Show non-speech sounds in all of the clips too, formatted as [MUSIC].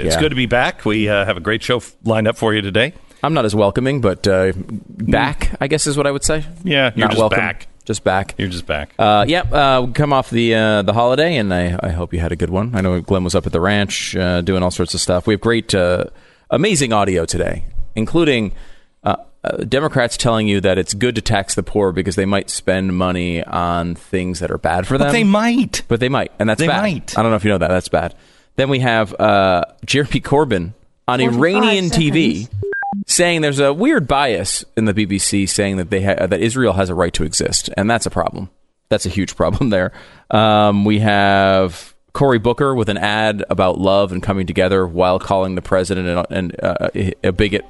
It's Yeah. good to be back. We uh, have a great show f- lined up for you today. I'm not as welcoming, but uh, back, I guess, is what I would say. Yeah, you're not just welcome, back. Just back. You're just back. Uh, yep, uh, we come off the uh, the holiday, and I, I hope you had a good one. I know Glenn was up at the ranch uh, doing all sorts of stuff. We have great, uh, amazing audio today, including uh, uh, Democrats telling you that it's good to tax the poor because they might spend money on things that are bad for them. but they might. But they might, and that's They bad. might. I don't know if you know that. That's bad. Then we have uh, Jeremy Corbyn on 45 Iranian TV saying there's a weird bias in the BBC saying that they ha- that Israel has a right to exist, and that's a problem. That's a huge [LAUGHS] problem there. Um, we have Cory Booker with an ad about love and coming together while calling the president and, and uh, a bigot,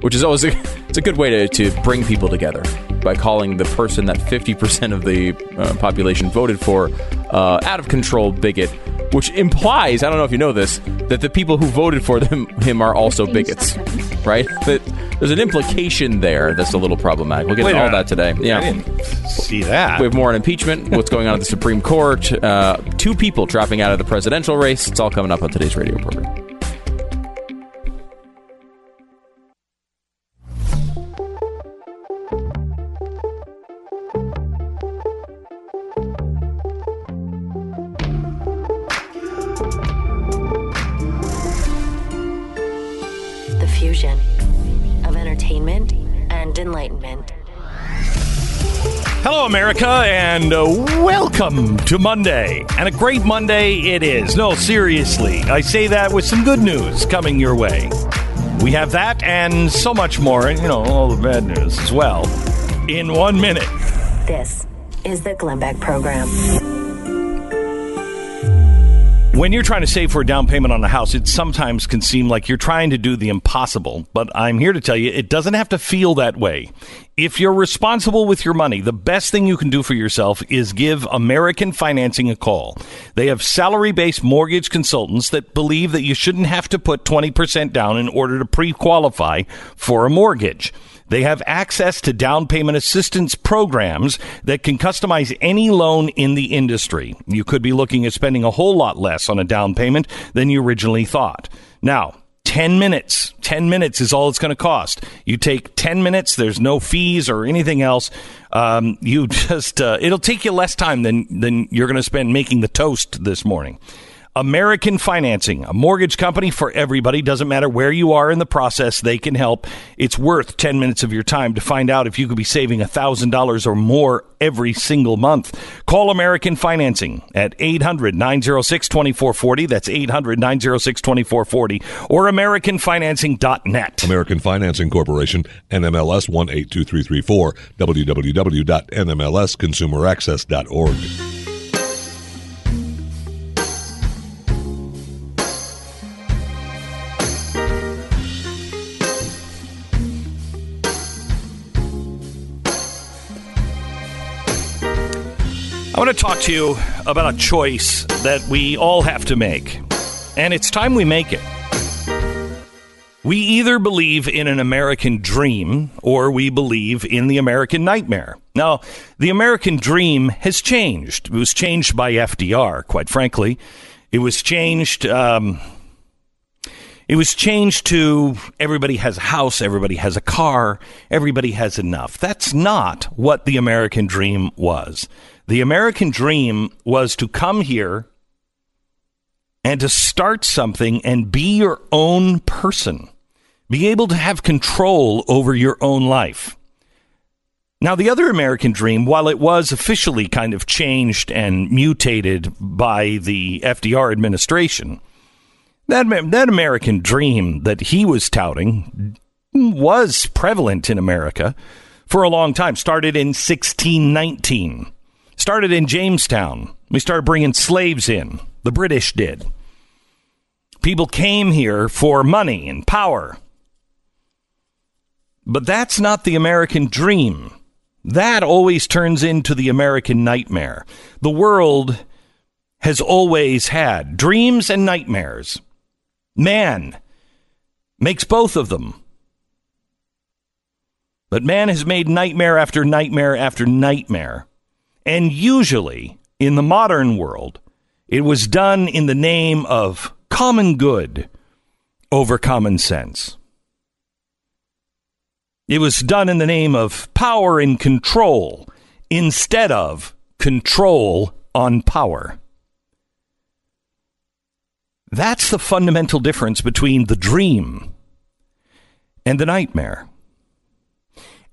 which is always a, [LAUGHS] it's a good way to, to bring people together by calling the person that 50% of the uh, population voted for uh, out of control bigot, which implies I don't know if you know this that the people who voted for them him are also bigots, seconds. right? That there's an implication there that's a little problematic. We'll get Wait into all that today. Yeah. I didn't see that. We have more on impeachment, what's going on at the Supreme Court, uh, two people dropping out of the presidential race. It's all coming up on today's radio program. Fusion of entertainment and enlightenment. Hello, America, and uh, welcome to Monday. And a great Monday it is. No, seriously, I say that with some good news coming your way. We have that and so much more, and you know, all the bad news as well, in one minute. This is the Glenn Beck Program. When you're trying to save for a down payment on a house, it sometimes can seem like you're trying to do the impossible, but I'm here to tell you it doesn't have to feel that way. If you're responsible with your money, the best thing you can do for yourself is give American Financing a call. They have salary based mortgage consultants that believe that you shouldn't have to put 20% down in order to pre qualify for a mortgage. They have access to down payment assistance programs that can customize any loan in the industry. You could be looking at spending a whole lot less on a down payment than you originally thought. Now, 10 minutes. 10 minutes is all it's going to cost. You take 10 minutes, there's no fees or anything else. Um, you [LAUGHS] just, uh, it'll take you less time than, than you're going to spend making the toast this morning. American Financing, a mortgage company for everybody. Doesn't matter where you are in the process, they can help. It's worth 10 minutes of your time to find out if you could be saving $1,000 or more every single month. Call American Financing at 800 906 2440. That's 800 906 2440 or AmericanFinancing.net. American Financing Corporation, NMLS 182334, www.nmlsconsumeraccess.org. I want to talk to you about a choice that we all have to make, and it's time we make it. We either believe in an American dream or we believe in the American nightmare. Now, the American dream has changed. It was changed by FDR, quite frankly. It was changed. Um, it was changed to everybody has a house, everybody has a car, everybody has enough. That's not what the American dream was. The American dream was to come here and to start something and be your own person, be able to have control over your own life. Now, the other American dream, while it was officially kind of changed and mutated by the FDR administration, that, that American dream that he was touting was prevalent in America for a long time. Started in 1619. Started in Jamestown. We started bringing slaves in. The British did. People came here for money and power. But that's not the American dream. That always turns into the American nightmare. The world has always had dreams and nightmares. Man makes both of them. But man has made nightmare after nightmare after nightmare. And usually, in the modern world, it was done in the name of common good over common sense. It was done in the name of power and control instead of control on power. That's the fundamental difference between the dream and the nightmare.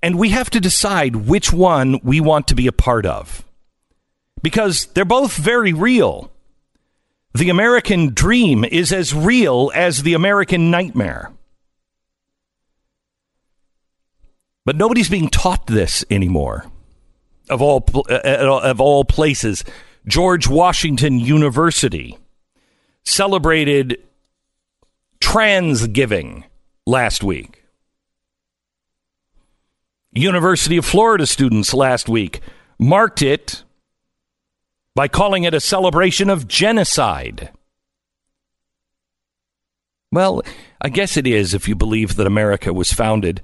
And we have to decide which one we want to be a part of. Because they're both very real. The American dream is as real as the American nightmare. But nobody's being taught this anymore. Of all uh, uh, of all places, George Washington University celebrated Transgiving last week. University of Florida students last week marked it by calling it a celebration of genocide. Well, I guess it is if you believe that America was founded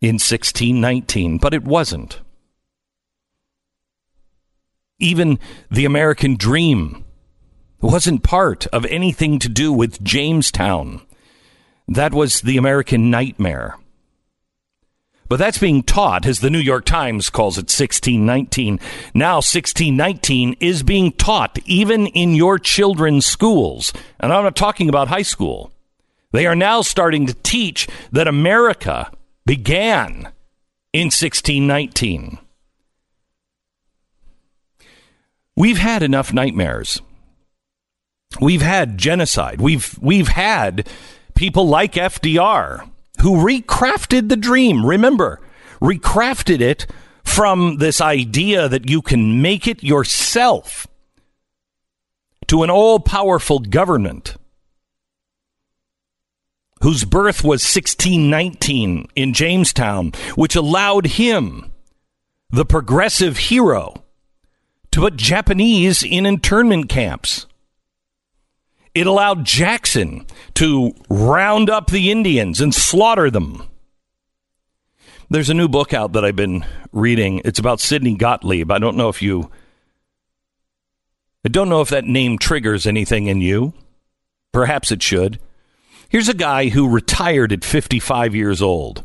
in 1619, but it wasn't. Even the American dream wasn't part of anything to do with Jamestown. That was the American nightmare. But that's being taught, as the New York Times calls it, 1619. Now, 1619 is being taught even in your children's schools. And I'm not talking about high school. They are now starting to teach that America began in 1619. We've had enough nightmares. We've had genocide. We've we've had people like FDR who recrafted the dream. Remember, recrafted it from this idea that you can make it yourself to an all powerful government whose birth was 1619 in Jamestown, which allowed him, the progressive hero, to put Japanese in internment camps. It allowed Jackson to round up the Indians and slaughter them. There's a new book out that I've been reading. It's about Sidney Gottlieb. I don't know if you. I don't know if that name triggers anything in you. Perhaps it should. Here's a guy who retired at 55 years old.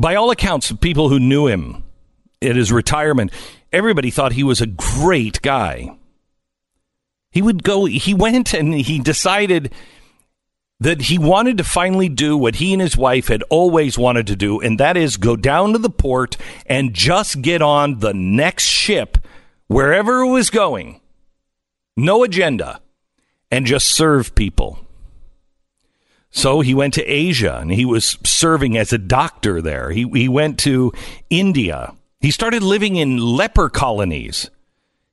By all accounts, of people who knew him at his retirement, everybody thought he was a great guy. He would go, he went and he decided that he wanted to finally do what he and his wife had always wanted to do, and that is go down to the port and just get on the next ship, wherever it was going. No agenda, and just serve people. So he went to Asia and he was serving as a doctor there. He, he went to India. He started living in leper colonies.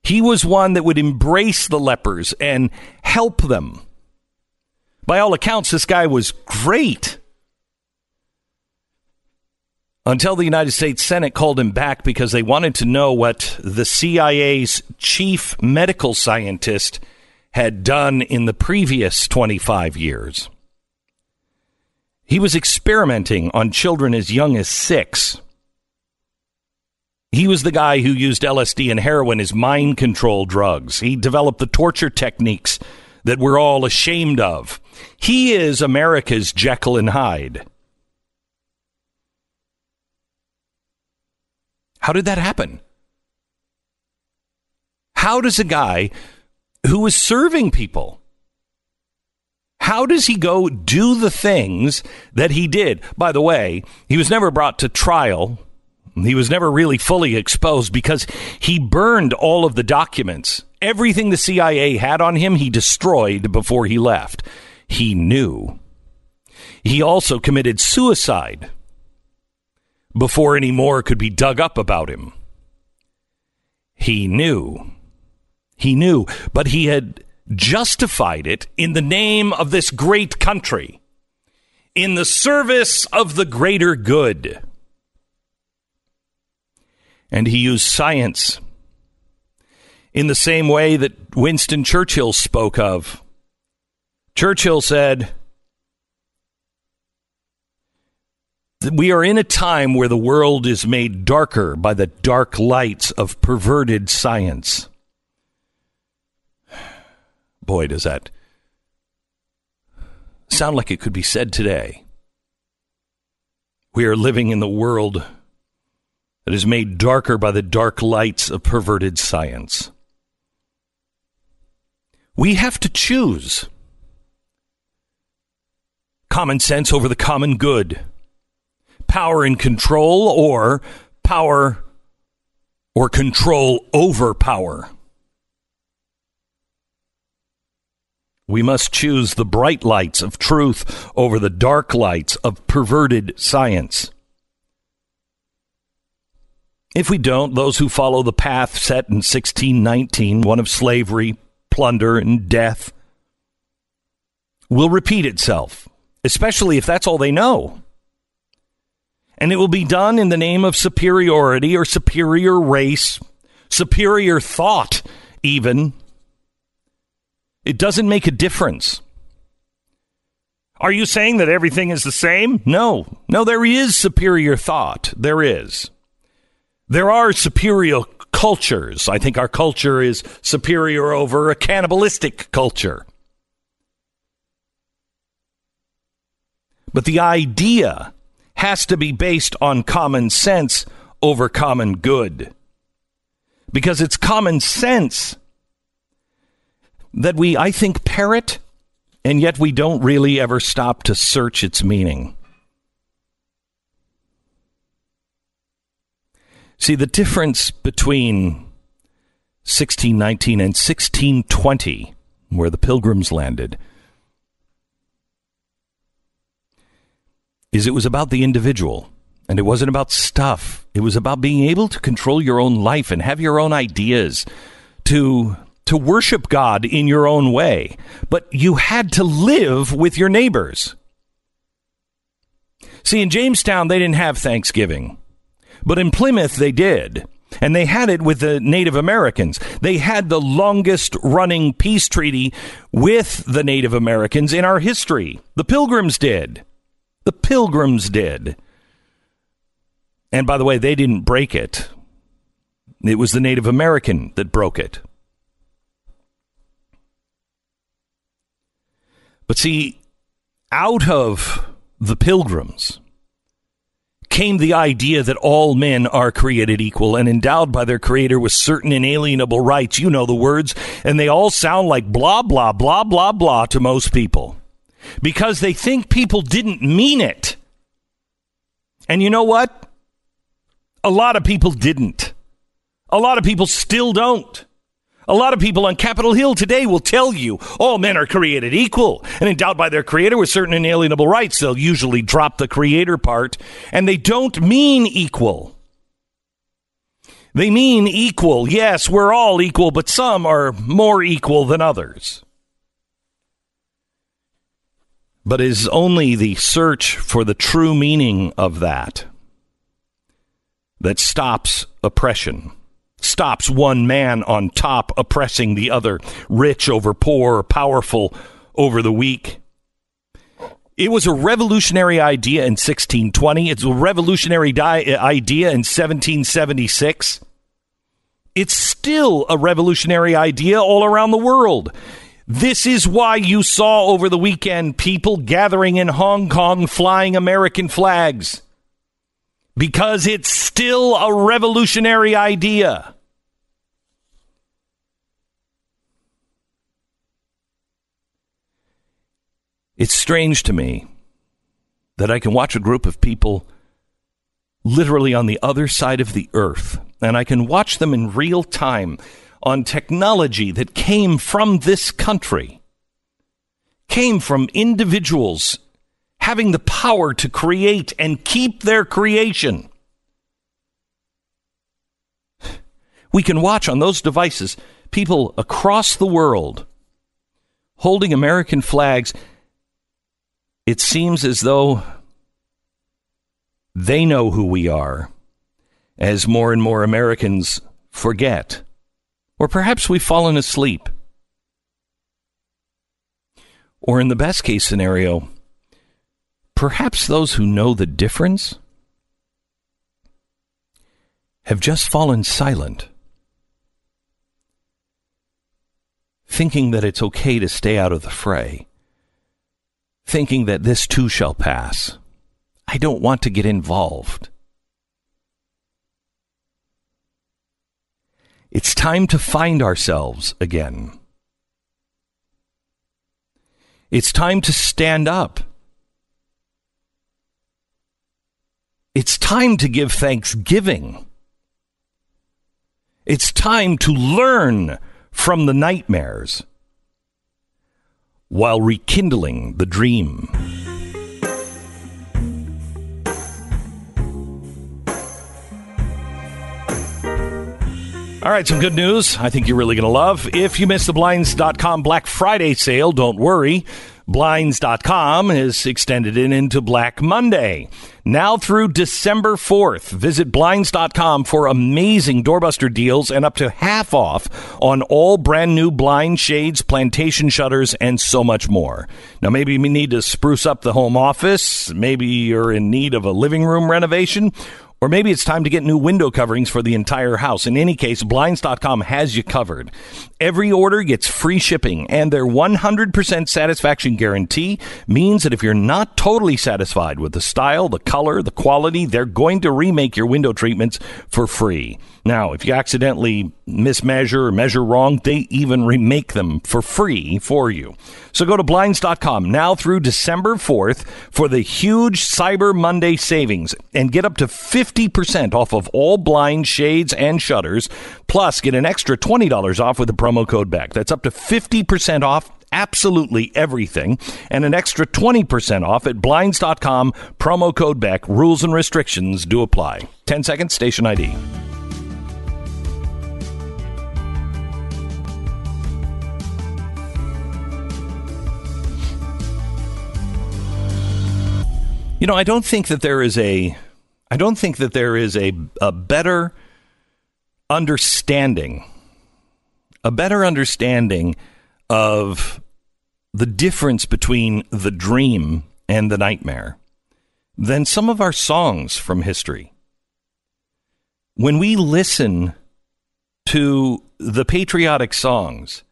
He was one that would embrace the lepers and help them. By all accounts, this guy was great. Until the United States Senate called him back because they wanted to know what the CIA's chief medical scientist had done in the previous 25 years. He was experimenting on children as young as six. He was the guy who used LSD and heroin as mind control drugs. He developed the torture techniques that we're all ashamed of. He is America's Jekyll and Hyde. How did that happen? How does a guy who is serving people how does he go do the things that he did? By the way, he was never brought to trial he was never really fully exposed because he burned all of the documents. Everything the CIA had on him, he destroyed before he left. He knew. He also committed suicide before any more could be dug up about him. He knew. He knew, but he had justified it in the name of this great country, in the service of the greater good and he used science in the same way that Winston Churchill spoke of. Churchill said, We are in a time where the world is made darker by the dark lights of perverted science. Boy, does that sound like it could be said today. We are living in the world that is made darker by the dark lights of perverted science. We have to choose common sense over the common good, power and control, or power or control over power. We must choose the bright lights of truth over the dark lights of perverted science. If we don't, those who follow the path set in 1619, one of slavery, plunder, and death, will repeat itself, especially if that's all they know. And it will be done in the name of superiority or superior race, superior thought, even. It doesn't make a difference. Are you saying that everything is the same? No. No, there is superior thought. There is. There are superior cultures. I think our culture is superior over a cannibalistic culture. But the idea has to be based on common sense over common good. Because it's common sense that we, I think, parrot, and yet we don't really ever stop to search its meaning. See, the difference between 1619 and 1620, where the pilgrims landed, is it was about the individual. And it wasn't about stuff. It was about being able to control your own life and have your own ideas, to to worship God in your own way, but you had to live with your neighbors. See, in Jamestown, they didn't have Thanksgiving, but in Plymouth, they did. And they had it with the Native Americans. They had the longest running peace treaty with the Native Americans in our history. The Pilgrims did. The Pilgrims did. And by the way, they didn't break it. It was the Native American that broke it. But see, out of the pilgrims came the idea that all men are created equal and endowed by their creator with certain inalienable rights. You know the words, and they all sound like blah, blah, blah, blah, blah to most people because they think people didn't mean it. And you know what? A lot of people didn't. A lot of people still don't. A lot of people on Capitol Hill today will tell you all men are created equal and endowed by their creator with certain inalienable rights. They'll usually drop the creator part, and they don't mean equal. They mean equal. Yes, we're all equal, but some are more equal than others. But it is only the search for the true meaning of that that stops oppression stops one man on top oppressing the other, rich over poor, powerful over the weak. It was a revolutionary idea in 1620. It's a revolutionary di- uh, idea in 1776. It's still a revolutionary idea all around the world. This is why you saw over the weekend people gathering in Hong Kong flying American flags because it's still a revolutionary idea. It's strange to me that I can watch a group of people literally on the other side of the earth, and I can watch them in real time on technology that came from this country, came from individuals having the power to create and keep their creation. We can watch on those devices people across the world holding American flags. It seems as though they know who we are, as more and more Americans forget. Or perhaps we've fallen asleep. Or in the best case scenario, perhaps those who know the difference have just fallen silent, thinking that it's okay to stay out of the fray, thinking that this too shall pass. I don't want to get involved. It's time to find ourselves again. It's time to stand up. It's time to give thanksgiving. It's time to learn from the nightmares while rekindling the dream. All right, some good news I think you're really going to love. If you missed the Blinds.com Black Friday sale, don't worry. Blinds.com is extended in into Black Monday. Now through December 4th, visit Blinds.com for amazing doorbuster deals and up to half off on all brand new blind shades, plantation shutters, and so much more. Now, maybe you need to spruce up the home office. Maybe you're in need of a living room renovation or maybe it's time to get new window coverings for the entire house. In any case, Blinds.com has you covered. Every order gets free shipping, and their 100% satisfaction guarantee means that if you're not totally satisfied with the style, the color, the quality, they're going to remake your window treatments for free. Now, if you accidentally mismeasure or measure wrong, they even remake them for free for you. So go to Blinds.com now through December 4th for the huge Cyber Monday savings and get up to 50% off of all blind shades and shutters. Plus, get an extra $20 off with the promo code BACK. That's up to 50% off absolutely everything and an extra 20% off at blinds.com promo code back rules and restrictions do apply 10 seconds station id You know, I don't think that there is a I don't think that there is a a better understanding a better understanding of the difference between the dream and the nightmare than some of our songs from history. When we listen to the patriotic songs,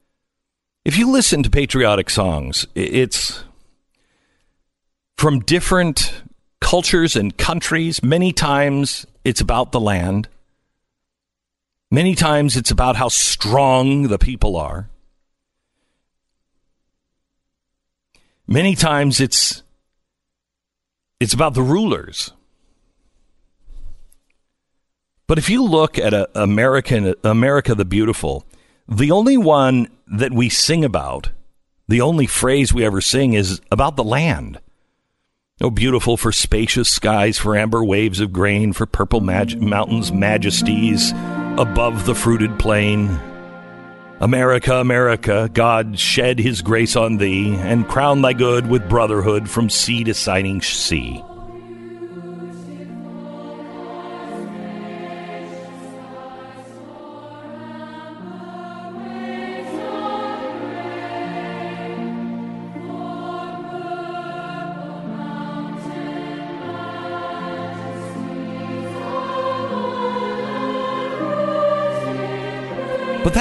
if you listen to patriotic songs, it's from different cultures and countries. Many times it's about the land. Many times it's about how strong the people are. Many times it's it's about the rulers. But if you look at a American America the Beautiful, the only one that we sing about, the only phrase we ever sing is about the land. Oh, beautiful for spacious skies, for amber waves of grain, for purple mag- mountains' majesties above the fruited plain. America, America, God shed his grace on thee, and crown thy good with brotherhood from sea to shining sea.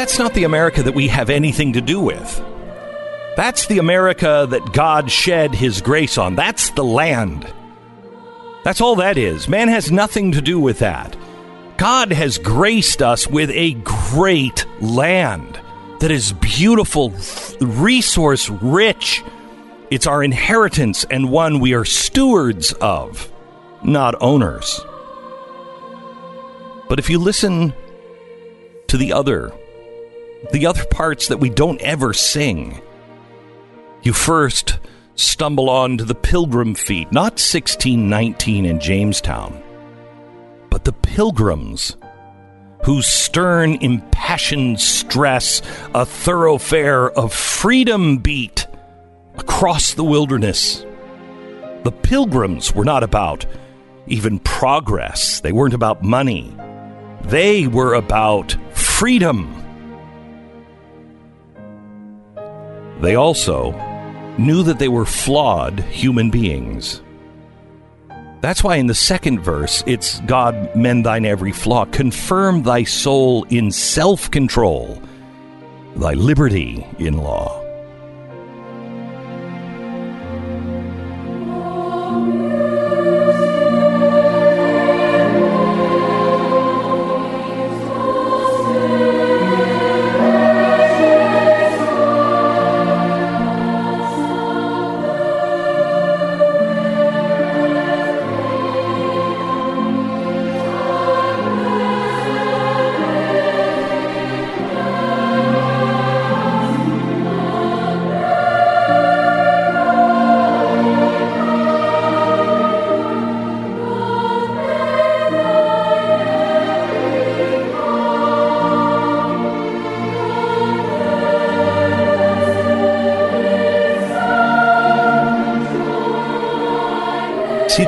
That's not the America that we have anything to do with. That's the America that God shed his grace on. That's the land. That's all that is. Man has nothing to do with that. God has graced us with a great land that is beautiful, resource rich. It's our inheritance and one we are stewards of, not owners. But if you listen to the other the other parts that we don't ever sing. You first stumble on to the pilgrim feet, not 1619 in Jamestown, but the pilgrims whose stern, impassioned stress a thoroughfare of freedom beat across the wilderness. The pilgrims were not about even progress, they weren't about money, they were about freedom. They also knew that they were flawed human beings. That's why in the second verse, it's God, mend thine every flaw, confirm thy soul in self control, thy liberty in law.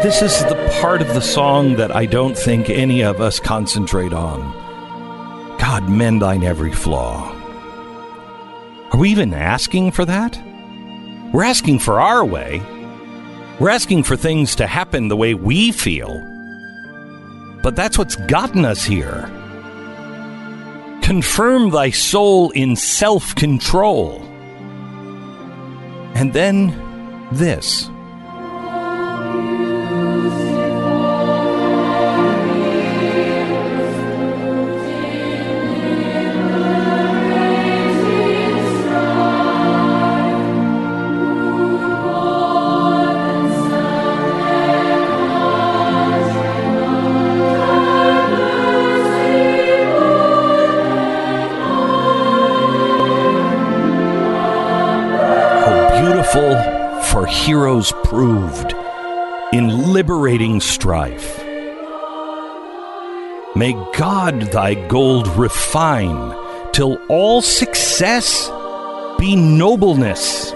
This is the part of the song that I don't think any of us concentrate on. God, mend thine every flaw. Are we even asking for that? We're asking for our way. We're asking for things to happen the way we feel. But that's what's gotten us here. Confirm thy soul in self control. And then this. Proved in liberating strife. May God thy gold refine till all success be nobleness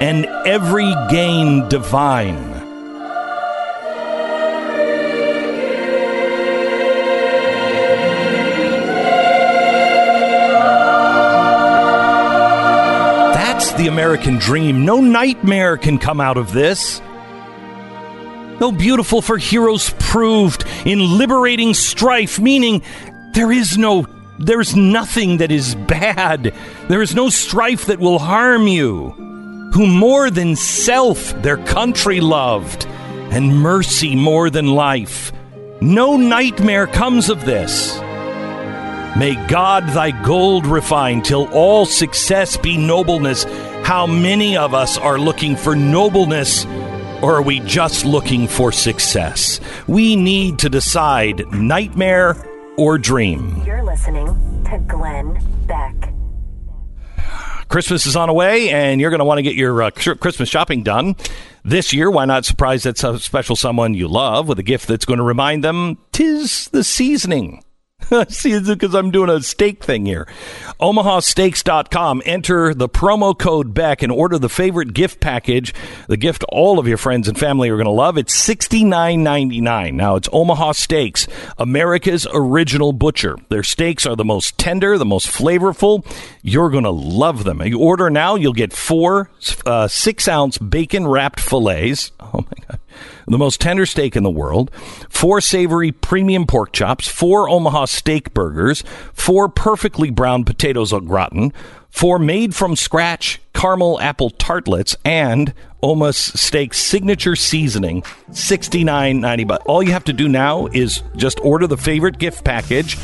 and every gain divine. The American dream. No nightmare can come out of this. No beautiful for heroes proved in liberating strife, meaning there is no, there's nothing that is bad. There is no strife that will harm you. Who more than self their country loved, and mercy more than life. No nightmare comes of this. May God thy gold refine till all success be nobleness. How many of us are looking for nobleness or are we just looking for success? We need to decide nightmare or dream. You're listening to Glenn Beck. Christmas is on the way, and you're going to want to get your uh, Christmas shopping done this year. Why not surprise that special someone you love with a gift that's going to remind them tis the seasoning? [LAUGHS] See, it's because I'm doing a steak thing here. OmahaSteaks.com. Enter the promo code Beck and order the favorite gift package, the gift all of your friends and family are going to love. It's $69.99. Now, it's Omaha Steaks, America's original butcher. Their steaks are the most tender, the most flavorful. You're going to love them. You order now, you'll get four uh, six ounce bacon wrapped fillets. Oh, my God the most tender steak in the world, four savory premium pork chops, four Omaha steak burgers, four perfectly browned potatoes au gratin, four made from scratch caramel apple tartlets, and Omaha Steaks signature seasoning, sixty nine ninety. But all you have to do now is just order the favorite gift package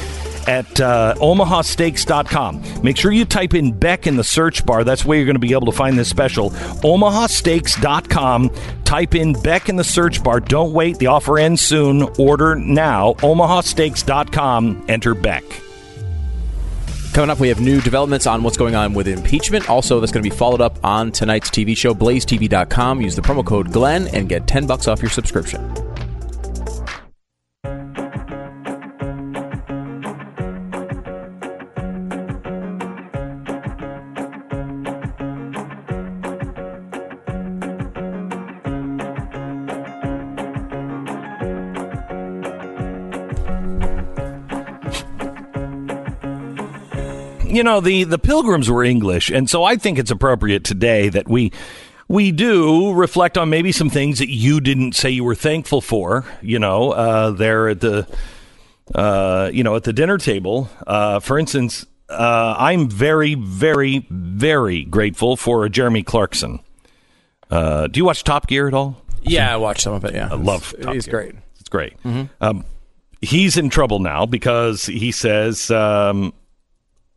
at uh, omahasteaks.com. Make sure you type in Beck in the search bar. That's where you're going to be able to find this special. omahasteaks.com. Type in Beck in the search bar. Don't wait. The offer ends soon. Order now. omahasteaks.com. Enter Beck. Coming up, we have new developments on what's going on with impeachment. Also, that's going to be followed up on tonight's TV show, blazetv.com. Use the promo code GLENN and get 10 bucks off your subscription. You know the the pilgrims were english and so i think it's appropriate today that we we do reflect on maybe some things that you didn't say you were thankful for you know uh, there at the uh, you know at the dinner table uh, for instance uh, i'm very very very grateful for jeremy clarkson uh, do you watch top gear at all Yeah, I watched some of it. Yeah, I love Top He's Gear. great. It's great. Um, he's in trouble now because he says um,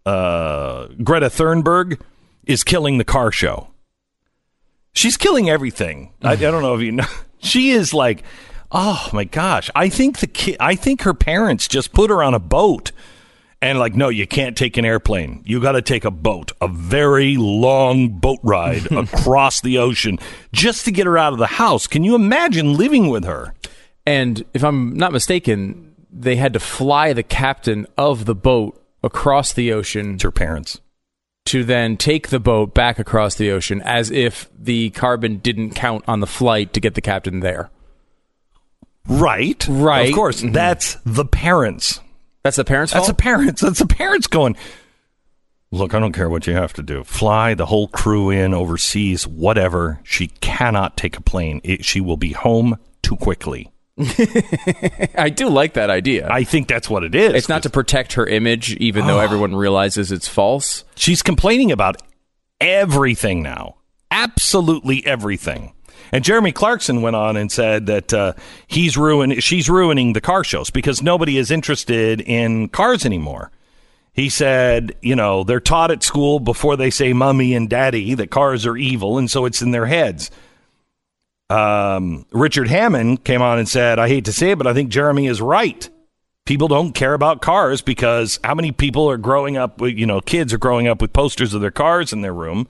uh, Greta Thunberg is killing the car show. She's killing everything. I, I don't know if you know. [LAUGHS] She is like, oh my gosh. I think the ki- I think her parents just put her on a boat and like, no, you can't take an airplane. You got to take a boat, a very long boat ride [LAUGHS] across the ocean just to get her out of the house. Can you imagine living with her? And if I'm not mistaken, they had to fly the captain of the boat across the ocean It's her parents. to then take the boat back across the ocean as if the carbon didn't count on the flight to get the captain there. Right. Right. Of course. Mm-hmm. That's the parents. That's the parents' That's fault. the parents. That's the parents going, look, I don't care what you have to do. Fly the whole crew in overseas, whatever. She cannot take a plane. It, she will be home too quickly. [LAUGHS] I do like that idea. I think that's what it is. it's not to protect her image, even though everyone realizes it's false. She's complaining about everything now. Absolutely everything. And Jeremy Clarkson went on and said that uh, he's ruin she's ruining the car shows because nobody is interested in cars anymore. He said, you know, they're taught at school before they say mummy and daddy that cars are evil, and so it's in their heads. Um, Richard Hammond came on and said, I hate to say it, but I think Jeremy is right. People don't care about cars because how many people are growing up with, you know, kids are growing up with posters of their cars in their room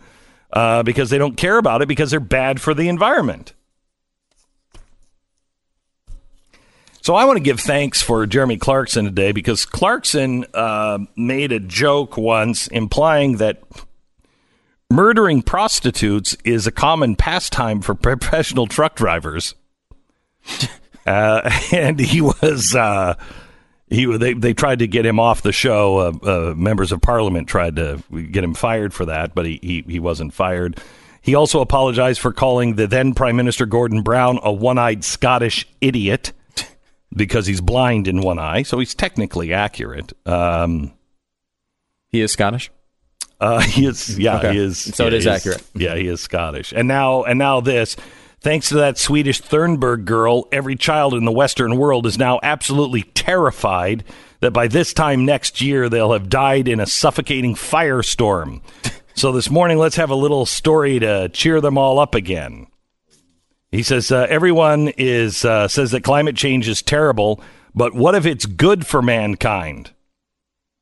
uh, because they don't care about it because they're bad for the environment. So I want to give thanks for Jeremy Clarkson today because Clarkson uh, made a joke once implying that murdering prostitutes is a common pastime for professional truck drivers. [LAUGHS] uh, and he was uh, he they they tried to get him off the show. Uh, uh, members of parliament tried to get him fired for that, but he, he he wasn't fired. He also apologized for calling the then Prime Minister Gordon Brown a one-eyed Scottish idiot because he's blind in one eye. So he's technically accurate. Um, He is Scottish. Uh, [LAUGHS] he is, yeah, Okay. he is. So it yeah, is he's- accurate. Yeah, he is Scottish. And now, and now this, thanks to that Swedish Thunberg girl, every child in the Western world is now absolutely terrified that by this time next year they'll have died in a suffocating firestorm. so this morning, let's have a little story to cheer them all up again. He says uh, everyone is uh, says that climate change is terrible, but what if it's good for mankind?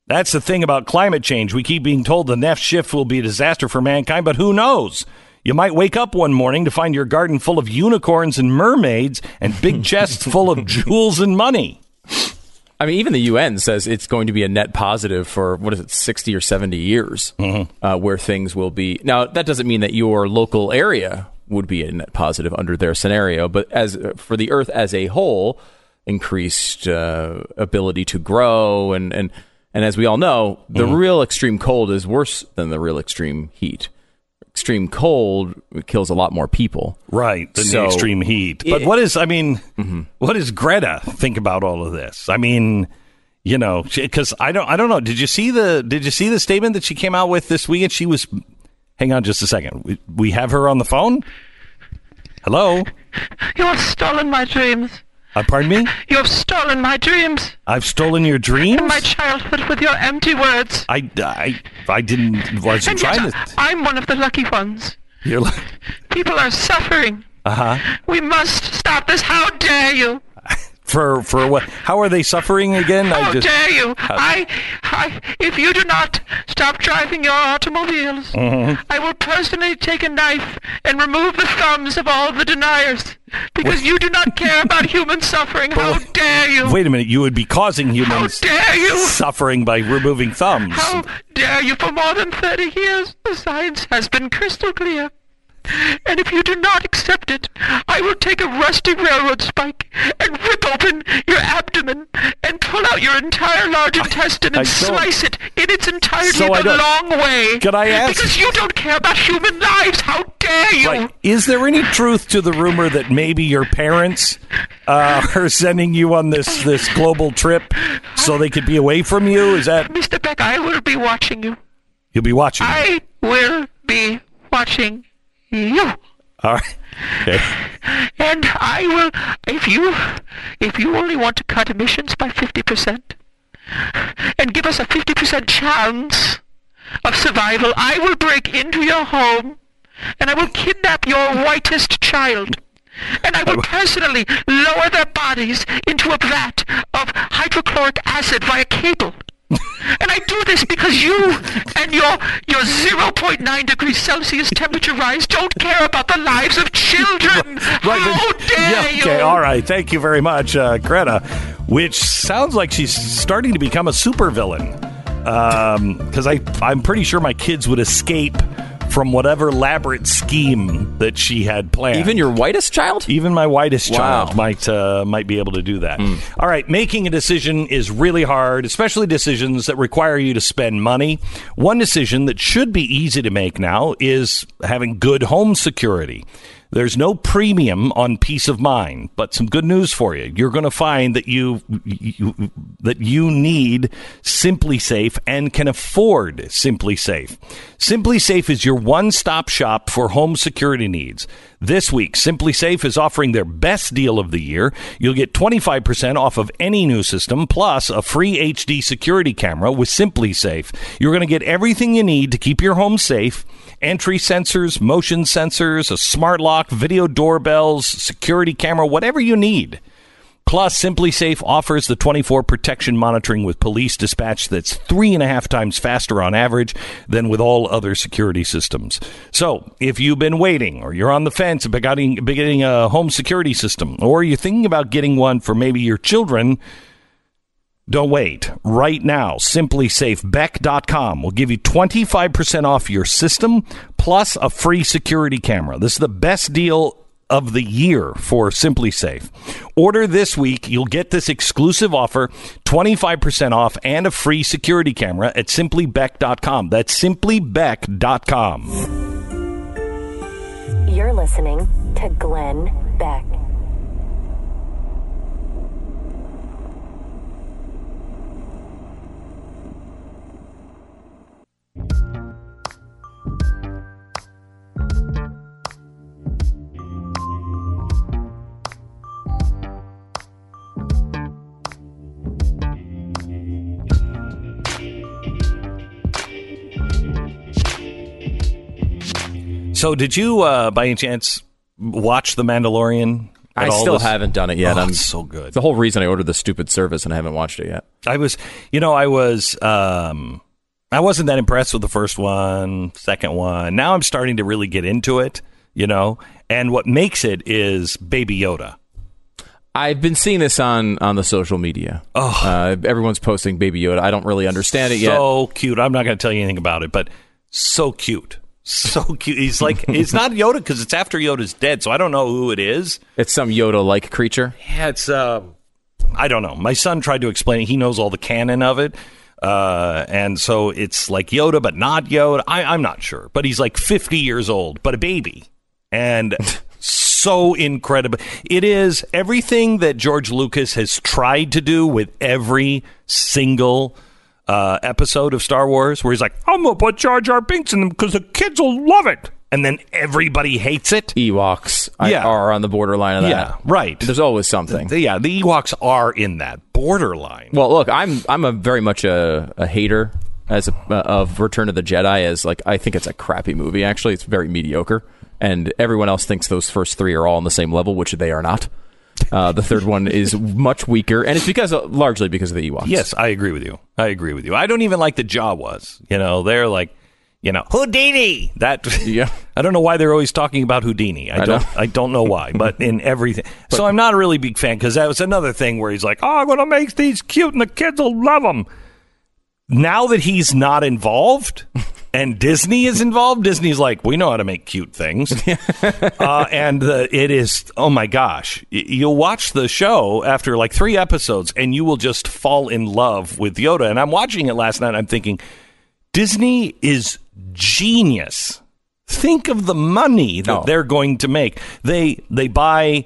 That's the thing about climate change. We keep being told the next shift will be a disaster for mankind, but who knows? You might wake up one morning to find your garden full of unicorns and mermaids and big [LAUGHS] chests full of jewels and money. I mean, even the UN says it's going to be a net positive for what is it, sixty or seventy years, uh, where things will be. Now, that doesn't mean that your local area would be a net positive under their scenario, but as for the Earth as a whole, increased uh, ability to grow, and and and as we all know, the mm-hmm. real extreme cold is worse than the real extreme heat. Extreme cold kills a lot more people. Right, than So- the extreme heat. But It- what is, I mean, mm-hmm. what does Greta think about all of this? I mean, you know, because I don't, I don't know. Did you see the, did you see the statement that she came out with this weekend? She was, hang on just a second. We, we have her on the phone. Hello. You have stolen my dreams. Uh, pardon me. [LAUGHS] You have stolen my dreams I've stolen your dreams. and my childhood with your empty words. I, I, I didn't. Wasn't And yet trying to. I'm one of the lucky ones. You're like, People are suffering. uh huh. We must stop this. How dare you? For for what? How are they suffering again? How I just. dare you? I, I, if you do not stop driving your automobiles, Mm-hmm. I will personally take a knife and remove the thumbs of all the deniers. Because you do not care about [LAUGHS] human suffering. How dare you? Wait a minute. You would be causing How humans dare you? suffering by removing thumbs. How dare you? For more than 30 years, the science has been crystal clear. And if you do not accept it, I will take a rusty railroad spike and rip open your abdomen and pull out your entire large intestine I and slice it in its entirety So the long way. Could I ask- Because you don't care about human lives. How dare you? Right. Is there any truth to the rumor that maybe your parents uh, [LAUGHS] are sending you on this this global trip so they could be away from you? Is that Mr. Beck, I will be watching you. you'll be watching? I will be watching you. All right. Okay. And I will, if you, if you only want to cut emissions by 50% and give us a 50% chance of survival, I will break into your home and I will kidnap your whitest child. And I will personally lower their bodies into a vat of hydrochloric acid via cable. And I do this because you and your your 0.9 degrees Celsius temperature rise don't care about the lives of children. [LAUGHS] How but- dare yeah, you? okay, all right. Thank you very much, uh, Greta. Which sounds like she's starting to become a supervillain. Because I, I'm pretty sure my kids would escape from whatever elaborate scheme that she had planned. Even your whitest child? Even my whitest Wow. child might uh, might be able to do that. All right, making a decision is really hard, especially decisions that require you to spend money. One decision that should be easy to make now is having good home security. There's no premium on peace of mind, but some good news for you. You're going to find that you, you that you need SimpliSafe and can afford SimpliSafe. Simply Safe is your one-stop shop for home security needs. This week, SimpliSafe is offering their best deal of the year. You'll get 25% off of any new system plus a free HD security camera with SimpliSafe. You're going to get everything you need to keep your home safe entry sensors, motion sensors, a smart lock, video doorbells, security camera, whatever you need. Plus, SimpliSafe offers the 24 protection monitoring with police dispatch that's three and a half times faster on average than with all other security systems. So, if you've been waiting or you're on the fence about getting, a home security system or you're thinking about getting one for maybe your children, don't wait. Right now, simplysafebeck.com will give you 25% off your system plus a free security camera. This is the best deal of the year for SimpliSafe. Order this week, you'll get this exclusive offer, 25% off and a free security camera at simplybeck.com. That's simplybeck.com. You're listening to Glenn Beck. So, did you, uh, by any chance, watch The Mandalorian? I still this- haven't done it yet. Oh, I'm it's so good. The whole reason I ordered the stupid service and I haven't watched it yet. I was, you know, I was, um, I wasn't that impressed with the first one, second one. Now I'm starting to really get into it, you know, and what makes it is Baby Yoda. I've been seeing this on on the social media. Uh, everyone's posting Baby Yoda. I don't really understand it yet. So cute. I'm not going to tell you anything about it, but so cute. So cute. He's like, it's not Yoda because it's after Yoda's dead, so I don't know who it is. It's some Yoda-like creature. Yeah, it's, um, I don't know. My son tried to explain it. He knows all the canon of it. Uh, and so it's like Yoda, but not Yoda. I, I'm not sure. But he's like 50 years old, but a baby. And [LAUGHS] so incredible. It is everything that George Lucas has tried to do with every single uh, episode of Star Wars, where he's like, I'm going to put Jar Jar Binks in them because the kids will love it. And then everybody hates it. Ewoks Yeah. are on the borderline of that. Yeah, right. There's always something. Yeah, the Ewoks are in that borderline. Well, look, I'm I'm a very much a, a hater as a, uh, of Return of the Jedi. As like, I think it's a crappy movie. Actually, it's very mediocre, and everyone else thinks those first three are all on the same level, which they are not. Uh, the third one is much weaker, and it's because of, largely because of the Ewoks. Yes, I agree with you. I agree with you. I don't even like the Jawas. You know, they're like, you know, Houdini. That Yeah. [LAUGHS] I don't know why they're always talking about Houdini. I, I don't. know. I don't know why, but in everything. [LAUGHS] so I'm not a really big fan because that was another thing where he's like, "Oh, I'm going to make these cute, and the kids will love them." Now that he's not involved. [LAUGHS] And Disney is involved. Disney's like, we know how to make cute things, [LAUGHS] uh, and uh, it is. Oh my gosh! Y- You'll watch the show after like three episodes, and you will just fall in love with Yoda. And I'm watching it last night. I'm thinking, Disney is genius. Think of the money that No. they're going to make. They they buy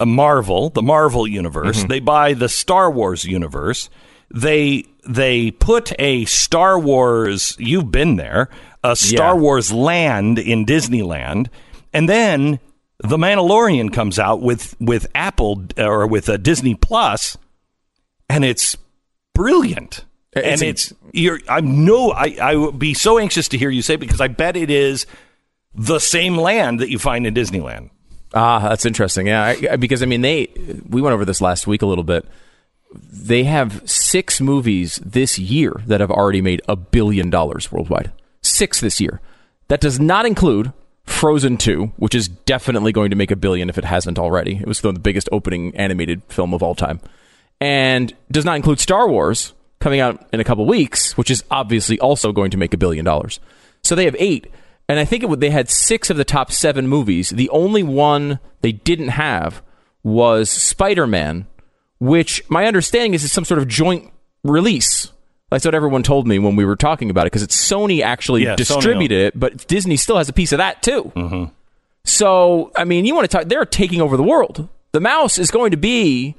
a Marvel, the Marvel universe. They buy the Star Wars universe. They they put a Star Wars. You've been there. A Star Yeah. Wars land in Disneyland, and then the Mandalorian comes out with with Apple or with a Disney Plus, and it's brilliant. It's and it's you're. I'm no. I I would be so anxious to hear you say because I bet it is the same land that you find in Disneyland. Ah, that's interesting. Yeah, I- because I mean, they we went over this last week a little bit. They have six movies this year that have already made a billion dollars worldwide. Six this year. That does not include Frozen 2, which is definitely going to make a billion if it hasn't already. It was the biggest opening animated film of all time. And does not include Star Wars coming out in a couple weeks, which is obviously also going to make a billion dollars. So they have eight. and I think would- they had six of the top seven movies. The only one they didn't have was Spider Man, which my understanding is it's some sort of joint release. That's what everyone told me when we were talking about it because it's Sony actually Yeah, Sony distributed it, but Disney still has a piece of that too. Mm-hmm. So, I mean, you want to talk? They're taking over the world. The mouse is going to be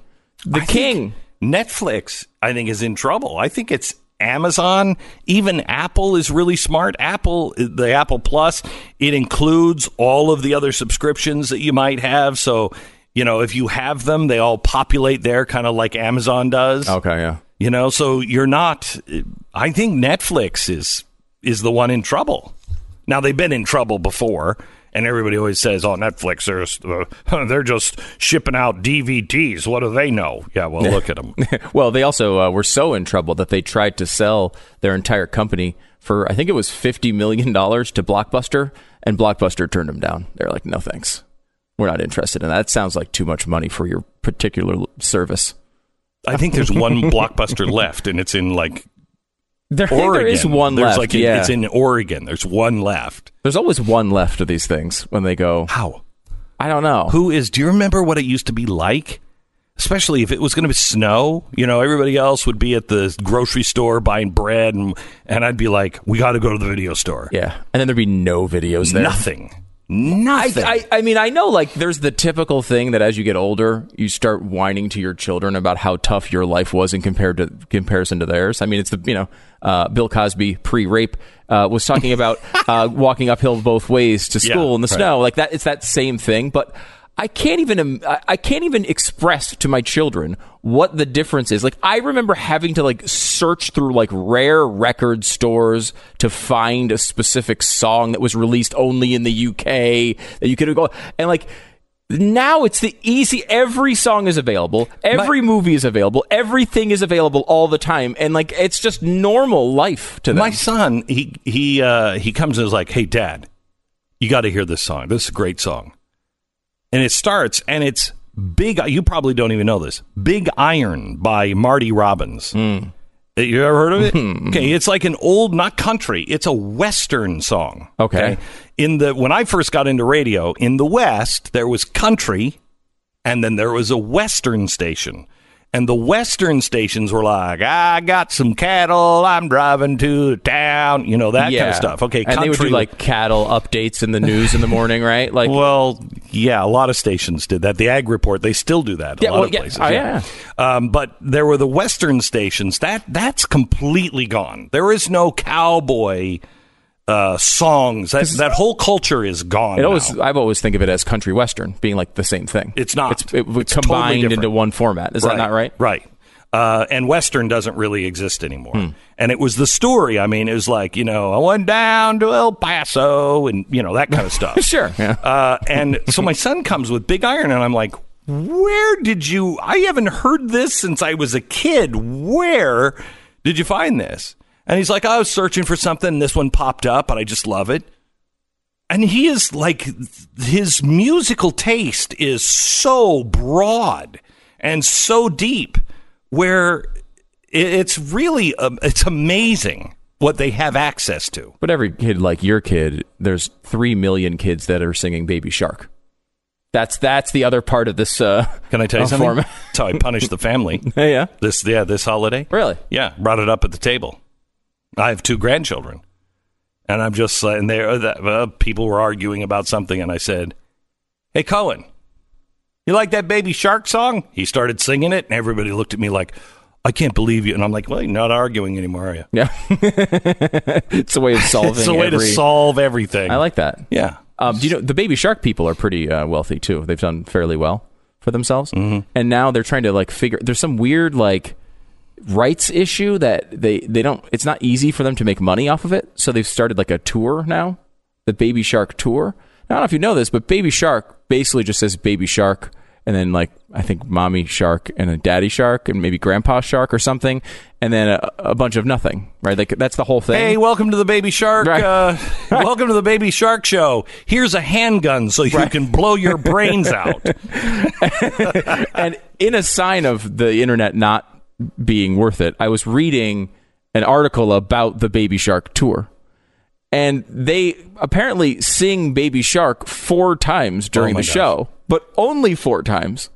the I king. Netflix, I think, is in trouble. I think it's Amazon. Even Apple is really smart. Apple, the Apple Plus, it includes all of the other subscriptions that you might have. So, you know, if you have them, they all populate there, kind of like Amazon does. Okay, yeah. You know, so you're not. I think Netflix is is the one in trouble. Now they've been in trouble before, and everybody always says, "Oh, Netflix, they're uh, [LAUGHS] they're just shipping out DVDs. What do they know?" Yeah, well, look at them. [LAUGHS] well, they also uh, were so in trouble that they tried to sell their entire company for I think it was fifty million dollars to Blockbuster, and Blockbuster turned them down. They're like, "No thanks, we're not interested in that. That sounds like too much money for your particular service." I think there's one [LAUGHS] blockbuster left, and it's in like There, Oregon. there is one There's left. Like yeah, it's in Oregon. There's one left. there's always one left of these things when they go. How? I don't know. Who is? Do you remember what it used to be like? Especially if it was going to be snow, you know, everybody else would be at the grocery store buying bread, and and I'd be like, "We got to go to the video store." Yeah, and then there'd be no videos there. Nothing. Nothing. I, I mean, I know like there's the typical thing that as you get older, you start whining to your children about how tough your life was in compared to comparison to theirs. I mean, it's the you know uh, Bill Cosby pre-rape uh, was talking about [LAUGHS] uh, walking uphill both ways to school Yeah, in the right. snow. Like that, it's that same thing, but. I can't even I I can't even express to my children what the difference is. Like I remember having to like search through like rare record stores to find a specific song that was released only in the UK that you could go and like now it's the easy every song is available every movie is available everything is available all the time and like it's just normal life to them My son, he he uh, he comes and is like, "Hey, Dad, you got to hear this song. This is a great song." And it starts, and it's big. You probably don't even know this. Big Iron by Marty Robbins. Hmm. Uh, You ever heard of it? okay, it's like an old, not country. It's a western song. Okay. In the when I first got into radio in the West, there was country, and then there was a western station. And the western stations were like, I got some cattle, I'm driving to town, you know, that kind of stuff. Okay, and they would do like cattle updates in the news in the morning right like well, yeah, a lot of stations did that. The Ag Report, they still do that. A Yeah, lot well, of yeah. places. Oh, yeah. Um, but there were the Western stations. That that's completely gone. There is no cowboy uh, songs. That that whole culture is gone. It always, now. I've always think of it as country western being like the same thing. It's not. It's, it, It's combined different. into one format. Is that not right? Right. Uh, and Western doesn't really exist anymore. Hmm. And it was the story. I mean, it was like, you know, I went down to El Paso and, you know, that kind of stuff. [LAUGHS] Sure, yeah. Uh, and so my son comes with Big Iron, and I'm like, where did you? I haven't heard this since I was a kid. Where did you find this? And he's like, I was searching for something, and this one popped up, and I just love it. And he is like, his musical taste is so broad and so deep, where it's really, um, it's amazing what they have access to. But every kid like your kid, there's three million kids that are singing Baby Shark. That's that's the other part of this. Uh, Can I tell you [LAUGHS] something? format. That's how I punish the family. [LAUGHS] yeah. This yeah, this holiday. Really? Yeah, brought it up at the table. I have two grandchildren, and I'm just uh, and they uh, people were arguing about something, and I said, "Hey, Cohen, you like that Baby Shark song?" He started singing it, and everybody looked at me like, "I can't believe you." And I'm like, "Well, you're not arguing anymore, are you?" Yeah. [LAUGHS] it's a way of solving. It's a way to solve everything. I like that. Yeah. Um, do you know the Baby Shark people are pretty uh, wealthy too? They've done fairly well for themselves, mm-hmm. and now they're trying to like figure. There's some weird like rights issue that they they don't. It's not easy for them to make money off of it, so they've started like a tour now, the Baby Shark tour. Now, I don't know if you know this, but Baby Shark basically just says Baby Shark, and then like I think Mommy Shark and a Daddy Shark and maybe Grandpa Shark or something, and then a, a bunch of nothing. Right? Like that's the whole thing. Hey, welcome to the Baby Shark. Right. Uh, [LAUGHS] welcome to the Baby Shark Show. Here's a handgun so you can blow your brains out. [LAUGHS] and in a sign of the internet not being worth it, I was reading an article about the Baby Shark tour. and they apparently sing Baby Shark four times during Oh the gosh. show, but only four times.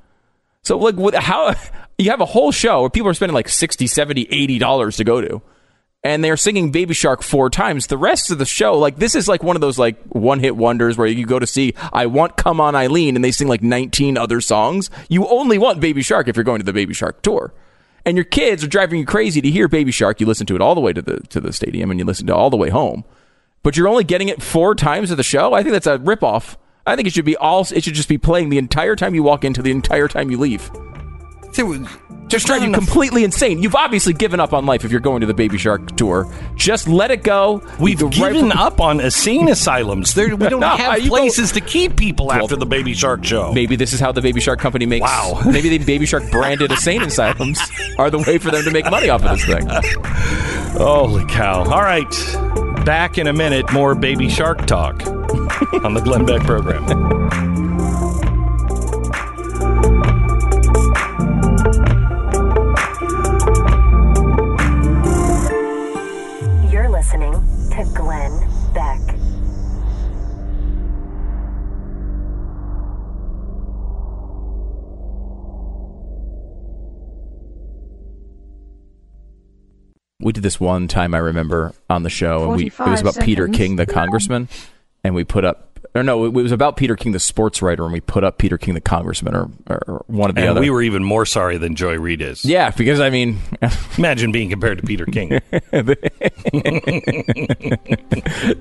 So like what, how [LAUGHS] you have a whole show where people are spending like 60, 70, 80 dollars to go to and they're singing Baby Shark four times. The rest of the show, like this is like one of those like one hit wonders where you go to see I Want Come On Eileen and they sing like 19 other songs. You only want Baby Shark if you're going to the Baby Shark tour. And your kids are driving you crazy to hear Baby Shark. You listen to it all the way to the to the stadium and you listen to all the way home. But you're only getting it four times at the show? I think that's a ripoff. I think it should be all it should just be playing the entire time you walk into the entire time you leave. Just drive you completely insane. You've obviously given up on life if you're going to the Baby Shark tour. Just let it go. We've The right- given [LAUGHS] up on insane asylums. There, we don't [LAUGHS] No, have go- places to keep people after the Baby Shark show. Maybe this is how the Baby Shark company makes. Wow. [LAUGHS] Maybe the Baby Shark branded insane asylums are the way for them to make money off of this thing. Holy cow. All right. Back in a minute, more Baby Shark talk on the Glenn Beck program. To Glenn Beck. We did this one time I remember on the show, and we it was 45 about Peter. King, the congressman, and we put up. Or no, it was about Peter King, the sports writer, and we put up Peter King, the congressman, or, or one of the And other. we were even more sorry than Joy Reid is. yeah, because I mean, [LAUGHS] Imagine being compared to Peter King. [LAUGHS]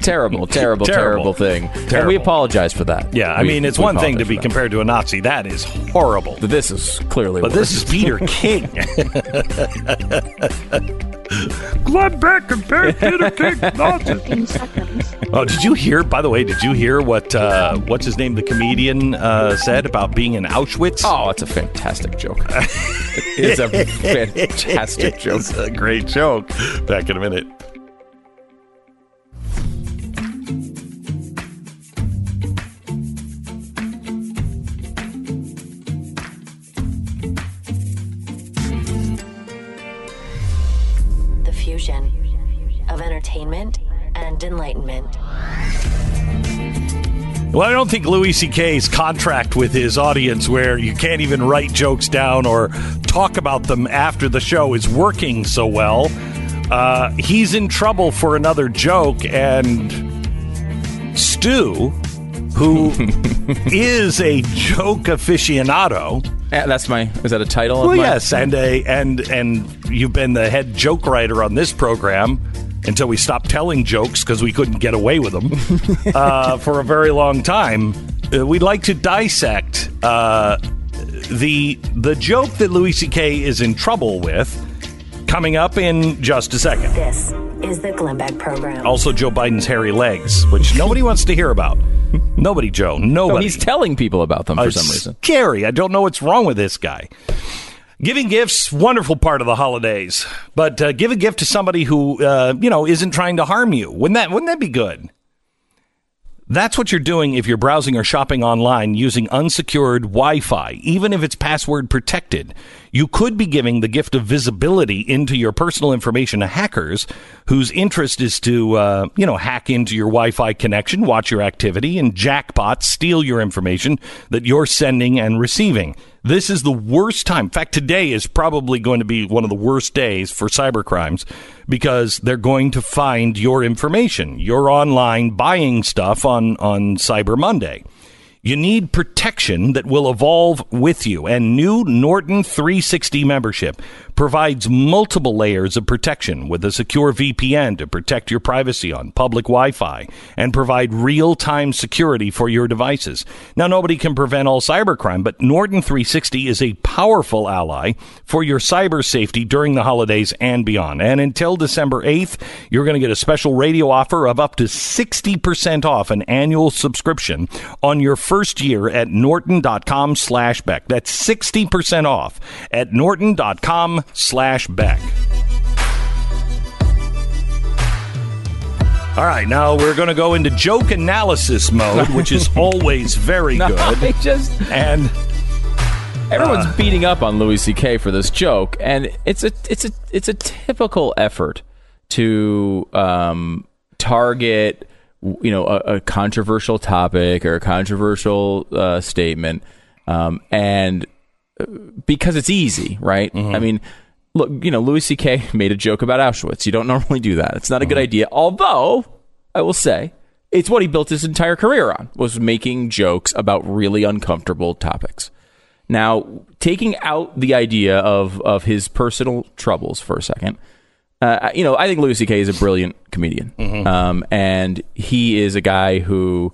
terrible, terrible, terrible, Terrible. thing. And we apologize for that. Yeah, I We- mean, it's one thing to be compared to a Nazi. That is horrible. But this is clearly. But worse. this is Peter King. [LAUGHS] Glenn Beck compared [LAUGHS] Peter King Nazi. 15 seconds. Oh, did you hear? By the way, did you hear what uh, what's his name, the comedian, uh, said about being in Auschwitz? Oh, it's a fantastic joke. it's a [LAUGHS] fantastic joke. It's a great joke. Back in a minute. Entertainment and enlightenment. Well, I don't think Louis C.K.'s contract with his audience, where you can't even write jokes down or talk about them after the show, is working so well. Uh, he's in trouble for another joke, and Stu, who [LAUGHS] is a joke aficionado, Yeah, that's my. Is that a title? well, of my, yes, and a and and you've been the head joke writer on this program until we stopped telling jokes because we couldn't get away with them [LAUGHS] uh, for a very long time. Uh, we'd like to dissect uh, the the joke that Louis C.K. is in trouble with. Coming up in just a second. This is the Glenn Beck program. Also, Joe Biden's hairy legs, which nobody wants to hear about. Nobody, Joe. No, Nobody. Oh, he's telling people about them for Uh, some reason. Scary. I don't know what's wrong with this guy. Giving gifts, wonderful part of the holidays, but uh, give a gift to somebody who uh, you know isn't trying to harm you. Wouldn't that Wouldn't that be good? That's what you're doing if you're browsing or shopping online using unsecured Wi Fi, even if it's password protected. You could be giving the gift of visibility into your personal information to hackers whose interest is to, uh, you know, hack into your Wi Fi connection, watch your activity, and jackpot steal your information that you're sending and receiving. This is the worst time. In fact, today is probably going to be one of the worst days for cybercrimes because they're going to find your information. You're online buying stuff on, on Cyber Monday. You need protection that will evolve with you. And new Norton 360 membership provides multiple layers of protection with a secure VPN to protect your privacy on public Wi Fi and provide real time security for your devices. Now, nobody can prevent all cybercrime, but Norton 360 is a powerful ally for your cyber safety during the holidays and beyond. And until December 8th, you're going to get a special radio offer of up to 60% off an annual subscription on your first year at norton.com slash beck. That's 60% off at norton.com slash beck. All right, now we're going to go into joke analysis mode, [LAUGHS] which is always very No, good. Just And everyone's Uh. beating up on Louis C.K. for this joke, and it's a it's a it's a typical effort to um target you know a, a controversial topic or a controversial uh, statement um, and uh, because it's easy right? Mm-hmm. i mean look you know louis ck [LAUGHS] made a joke about auschwitz. You don't [LAUGHS] normally do that. It's not a good Mm-hmm. idea. Although i will say it's what he built his entire career on was making jokes about really uncomfortable topics. Now taking out the idea of of his personal troubles for a second uh, you know, I think Louis C.K. is a brilliant comedian, um, and he is a guy who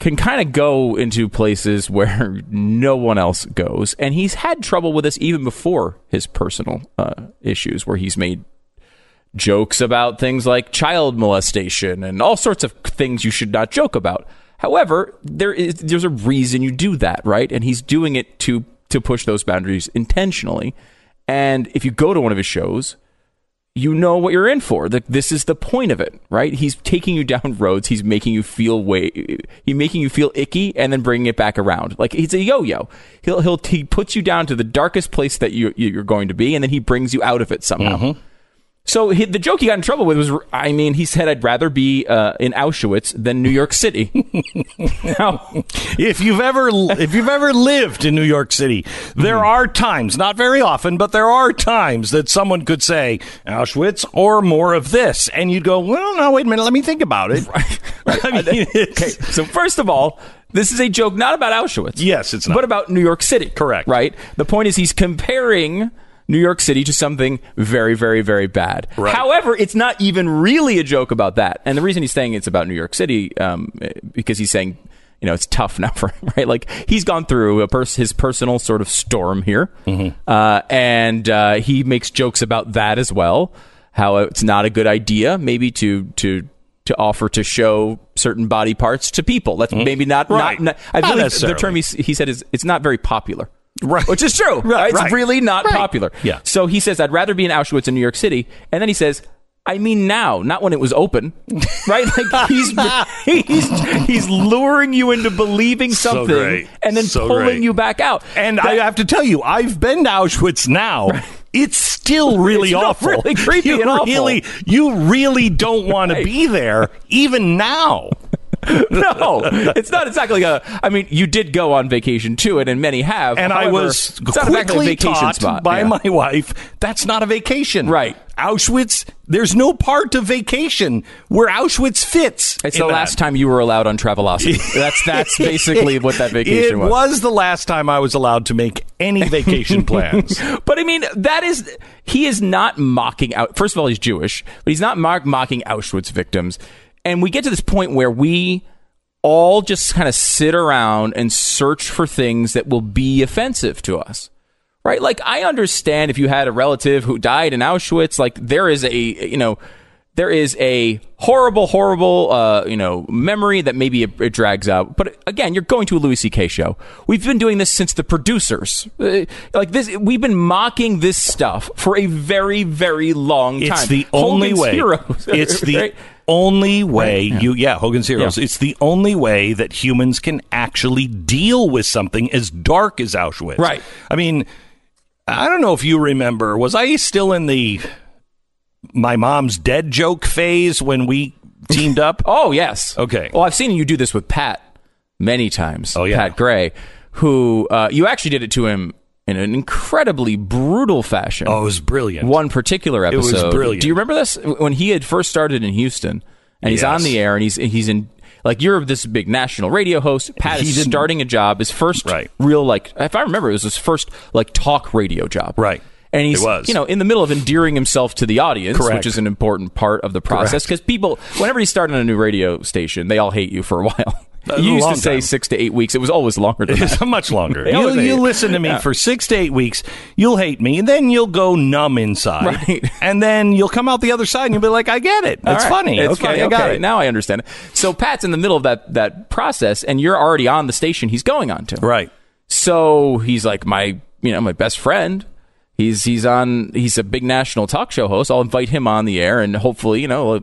can kind of go into places [LAUGHS] where no one else goes, and he's had trouble with this even before his personal uh, issues, where he's made jokes about things like child molestation and all sorts of things you should not joke about. However, there is there's a reason you do that, right? And he's doing it to to push those boundaries intentionally. And if you go to one of his shows, you know what you're in for. That this is the point of it, right? He's taking you down [LAUGHS] roads. He's making you feel way. He's making you feel icky, and then bringing it back around. Like he's a yo-yo. He'll he'll he puts you down to the darkest place that you you're going to be, and then he brings you out of it somehow. Mm-hmm. So he, the joke he got in trouble with was, I mean, he said, "I'd rather be uh, in Auschwitz than New York City." [LAUGHS] now, if you've ever if you've ever lived in New York City, there Mm-hmm. are times, not very often, but there are times that someone could say Auschwitz or more of this, and you'd go, "Well, no, wait a minute, let me think about it." [LAUGHS] I mean, okay, so first of all, this is a joke not about Auschwitz. Yes, it's not. But about New York City. Correct. Right? The point is he's comparing New York City to something very, very, very bad. Right. However, it's not even really a joke about that. And the reason he's saying it's about New York City, um, because he's saying, you know, it's tough [LAUGHS] now for him, right? Like he's gone through a pers- his personal sort of storm here, Mm-hmm. uh, and uh, he makes jokes about that as well. How it's not a good idea, maybe to to to offer to show certain body parts to people. That's maybe not Mm-hmm. Right. not. not I believe the term he, he said is it's not very popular. Right. Which is true. Right, It's right. really not Right. popular. Yeah. So he says, I'd rather be in Auschwitz in New York City. And then he says, I mean now, not when it was open. [LAUGHS] Right? Like he's [LAUGHS] he's he's luring you into believing something great. and then So pulling great. you back out. and That- I have to tell you, I've been to Auschwitz now. It's still [LAUGHS] really It's awful. really creepy you and awful. really, you really don't want to be there, even now. [LAUGHS] no, it's not exactly a. I mean, you did go on vacation to it, and many have. and I was it's not exactly a quickly vacation taught spot. by Yeah. my wife that's not a vacation. Right. Auschwitz. There's no part of vacation where Auschwitz fits. It's the that. last time you were allowed on Travelocity. That's that's [LAUGHS] basically what that vacation was. it was. the last time I was allowed to make any vacation [LAUGHS] plans. But I mean, that is he is not mocking out. First of all, he's Jewish, but he's not mock, mocking Auschwitz victims. And we get to this point where we all just kind of sit around and search for things that will be offensive to us. Right? Like I understand if you had a relative who died in Auschwitz, like there is a you know there is a horrible, horrible, uh, you know, memory that maybe it, it drags out. But again, you're going to a Louis C.K. show. We've been doing this since the producers. Uh, like this, we've been mocking this stuff for a very, very long time. It's the only way. Heroes, It's [LAUGHS] the right? Only way Right, yeah. you yeah, Hogan's Heroes. Yeah. It's the only way that humans can actually deal with something as dark as Auschwitz. Right. I mean, I don't know if you remember, was I still in the my mom's dead joke phase when we teamed up? [LAUGHS] Oh yes. Okay. Well, I've seen you do this with Pat many times. Oh, yeah. Pat Gray, who uh, you actually did it to him in an incredibly brutal fashion. Oh, it was brilliant. one particular episode. It was brilliant. Do you remember this when he had first started in Houston and he's Yes. on the air and he's he's in like you're this big national radio host. Pat He is starting a job, his first Right. real like if I remember it was his first like talk radio job. Right. And he's was. you know in the middle of endearing himself to the audience, Correct. which is an important part of the process because people whenever he started on a new radio station, they all hate you for a [LAUGHS] while. Uh, a you used to say six to eight weeks. It was always longer than that. It's much longer. [LAUGHS] You, you listen to me Yeah. for six to eight weeks. You'll hate me, and then you'll go numb inside. Right. [LAUGHS] And then you'll come out the other side, and you'll be like, "I get it. It's right. funny. It's okay, funny. I got Okay, it." Now I understand it. So Pat's in the middle of that that process, and you're already on the station he's going on to. Right. So he's like my you know my best friend. He's he's on. He's a big national talk show host. I'll invite him on the air, and hopefully you know.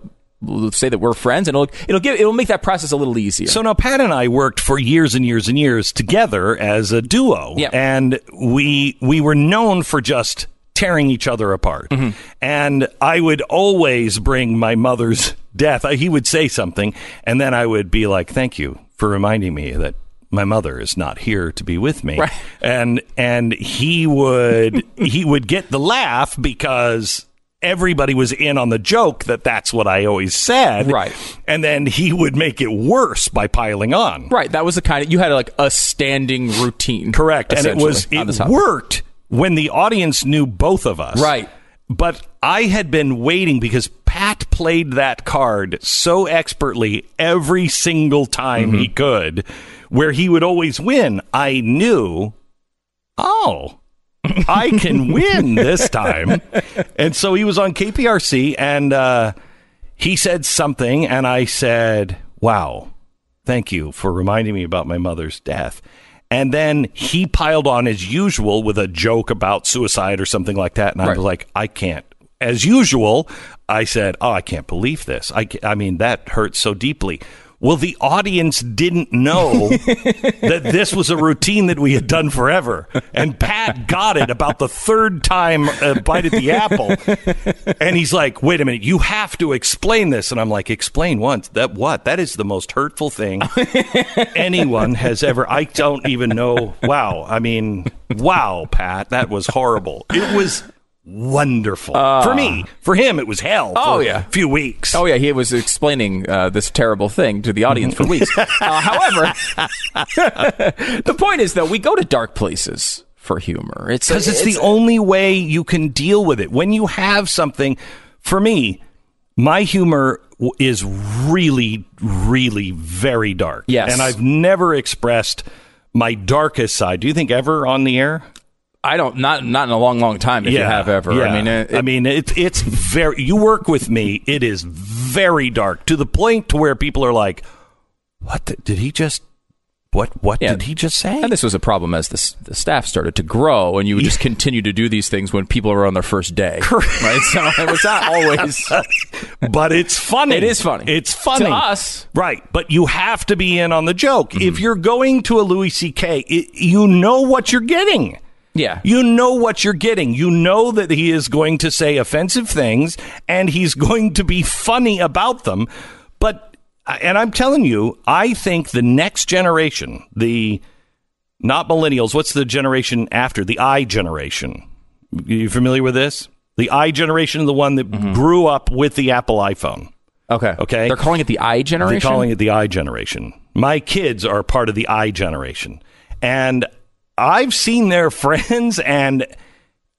Say that we're friends, and it'll it'll give it'll make that process a little easier. So now Pat and I worked for years and years and years together as a duo, Yeah. and we we were known for just tearing each other apart. Mm-hmm. And I would always bring my mother's death, he would say something, and then I would be like, "Thank you for reminding me that." My mother is not here to be with me, Right. and and he would [LAUGHS] he would get the laugh because everybody was in on the joke that that's what I always said, Right. And then he would make it worse by piling on, Right. That was the kind of you had like a standing routine. Correct. And it was essentially, on this it worked when the audience knew both of us. Right. But I had been waiting because Pat played that card so expertly every single time mm-hmm. he could, where he would always win. I knew, oh, I can win this time. And so he was on KPRC and uh, he said something, and I said, wow, thank you for reminding me about my mother's death. And then he piled on as usual with a joke about suicide or something like that. And I Right. was like, I can't. As usual, I said, Oh, I can't believe this. I, I mean, that hurts so deeply. Well, the audience didn't know [LAUGHS] that this was a routine that we had done forever. And Pat got it about the third time uh, bite at the apple. And he's like, wait a minute, you have to explain this. And I'm like, explain once. That what? That is the most hurtful thing [LAUGHS] anyone has ever. I don't even know. Wow. I mean, wow, Pat, that was horrible. It was wonderful. for me, for him, it was hell. Oh, for yeah. a few weeks. Oh yeah, he was explaining uh, this terrible thing to the audience for weeks. [LAUGHS] uh, however, [LAUGHS] the point is though, we go to dark places for humor. It's because it's, the only way you can deal with it. When you have something, for me, my humor w- is really, really very dark. Yes. and I've never expressed my darkest side. Do you think ever on the air? I don't not not in a long, long time. If you have ever, yeah. I mean, it, I mean, it's it's very. You work with me. It is very dark to the point to where people are like, "What the, did he just? What what Yeah. did he just say?" And this was a problem as the, the staff started to grow, and you would just continue to do these things when people are on their first day, [LAUGHS] right? So it was not always. [LAUGHS] but it's funny. It is funny. It's funny To us. right? But you have to be in on the joke. Mm-hmm. If you're going to a Louis C.K., it, you know what you're getting. Yeah, You know what you're getting. You know that he is going to say offensive things and he's [LAUGHS] going to be funny about them. But, uh, and I'm telling you, I think the next generation, the not millennials, what's the generation after? The I generation. You familiar with this? The I generation is the one that mm-hmm. grew up with the Apple iPhone. okay, Okay. They're calling it the I generation. They're calling it the I generation. My kids are part of the I generation. And I've seen their [LAUGHS] friends, and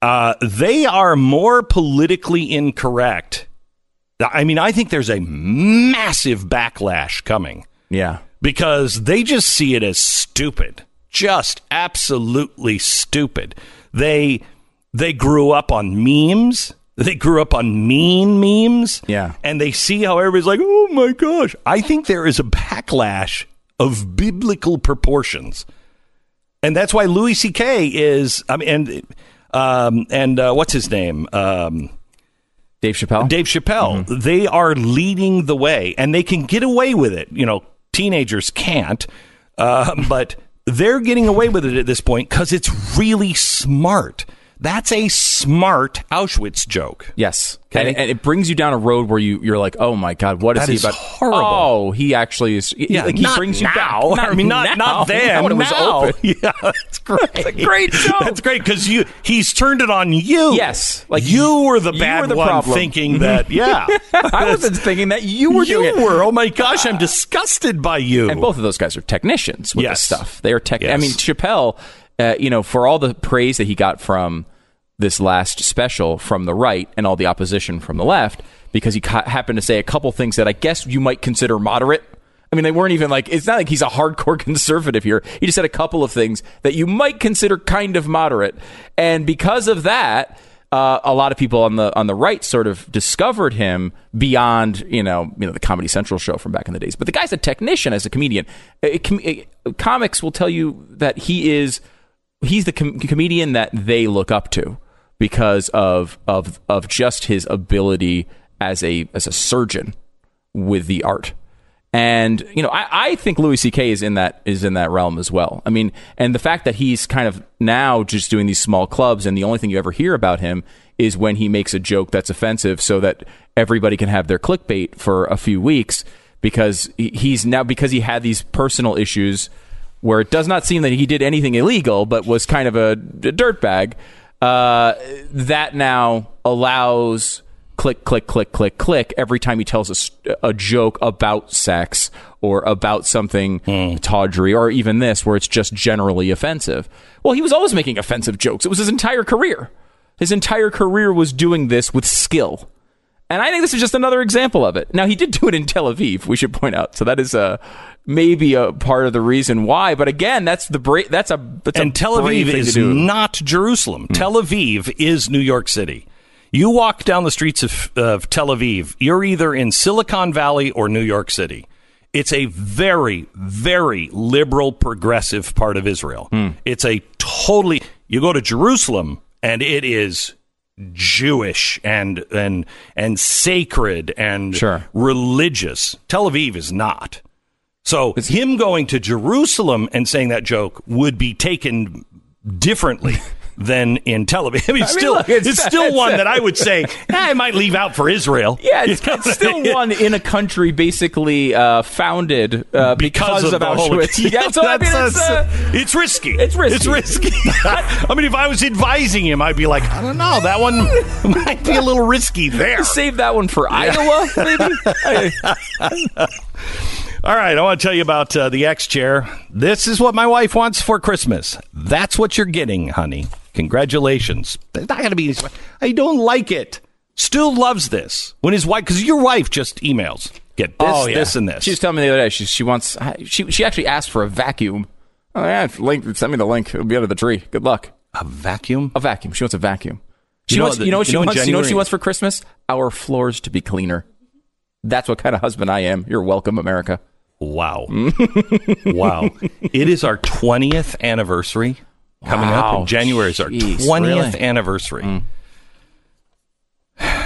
uh, they are more politically incorrect. I mean, I think there's a massive backlash coming yeah. because they just see it as stupid, just absolutely stupid. They they grew up on memes. They grew up on mean memes. Yeah. And they see how everybody's like, "Oh my gosh." I think there is a backlash of biblical proportions. And that's why Louis CK is I mean and um and uh, what's his name? Um Dave Chappelle. Dave Chappelle, they are leading the way and they can get away with it. You know, teenagers can't, uh, [LAUGHS] but they're getting away with it at this point because it's really smart. That's a smart Auschwitz joke. Yes, Okay. and, it- and it brings you down a road where you you're like, oh my god, what is That he is about? horrible. Oh, he actually is. Yeah, like he not brings you now. down. [LAUGHS] I mean, not [LAUGHS] now. not [LAUGHS] then. when it was now. open. Yeah, that's great. That's a great joke. That's great because you he's turned it on you. Yes, like you were the you bad were the one, problem. thinking that. Yeah, I wasn't thinking that you were you doing it. were. Oh my gosh, I'm disgusted by you. And both of those guys are technicians with Yes. this stuff. They are tech. I mean, Chappelle, uh, you know, for all the praise that he got from this last special from the right and all the opposition from the left, because he ca- happened to say a couple things that I guess you might consider moderate. I mean, they weren't even like, it's not like he's a hardcore [LAUGHS] conservative here. He just said a couple of things that you might consider kind of moderate. And because of that, uh, a lot of people on the on the right sort of discovered him beyond you know you know the Comedy Central show from back in the days. But the guy's a technician as a comedian. Com- uh, comics will tell you that he is he's the com- comedian that they look up to because of of of just his ability as a as a surgeon with the art. And you know, I, I think Louis C.K. is in that is in that realm as well. I mean, and the fact that he's kind of now just doing these small clubs, and the only thing you ever hear about him is when he makes a joke that's offensive so that everybody can have their clickbait for a few weeks because he- he's now because he had these personal issues where it does not seem that he did anything illegal but was kind of a, a dirtbag uh, that now allows click click click click click every time he tells a joke about sex or about something tawdry or even this where it's just generally offensive. Well he was always making offensive jokes. It was his entire career. His entire career was doing this with skill. And I think this is just another example of it. Now he did do it in Tel Aviv. We should point out, so that is uh, maybe a part of the reason why. But again, that's the bra- that's a that's and a Tel Aviv is not Jerusalem. Hmm. Tel Aviv is New York City. You walk down the streets of, of Tel Aviv, you're either in Silicon Valley or New York City. It's a very, very liberal, progressive part of Israel. Hmm. It's a totally. You go to Jerusalem, and it is Jewish and and and sacred and Sure. religious. Tel Aviv is not. So him going to Jerusalem and saying that joke would be taken differently [LAUGHS] than in Tel Aviv. [LAUGHS] I mean, still, look, it's, it's- [LAUGHS] still it's- one that I would say eh, I might leave out for Israel. Yeah, it's, it's still one in a country basically uh, founded uh, because, of, the Auschwitz. Holocaust. yeah, so I mean, it's, uh, it's risky. it's risky. It's risky. I mean, if I was advising him, I'd be like, I don't know, that one might be a little risky there. save that one for Iowa, maybe. All right, I want to tell you about uh, the X chair. This is what my wife wants for Christmas. That's what you're getting, honey. Congratulations. I got to be. I don't like it. Still loves this when his wife, because your wife just emails, get this, this, and this. Oh, She was telling me the other day she she wants she she actually asked for a vacuum. Oh yeah, link send me the link. It'll be under the tree. Good luck. a vacuum. A vacuum. She wants a vacuum. She You know wants. the- you know what you she know in wants. You know what she wants for Christmas? Our floors to be cleaner. That's what kind of husband I am. You're welcome, America. Wow. [LAUGHS] wow. It is our 20th anniversary coming up in January. Is our Jeez, 20th really? Mm. anniversary. [SIGHS]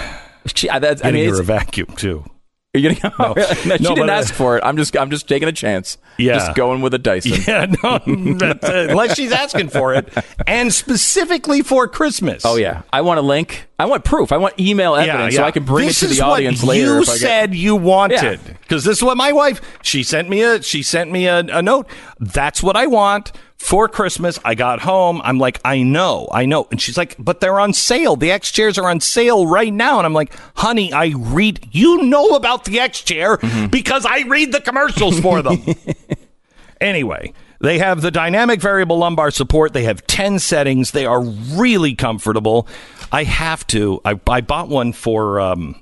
She, I, that's, I mean, [LAUGHS] her a vacuum too. Are you're getting, no, she No, didn't but, uh, ask for it. I'm just I'm just taking a chance. Yeah. just going with a Dyson. [LAUGHS] Yeah, no, unless she's asking for it, and specifically for Christmas. Oh yeah, I want a link. I want proof. I want email evidence so I can bring This it to the audience later. You if I get- said you wanted Yeah. because this is what my wife. She sent me a. She sent me a, a note. That's what I want for Christmas. I got home. I'm like, I know, I know, and she's like, but they're on sale. The X chairs are on sale right now, and I'm like, honey, I read. You know about the X chair Mm-hmm. because I read the commercials for them. [LAUGHS] Anyway, they have the dynamic variable lumbar support. They have 10 settings. They are really comfortable. I have to. I, I bought one for um,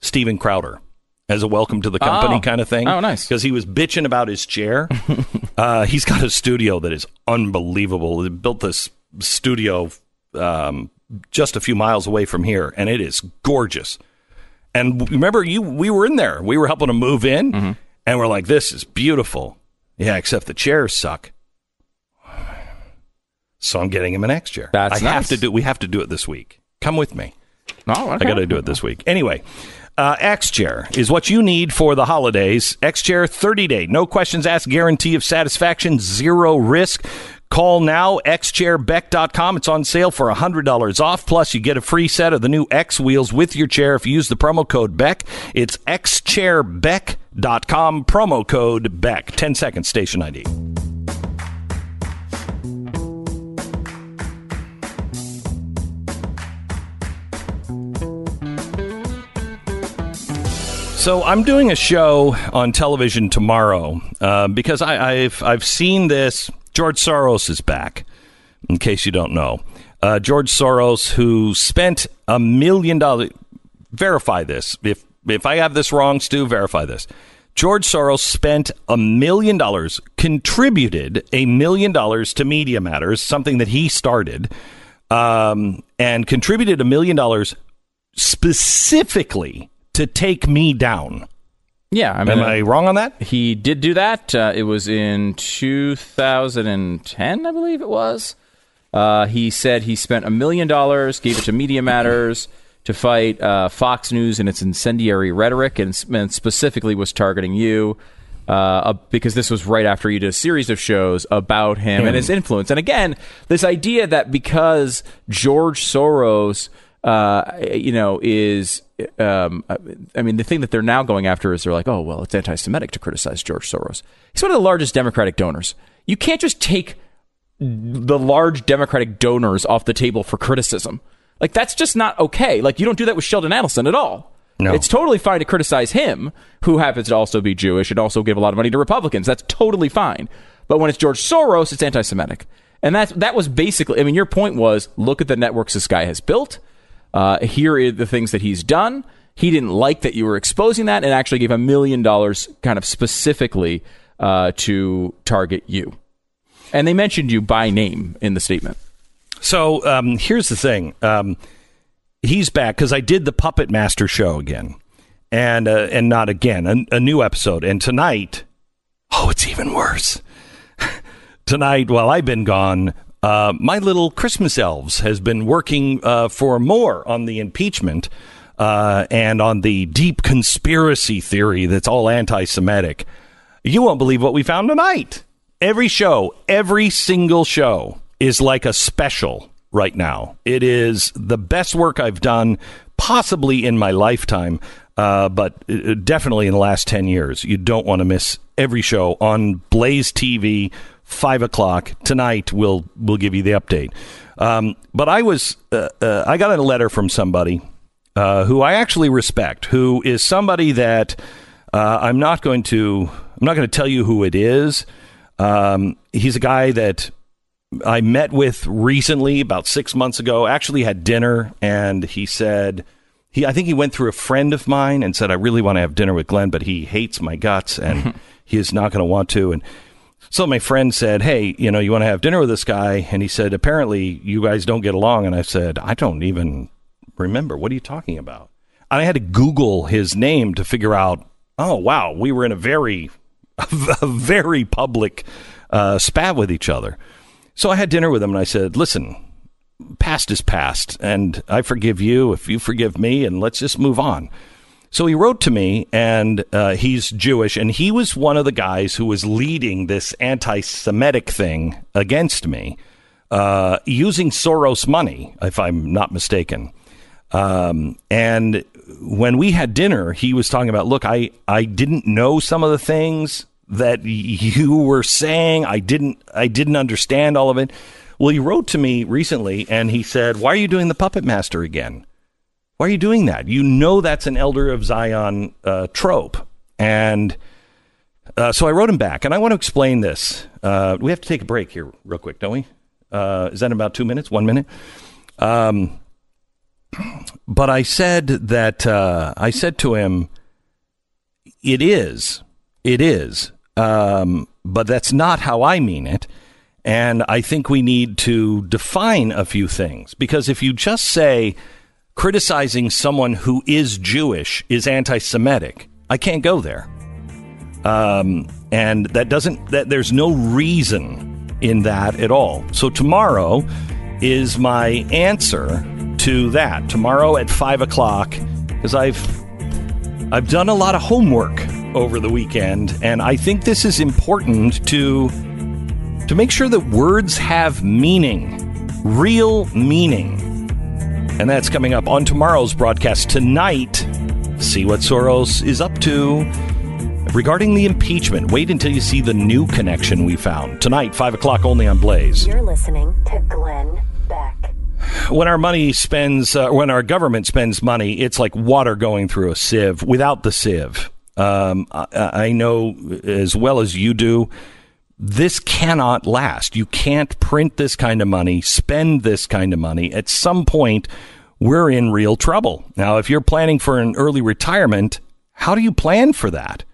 Steven Crowder as a welcome to the company Oh. kind of thing. Oh, nice. Because he was bitching about his chair. [LAUGHS] uh, he's got a studio that is unbelievable. He built this studio um, just a few miles away from here, and it is gorgeous. And remember, you we were in there. We were helping him move in, Mm-hmm. and we're like, "This is beautiful." Yeah, except the chairs suck. So I'm getting him an X chair. That's I have to do. We have to do it this week. Come with me. Oh, okay. I got to do it this week. Anyway, uh, X Chair is what you need for the holidays. X Chair 30 day, no questions asked, guarantee of satisfaction, zero risk. Call now, xchairbeck.com. It's on sale for $100 off. Plus, you get a free set of the new X wheels with your chair if you use the promo code BECK. It's xchairbeck.com, promo code BECK. 10 seconds, station ID. So I'm doing a show on television tomorrow uh, because I, I've I've seen this. George Soros is back. In case you don't know, uh, George Soros, who spent a million dollars. Verify this. If if I have this wrong, Stu, verify this. George Soros spent a million dollars, contributed a million dollars to Media Matters, something that he started, um, and contributed a million dollars specifically to take me down. Yeah, I mean, Am I wrong on that? He did do that. Uh, it was in 2010, I believe it was. Uh, he said he spent a million dollars, gave it to Media Matters to fight uh, Fox News and its incendiary rhetoric, and, and specifically was targeting you. Uh, uh, because this was right after you did a series of shows about him and his influence. And again, this idea that because George Soros uh, you know, is um, I mean, the thing that they're now going after is they're like, oh, well, it's anti-Semitic to criticize George Soros. He's one of the largest Democratic donors. You can't just take the large Democratic donors off the table for criticism. Like that's just not okay. Like you don't do that with Sheldon Adelson at all. No. It's totally fine to criticize him, who happens to also be Jewish and also give a lot of money to Republicans. That's totally fine. But when it's George Soros, it's anti-Semitic. And that's that was basically. I mean, your point was look at the networks this guy has built. Uh, here are the things that he's done. He didn't like that you were exposing that, and actually gave a million dollars, kind of specifically uh, to target you. And they mentioned you by name in the statement. So um, here's the thing. Um, he's back because I did the Puppet Master show again, and uh, and not again a, a new episode. And tonight, oh, it's even worse. [LAUGHS] tonight, while I've been gone, uh, my little Christmas elves has been working uh, for more on the impeachment uh, and on the deep conspiracy theory that's all anti-Semitic. You won't believe what we found tonight. Every show, every single show is like a special right now. It is the best work I've done, possibly in my lifetime, uh, but uh, definitely in the last 10 years. You don't want to miss every show on Blaze TV, 5 o'clock. Tonight, we'll, we'll give you the update. Um, but I was, uh, uh I got a letter from somebody uh, who I actually respect, who is somebody that uh, I'm not going to, I'm not going to tell you who it is. Um, he's a guy that I met with recently, about six months ago. Actually, had dinner, and he said he. I think he went through a friend of mine and said, "I really want to have dinner with Glenn, but he hates my guts, and [LAUGHS] he is not going to want to." And so my friend said, "Hey, you know, you want to have dinner with this guy?" And he said, "Apparently, you guys don't get along." And I said, "I don't even remember. What are you talking about?" And I had to Google his name to figure out. Oh, wow, we were in a very, [LAUGHS] a very public uh, spat with each other. So I had dinner with him and I said, listen, past is past, and I forgive you if you forgive me, and let's just move on. So he wrote to me, and uh, he's Jewish, and he was one of the guys who was leading this anti Semitic thing against me uh, using Soros money, if I'm not mistaken. Um, and when we had dinner, he was talking about, look, I, I didn't know some of the things that you were saying. I didn't I didn't understand all of it. Well, he wrote to me recently and he said, "Why are you doing the Puppet Master again? Why are you doing that? You know that's an Elder of Zion uh, trope." And uh, so I wrote him back, and I want to explain this. Uh, we have to take a break here, real quick, don't we? Uh, is that about two minutes? One minute? Um, but I said that uh, I said to him, "It is, it is um, but that's not how I mean it. And I think we need to define a few things because if you just say criticizing someone who is Jewish is anti Semitic, I can't go there. Um, and that doesn't, that there's no reason in that at all. So tomorrow is my answer to that. Tomorrow at five o'clock, because I've, I've done a lot of homework over the weekend, and I think this is important to to make sure that words have meaning, real meaning. And that's coming up on tomorrow's broadcast tonight. See what Soros is up to regarding the impeachment. Wait until you see the new connection we found tonight, five o'clock only on Blaze. You're listening to Glenn Beck. When our money spends, uh, when our government spends money, it's like water going through a sieve. Without the sieve, um, I, I know as well as you do this cannot last. You can't print this kind of money, spend this kind of money. At some point, we're in real trouble. Now, if you're planning for an early retirement, how do you plan for that?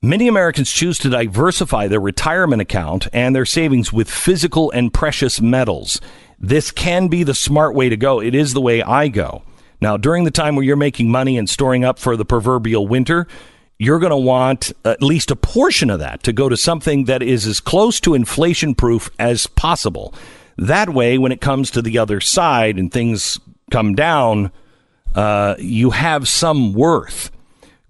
Many Americans choose to diversify their retirement account and their savings with physical and precious metals. This can be the smart way to go. It is the way I go. Now, during the time where you're making money and storing up for the proverbial winter, you're going to want at least a portion of that to go to something that is as close to inflation proof as possible. That way, when it comes to the other side and things come down, uh, you have some worth.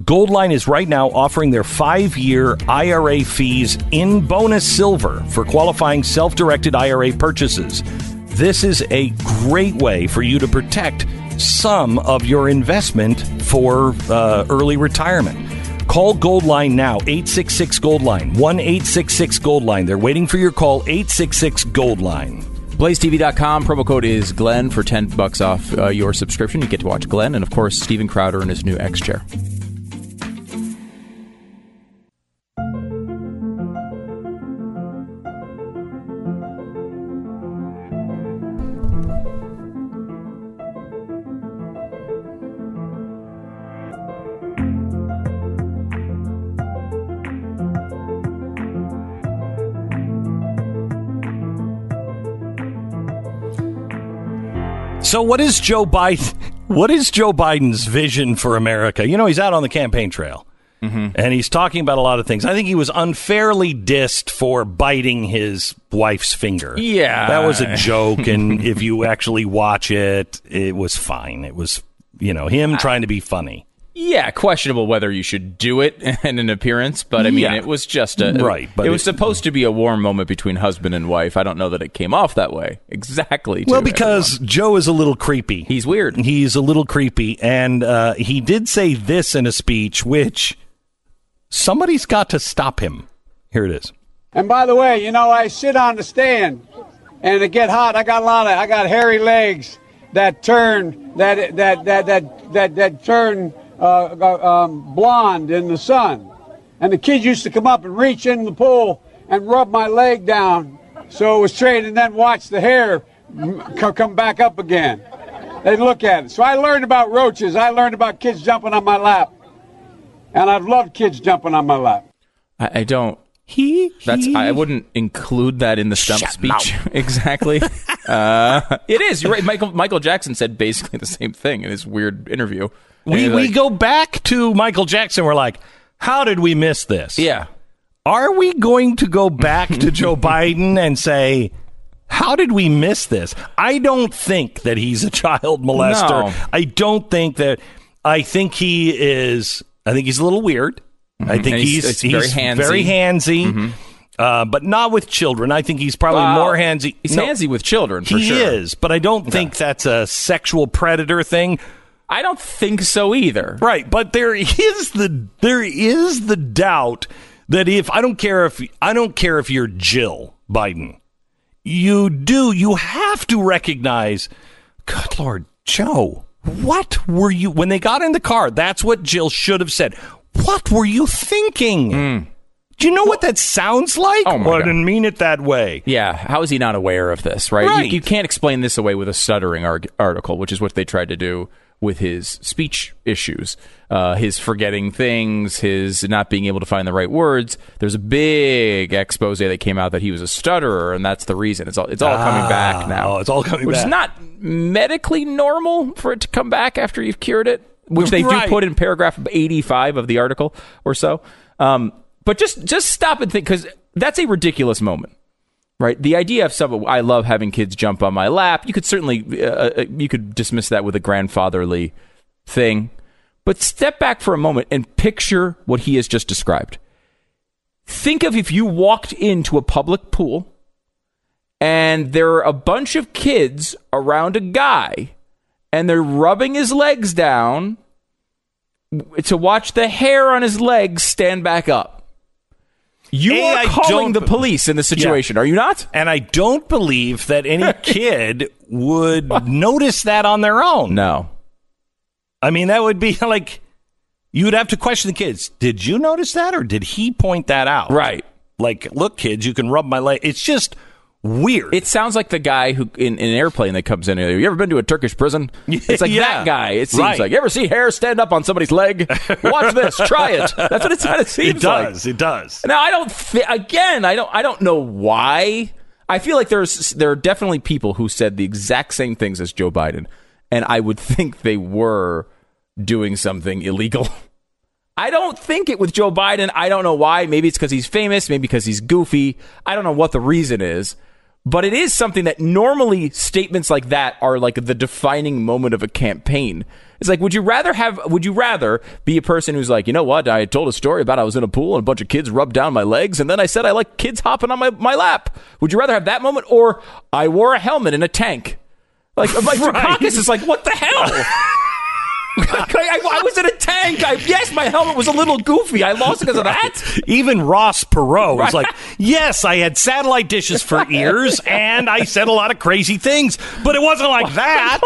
Goldline is right now offering their five year IRA fees in bonus silver for qualifying self directed IRA purchases. this is a great way for you to protect some of your investment for uh, early retirement. Call Goldline now, 866 Goldline, 1 866 Goldline. They're waiting for your call, 866 Goldline. BlazeTV.com. Promo code is Glenn for 10 bucks off uh, your subscription. You get to watch Glenn and, of course, Steven Crowder in his new X chair. So, what is Joe Biden? What is Joe Biden's vision for America? You know, he's out on the campaign trail. Mm-hmm. And he's talking about a lot of things. I think he was unfairly dissed for biting his wife's finger. Yeah. That was a joke. and if you actually watch it, it was fine. It was, you know, him [LAUGHS] trying to be funny. Yeah, questionable whether you should do it [LAUGHS] in an appearance, but I mean, Yeah. it was just a Right, but it was it- supposed to be a warm moment between husband and wife. I don't know that it came off that way exactly. Well, because Joe is a little creepy. He's weird. He's a little creepy. And uh, he did say this in a speech, which somebody's got to stop him. Here it is. And by the way, you know, I sit on the stand and it get hot. I got a lot of, I got hairy legs that turn, that, that, that, that, that, that turn uh, um, blonde in the sun. And the kids used to come up and reach in the pool and rub my leg down so it was straight and then watch the hair come back up again. They'd look at it. So I learned about roaches. I learned about kids jumping on my lap. And I've loved kids jumping on my lap. I, I don't. He, That's he- I wouldn't include that in the stump speech [LAUGHS] exactly. [LAUGHS] uh, it is. You're right. Michael Michael Jackson said basically the same thing in his weird interview. And we, we like, go back to Michael Jackson. We're like, how did we miss this? Yeah. Are we going to go back to Joe [LAUGHS] Biden and say, how did we miss this? I don't think that he's a child molester. No. I don't think that. I think he is. I think he's a little weird. I think Mm-hmm. He's- he's, it's very handsy. very handsy, uh, but not with children. I think he's probably Wow. more handsy. He's No, handsy with children for he sure. is, but I don't think that's a sexual predator thing. I don't think so either. Right, but there is the there is the doubt that if I don't care if I don't care if you're Jill Biden, you do you have to recognize, God Lord, Joe, what were you when they got in the car? That's what Jill should have said. What were you thinking? Do you know what that sounds like? Oh, my well, I God. didn't mean it that way. Yeah, how is he not aware of this, right? Right. You, you can't explain this away with a stuttering arg- article, which is what they tried to do with his speech issues, uh, his forgetting things, his not being able to find the right words. There's a big expose that came out that he was a stutterer, and that's the reason. It's all it's all coming back now. oh, it's all coming which back. is not medically normal for it to come back after you've cured it, which they Right. do put in paragraph 85 of the article or so. Um, but just just stop and think because that's a ridiculous moment right? The idea of some, I love having kids jump on my lap. You could certainly, uh, uh, you could dismiss that with a grandfatherly thing, but step back for a moment and picture what he has just described. Think of if you walked into a public pool and there are a bunch of kids around a guy and they're rubbing his legs down to watch the hair on his legs stand back up. You A, are calling the police in this situation, are you not? And I don't believe that any [LAUGHS] kid would notice that on their own. No. I mean, that would be [LAUGHS] like you would have to question the kids. Did you notice that, or did he point that out? Right. Like, look, kids, you can rub my leg. It's just weird. It sounds like the guy who in, in an airplane that comes in. Have you ever been to a Turkish prison? [LAUGHS] It's like Yeah. that guy. It seems Right. like. You ever see hair stand up on somebody's leg? Watch this. Try it. That's what it kind of [LAUGHS] seems it like. does. It does. Now I don't. Th- again, I don't. I don't know why. I feel like there's there are definitely people who said the exact same things as Joe Biden, and I would think they were doing something illegal. [LAUGHS] I don't think it with Joe Biden. I don't know why. Maybe it's because he's famous. Maybe because he's goofy. I don't know what the reason is. But it is something that normally statements like that are like the defining moment of a campaign. It's like, would you rather have, would you rather be a person who's like, you know what? I told a story about I was in a pool and a bunch of kids rubbed down my legs, and then I said I like kids hopping on my, my lap. Would you rather have that moment or I wore a helmet in a tank? Like, [LAUGHS] like Right. Dukakis is like, what the hell? [LAUGHS] I, I- was in a tank. I, yes, my helmet was a little goofy. I lost it because of that. Even Ross Perot was like, "Yes, I had satellite dishes for ears, and I said a lot of crazy things, but it wasn't like [LAUGHS] that."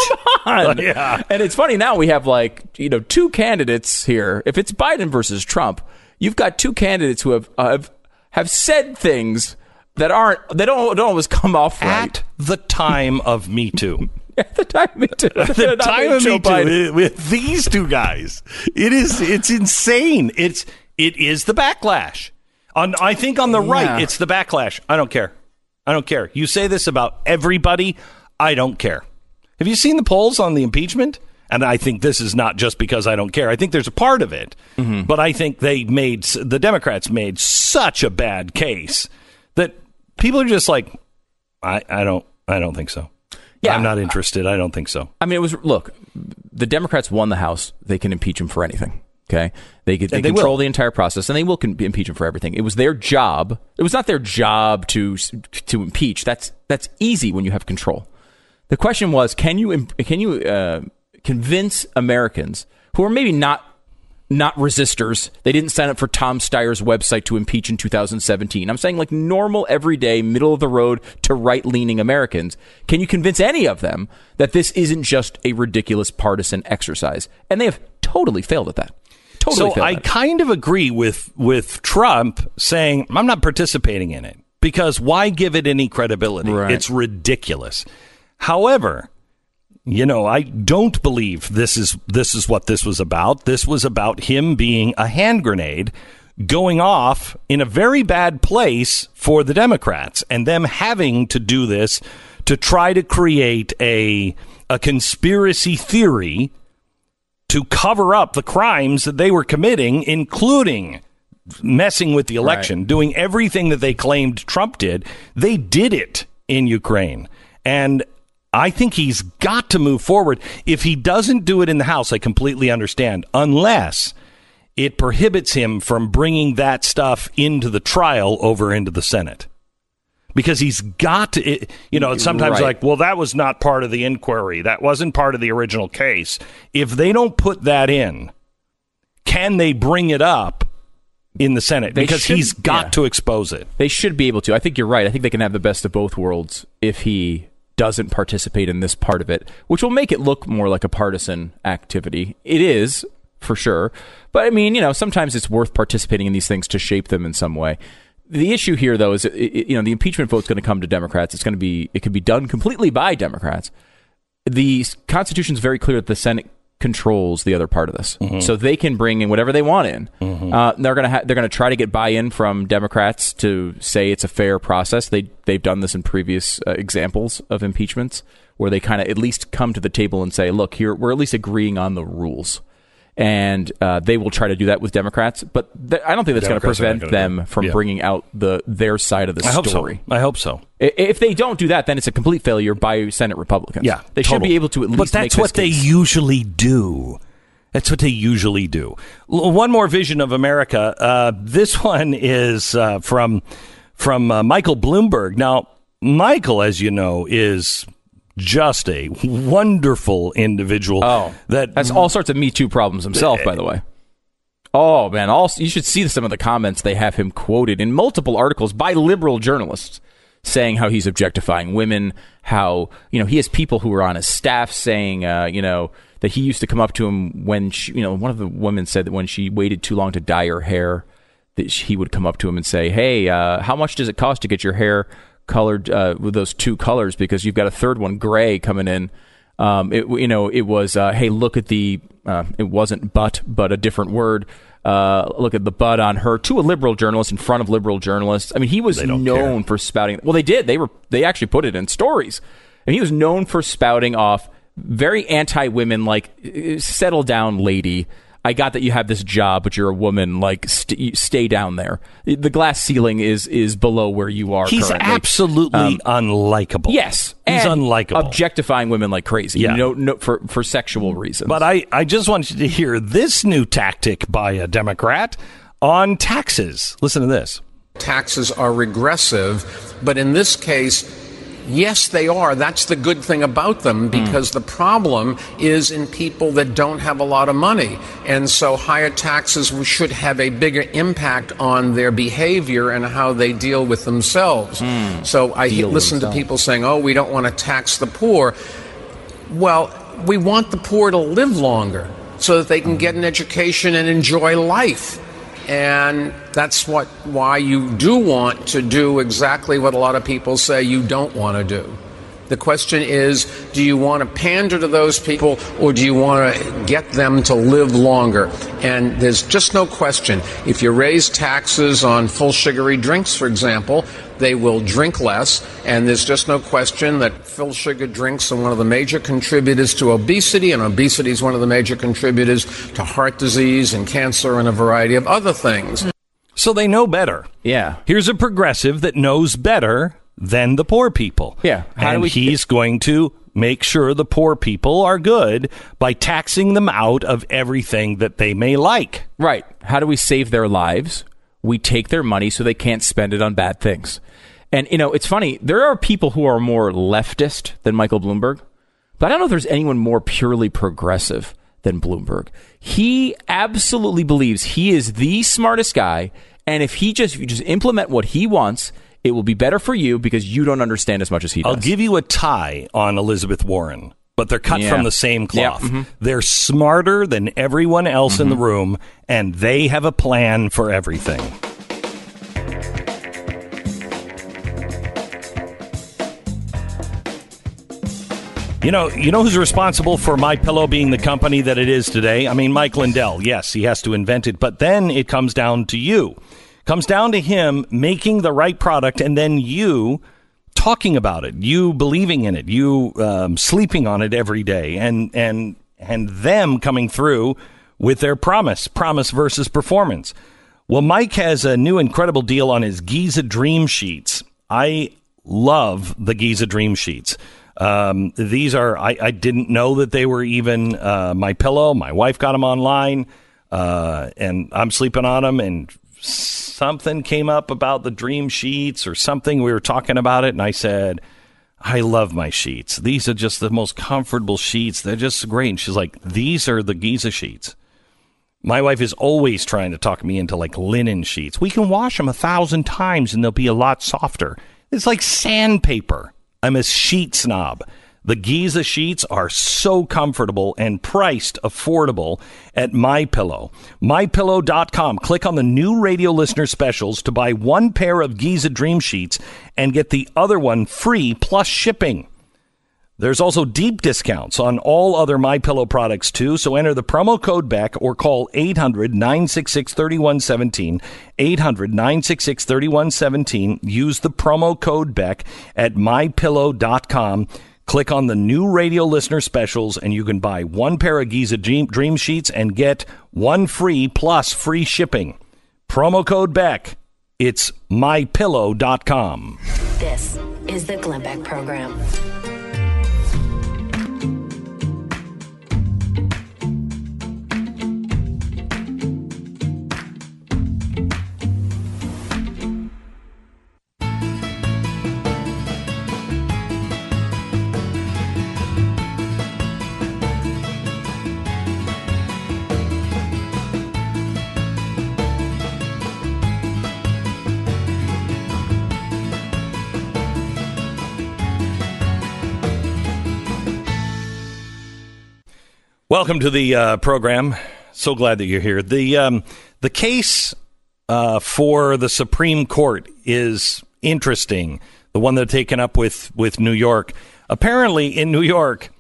on. [LAUGHS] Yeah. And it's funny now we have like, you know, two candidates here. If it's Biden versus Trump, you've got two candidates who have uh, have, have said things that aren't they don't don't always come off right. At the time of Me Too, At [LAUGHS] the time [LAUGHS] me too. the time of Joe Me Too, Biden. with these two guys, it is it's insane. It's it is the backlash. On I think on the Yeah. right, it's the backlash. I don't care. I don't care. You say this about everybody. I don't care. Have you seen the polls on the impeachment? And I think this is not just because I don't care. I think there's a part of it, mm-hmm. but I think they made the Democrats made such a bad case that people are just like, I, I don't, I don't think so. Yeah. I'm not interested. I don't think so. I mean, it was look. The Democrats won the House. They can impeach him for anything. Okay, they could, they, they control will. the entire process, and they will con- impeach him for everything. It was their job. It was not their job to to impeach. That's that's easy when you have control. The question was, can you can you uh, convince Americans who are maybe not not resistors. They didn't sign up for Tom Steyer's website to impeach in 2017. I'm saying like normal, everyday, middle of the road to right leaning Americans. Can you convince any of them that this isn't just a ridiculous partisan exercise? And they have totally failed at that. Totally so failed I kind of agree with with Trump saying I'm not participating in it because why give it any credibility? Right. It's ridiculous. However, you know, I don't believe this is this is what this was about. This was about him being a hand grenade going off in a very bad place for the Democrats and them having to do this to try to create a a conspiracy theory to cover up the crimes that they were committing, including messing with the election, doing everything that they claimed Trump did. They did it in Ukraine. And I think he's got to move forward. If he doesn't do it in the House, I completely understand, unless it prohibits him from bringing that stuff into the trial over into the Senate. Because he's got to, it, you know, it's sometimes Right. like, well, that was not part of the inquiry. That wasn't part of the original case. If they don't put that in, can they bring it up in the Senate? They because should- he's got yeah. to expose it. They should be able to. I think you're right. I think they can have the best of both worlds if he doesn't participate in this part of it, which will make it look more like a partisan activity. It is, for sure. But I mean, you know, sometimes it's worth participating in these things to shape them in some way. The issue here, though, is it, you know the impeachment vote's going to come to Democrats. It's going to be it could be done completely by Democrats. The Constitution's very clear that the Senate controls the other part of this, so they can bring in whatever they want in. Uh, they're gonna ha- they're gonna try to get buy-in from Democrats to say it's a fair process. They they've done this in previous uh, examples of impeachments where they kind of at least come to the table and say, look, here we're at least agreeing on the rules. And uh, they will try to do that with Democrats, but th- I don't think that's going to Democrats are not prevent them from Yeah. bringing out the their side of the I hope story. so. I hope so. If they don't do that, then it's a complete failure by Senate Republicans. Yeah, they should be able to at least. But that's what they usually do. That's what they usually do. One more vision of America. Uh, this [LAUGHS] one is uh, from from uh, Michael Bloomberg. Now, Michael, as you know, is just a wonderful individual. Oh, that that's all sorts of Me Too problems himself, by the way. Oh man, all you should see some of the comments they have him quoted in multiple articles by liberal journalists saying how he's objectifying women, how you know he has people who are on his staff saying, uh, you know, that he used to come up to him when she, you know, one of the women said that when she waited too long to dye her hair, that he would come up to him and say, "Hey, uh, how much does it cost to get your hair colored uh, with those two colors? Because you've got a third one, gray, coming in." Um, it you know it was uh, hey look at the uh, it wasn't but but a different word. Uh, look at the butt on her to a liberal journalist in front of liberal journalists. I mean, he was known for spouting. Well, they did. They were they actually put it in stories, and he was known for spouting off very anti women, like "Uh, settle down, lady. I got that you have this job, but you're a woman. Like, st- stay down there. The glass ceiling is is below where you are. He's currently. absolutely um, unlikable. yes. He's and unlikable. Objectifying women like crazy. Yeah. No, no, for for sexual reasons. But I, I just want you to hear this new tactic by a Democrat on taxes. Listen to this. taxes are regressive, but in this case, yes, they are. That's the good thing about them hmm. because the problem is in people that don't have a lot of money. And so higher taxes should have a bigger impact on their behavior and how they deal with themselves. Hmm. So I Deal listen to people saying, oh, we don't want to tax the poor. Well, we want the poor to live longer so that they can hmm. get an education and enjoy life. And that's what why you do want to do exactly what a lot of people say you don't want to do. The question is, do you want to pander to those people or do you want to get them to live longer? And there's just no question. If you raise taxes on full sugary drinks, for example, they will drink less. And there's just no question that full sugar drinks are one of the major contributors to obesity, and obesity is one of the major contributors to heart disease and cancer and a variety of other things. So they know better. yeah. Here's a progressive that knows better than the poor people. Yeah. How do and we- he's going to make sure the poor people are good by taxing them out of everything that they may like. Right. How do we save their lives? We take their money so they can't spend it on bad things. And, you know, it's funny. There are people who are more leftist than Michael Bloomberg, but I don't know if there's anyone more purely progressive than Bloomberg. He absolutely believes he is the smartest guy. And if he just, if you just implement what he wants, it will be better for you because you don't understand as much as he does. I'll give you a tie on Elizabeth Warren, but they're cut Yeah. from the same Yeah, cloth. mhm. They're smarter than everyone else in the room, and they have a plan for everything. You know, you know who's responsible for My Pillow being the company that it is today? I mean, Mike Lindell. Yes, he has to invent it, but then it comes down to you. Comes down to him making the right product, and then you talking about it, you believing in it, you um, sleeping on it every day, and and and them coming through with their promise, promise versus performance. Well, Mike has a new incredible deal on his Giza Dream Sheets. I love the Giza Dream Sheets. Um, these are I, I didn't know that they were even uh, my pillow. My wife got them online, uh, and I'm sleeping on them. And something came up about the Dream Sheets or something. We were talking about it, and I said, I love my sheets. These are just the most comfortable sheets. They're just great. And she's like, These are the Giza sheets. My wife is always trying to talk me into like linen sheets. We can wash them a thousand times and they'll be a lot softer. It's like sandpaper. I'm a sheet snob. The Giza sheets are so comfortable and priced affordable at My MyPillow. MyPillow.com. Click on the new radio listener specials to buy one pair of Giza Dream Sheets and get the other one free plus shipping. There's also deep discounts on all other My Pillow products too, so enter the promo code Beck or call 800-966-3117, 800-966-3117. Use the promo code Beck at mypillow.com. Click on the new radio listener specials and you can buy one pair of Giza Dream, Sheets and get one free plus free shipping. Promo code Beck. It's mypillow.com. This is the Glenn Beck Program. Welcome to the uh, program. So glad that you're here. The um, the case uh, for the Supreme Court is interesting. The one they're taken up with with New York. Apparently, in New York,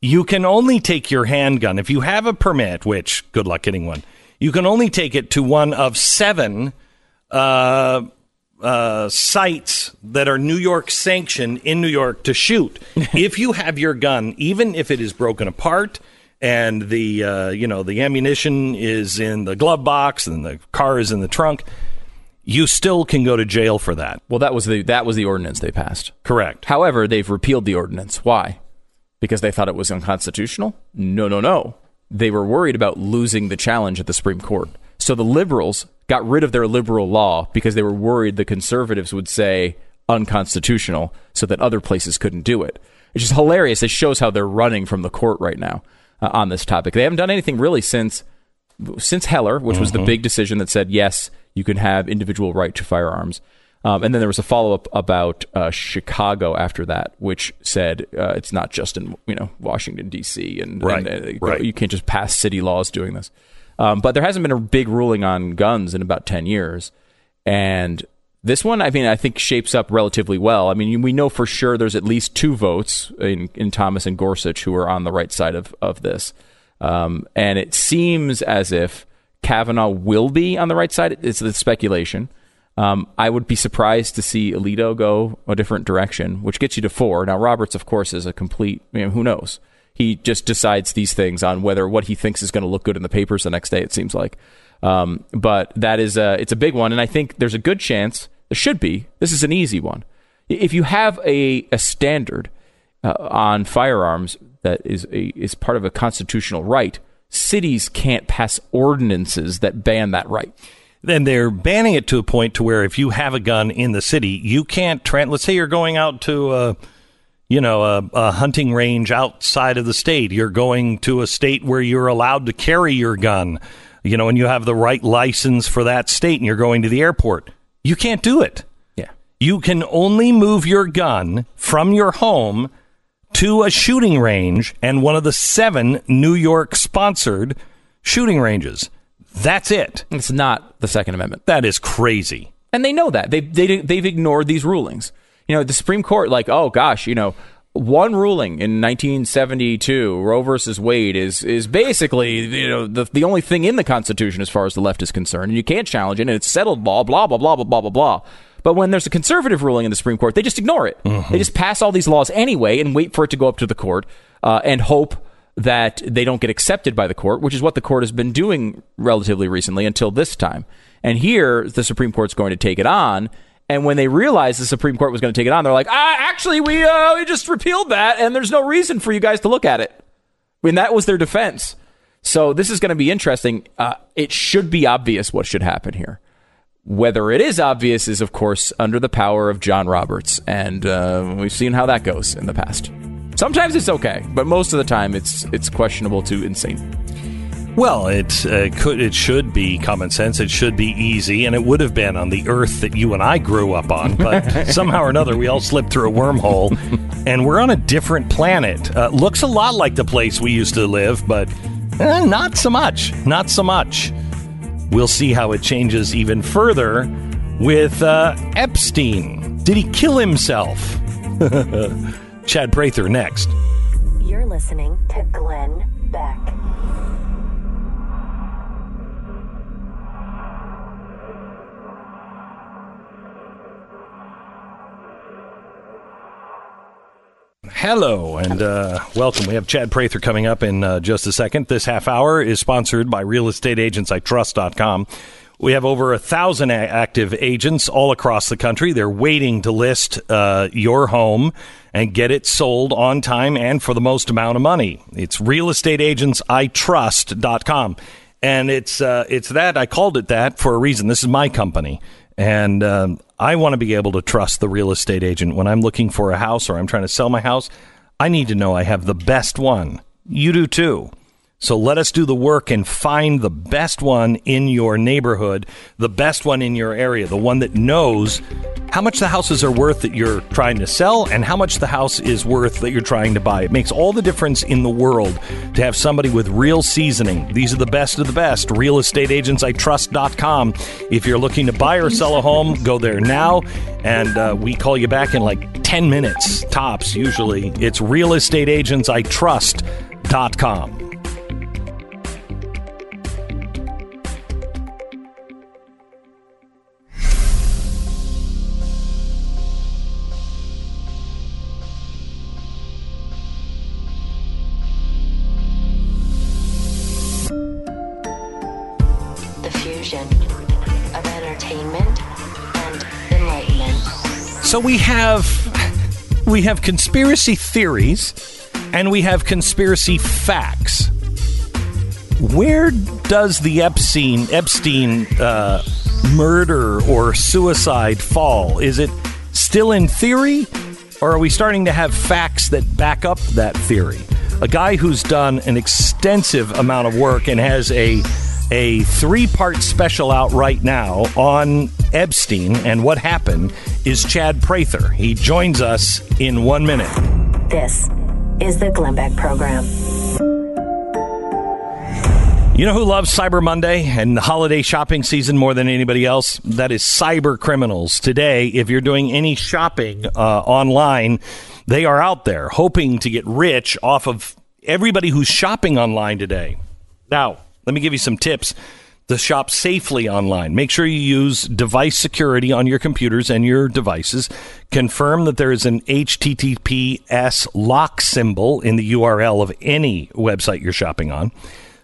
you can only take your handgun if you have a permit. Which, good luck getting one. You can only take it to one of seven uh, uh, sites that are New York sanctioned in New York to shoot. [LAUGHS] if you have your gun, even if it is broken apart and the uh, you know the ammunition is in the glove box and the car is in the trunk, you still can go to jail for that. Well, that was the that was the ordinance they passed. Correct. However, they've repealed the ordinance. Why? Because they thought it was unconstitutional? No, no, no. They were worried about losing the challenge at the Supreme Court. So the liberals got rid of their liberal law because they were worried the conservatives would say unconstitutional so that other places couldn't do it. It's just hilarious. It shows how they're running from the court right now uh, on this topic. They haven't done anything really since since Heller, which was the big decision that said yes, you can have individual right to firearms. Um, and then there was a follow up about uh, Chicago after that, which said uh, it's not just in you know Washington D.C. and, Right, and, uh, right. you can't just pass city laws doing this. Um, but there hasn't been a big ruling on guns in about ten years, and this one, I mean, I think shapes up relatively well. I mean, we know for sure there's at least two votes in, in Thomas and Gorsuch who are on the right side of of this, um, and it seems as if Kavanaugh will be on the right side. It's the speculation. Um, I would be surprised to see Alito go a different direction, which gets you to four. Now, Roberts, of course, is a complete. You know, who knows? He just decides these things on whether what he thinks is going to look good in the papers the next day. It seems like, um, but that is a it's a big one, and I think there's a good chance there should be. This is an easy one. If you have a a standard uh, on firearms that is a, is part of a constitutional right, cities can't pass ordinances that ban that right. Then they're banning it to a point to where if you have a gun in the city, you can't. Tra- let's say you're going out to a, you know, a, a hunting range outside of the state. You're going to a state where you're allowed to carry your gun, you know, and you have the right license for that state, and you're going to the airport. You can't do it. Yeah. You can only move your gun from your home to a shooting range and one of the seven New York sponsored shooting ranges. That's it. It's not the Second Amendment. That is crazy. and they know that they they they've ignored these rulings. You know, the Supreme Court, like, oh gosh, you know, one ruling in 1972, Roe versus Wade, is is basically you know the the only thing in the Constitution as far as the left is concerned, and you can't challenge it, and it's settled law, blah blah blah blah blah blah blah. But when there's a conservative ruling in the Supreme Court, they just ignore it. They just pass all these laws anyway and wait for it to go up to the court uh, and hope that they don't get accepted by the court, which is what the court has been doing relatively recently until this time. And here, the Supreme Court's going to take it on. And when they realized the Supreme Court was going to take it on, they're like, ah, actually, we, uh, we just repealed that, and there's no reason for you guys to look at it. I mean, that was their defense. So this is going to be interesting. Uh, it should be obvious what should happen here. Whether it is obvious is, of course, under the power of John Roberts, and uh, we've seen how that goes in the past. Sometimes it's okay, but most of the time it's it's questionable to insane. Well, it uh, could, it should be common sense. It should be easy, and it would have been on the Earth that you and I grew up on. But [LAUGHS] somehow or another, we all slipped through a wormhole, and we're on a different planet. Uh, looks a lot like the place we used to live, but eh, not so much. Not so much. We'll see how it changes even further with uh, Epstein. Did he kill himself? [LAUGHS] Chad Prather next. You're listening to Glenn Beck. Hello and uh, welcome. We have Chad Prather coming up in uh, just a second. This half hour is sponsored by realestateagentsitrust.com. We have over a thousand a- active agents all across the country. They're waiting to list uh, your home and get it sold on time and for the most amount of money. It's realestateagentsitrust.com. And it's uh, it's that I called it that for a reason. This is my company, and um, I want to be able to trust the real estate agent when I'm looking for a house or I'm trying to sell my house. I need to know I have the best one. You do too. So let us do the work and find the best one in your neighborhood, the best one in your area, the one that knows how much the houses are worth that you're trying to sell and how much the house is worth that you're trying to buy. It makes all the difference in the world to have somebody with real seasoning. These are the best of the best. Realestateagentsitrust.com. If you're looking to buy or sell a home, go there now and uh, we call you back in like 10 minutes tops usually. It's realestateagentsitrust.com. So we have we have conspiracy theories and we have conspiracy facts. Where does the Epstein Epstein uh, murder or suicide fall? Is it still in theory, or are we starting to have facts that back up that theory? A guy who's done an extensive amount of work and has a a three part special out right now on Epstein and what happened is Chad Prather. He joins us in one minute. This is the Glenn Beck Program. You know who loves Cyber Monday and the holiday shopping season more than anybody else? That is cyber criminals. Today, if you're doing any shopping uh, online, they are out there hoping to get rich off of everybody who's shopping online today. Now, let me give you some tips to shop safely online. Make sure you use device security on your computers and your devices. Confirm that there is an HTTPS lock symbol in the URL of any website you're shopping on.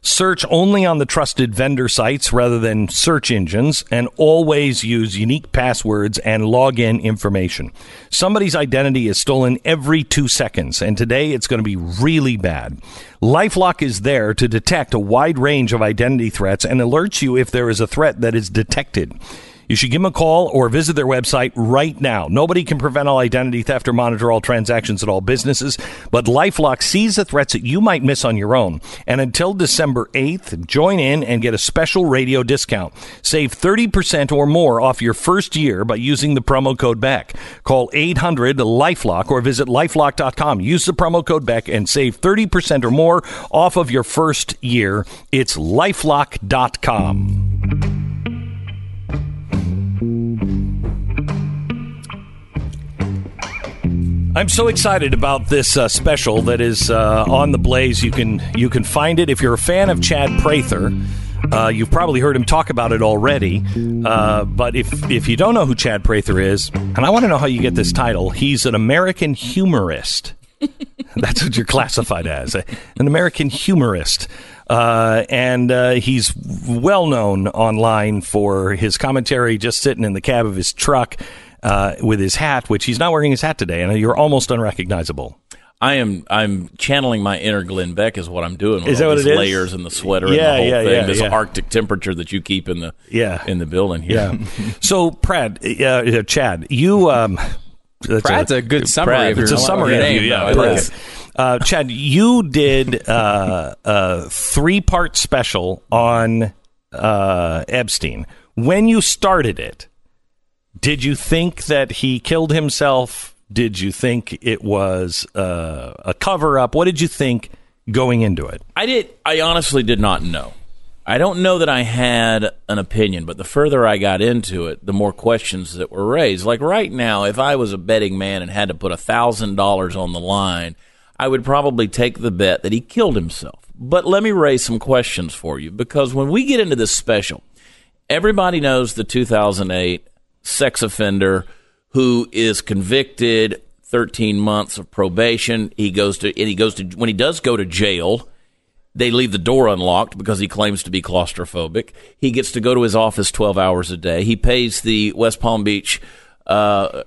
Search only on the trusted vendor sites rather than search engines, and always use unique passwords and login information. Somebody's identity is stolen every two seconds, and today it's going to be really bad. Lifelock is there to detect a wide range of identity threats and alerts you if there is a threat that is detected. You should give them a call or visit their website right now. Nobody can prevent all identity theft or monitor all transactions at all businesses, but Lifelock sees the threats that you might miss on your own. And until December 8th, join in and get a special radio discount. Save 30% or more off your first year by using the promo code BECK. Call 800 Lifelock or visit lifelock.com. Use the promo code BECK and save 30% or more off of your first year. It's lifelock.com. I'm so excited about this uh, special that is uh, on the Blaze. You can you can find it if you're a fan of Chad Prather. Uh, you've probably heard him talk about it already. Uh, but if if you don't know who Chad Prather is, and I want to know how you get this title, he's an American humorist. [LAUGHS] That's what you're classified as, an American humorist. Uh, and uh, he's well known online for his commentary just sitting in the cab of his truck uh, with his hat, which he's not wearing his hat today, and you're almost unrecognizable. I am I'm channeling my inner Glenn Beck is what I'm doing. With Is that all what these it is? layers and the sweater Yeah, and the whole yeah, thing. yeah, this yeah. Arctic temperature that you keep in the Yeah. in the building here. Yeah. [LAUGHS] so, Brad, uh, uh, Chad, you. Um, that's Brad's a good summary Brad, of your It's a summary your of name, you, yeah. though. It like is. it. Uh, Chad, you did uh, a three part special on uh, Epstein. When you started it, did you think that he killed himself? Did you think it was uh, a cover up? What did you think going into it? I did. I honestly did not know. I don't know that I had an opinion, but the further I got into it, the more questions that were raised. Like right now, if I was a betting man and had to put a thousand dollars on the line, I would probably take the bet that he killed himself. But let me raise some questions for you because when we get into this special, everybody knows the 2008 sex offender who is convicted 13 months of probation he goes to and he goes to when he does go to jail they leave the door unlocked because he claims to be claustrophobic he gets to go to his office 12 hours a day he pays the west palm beach uh,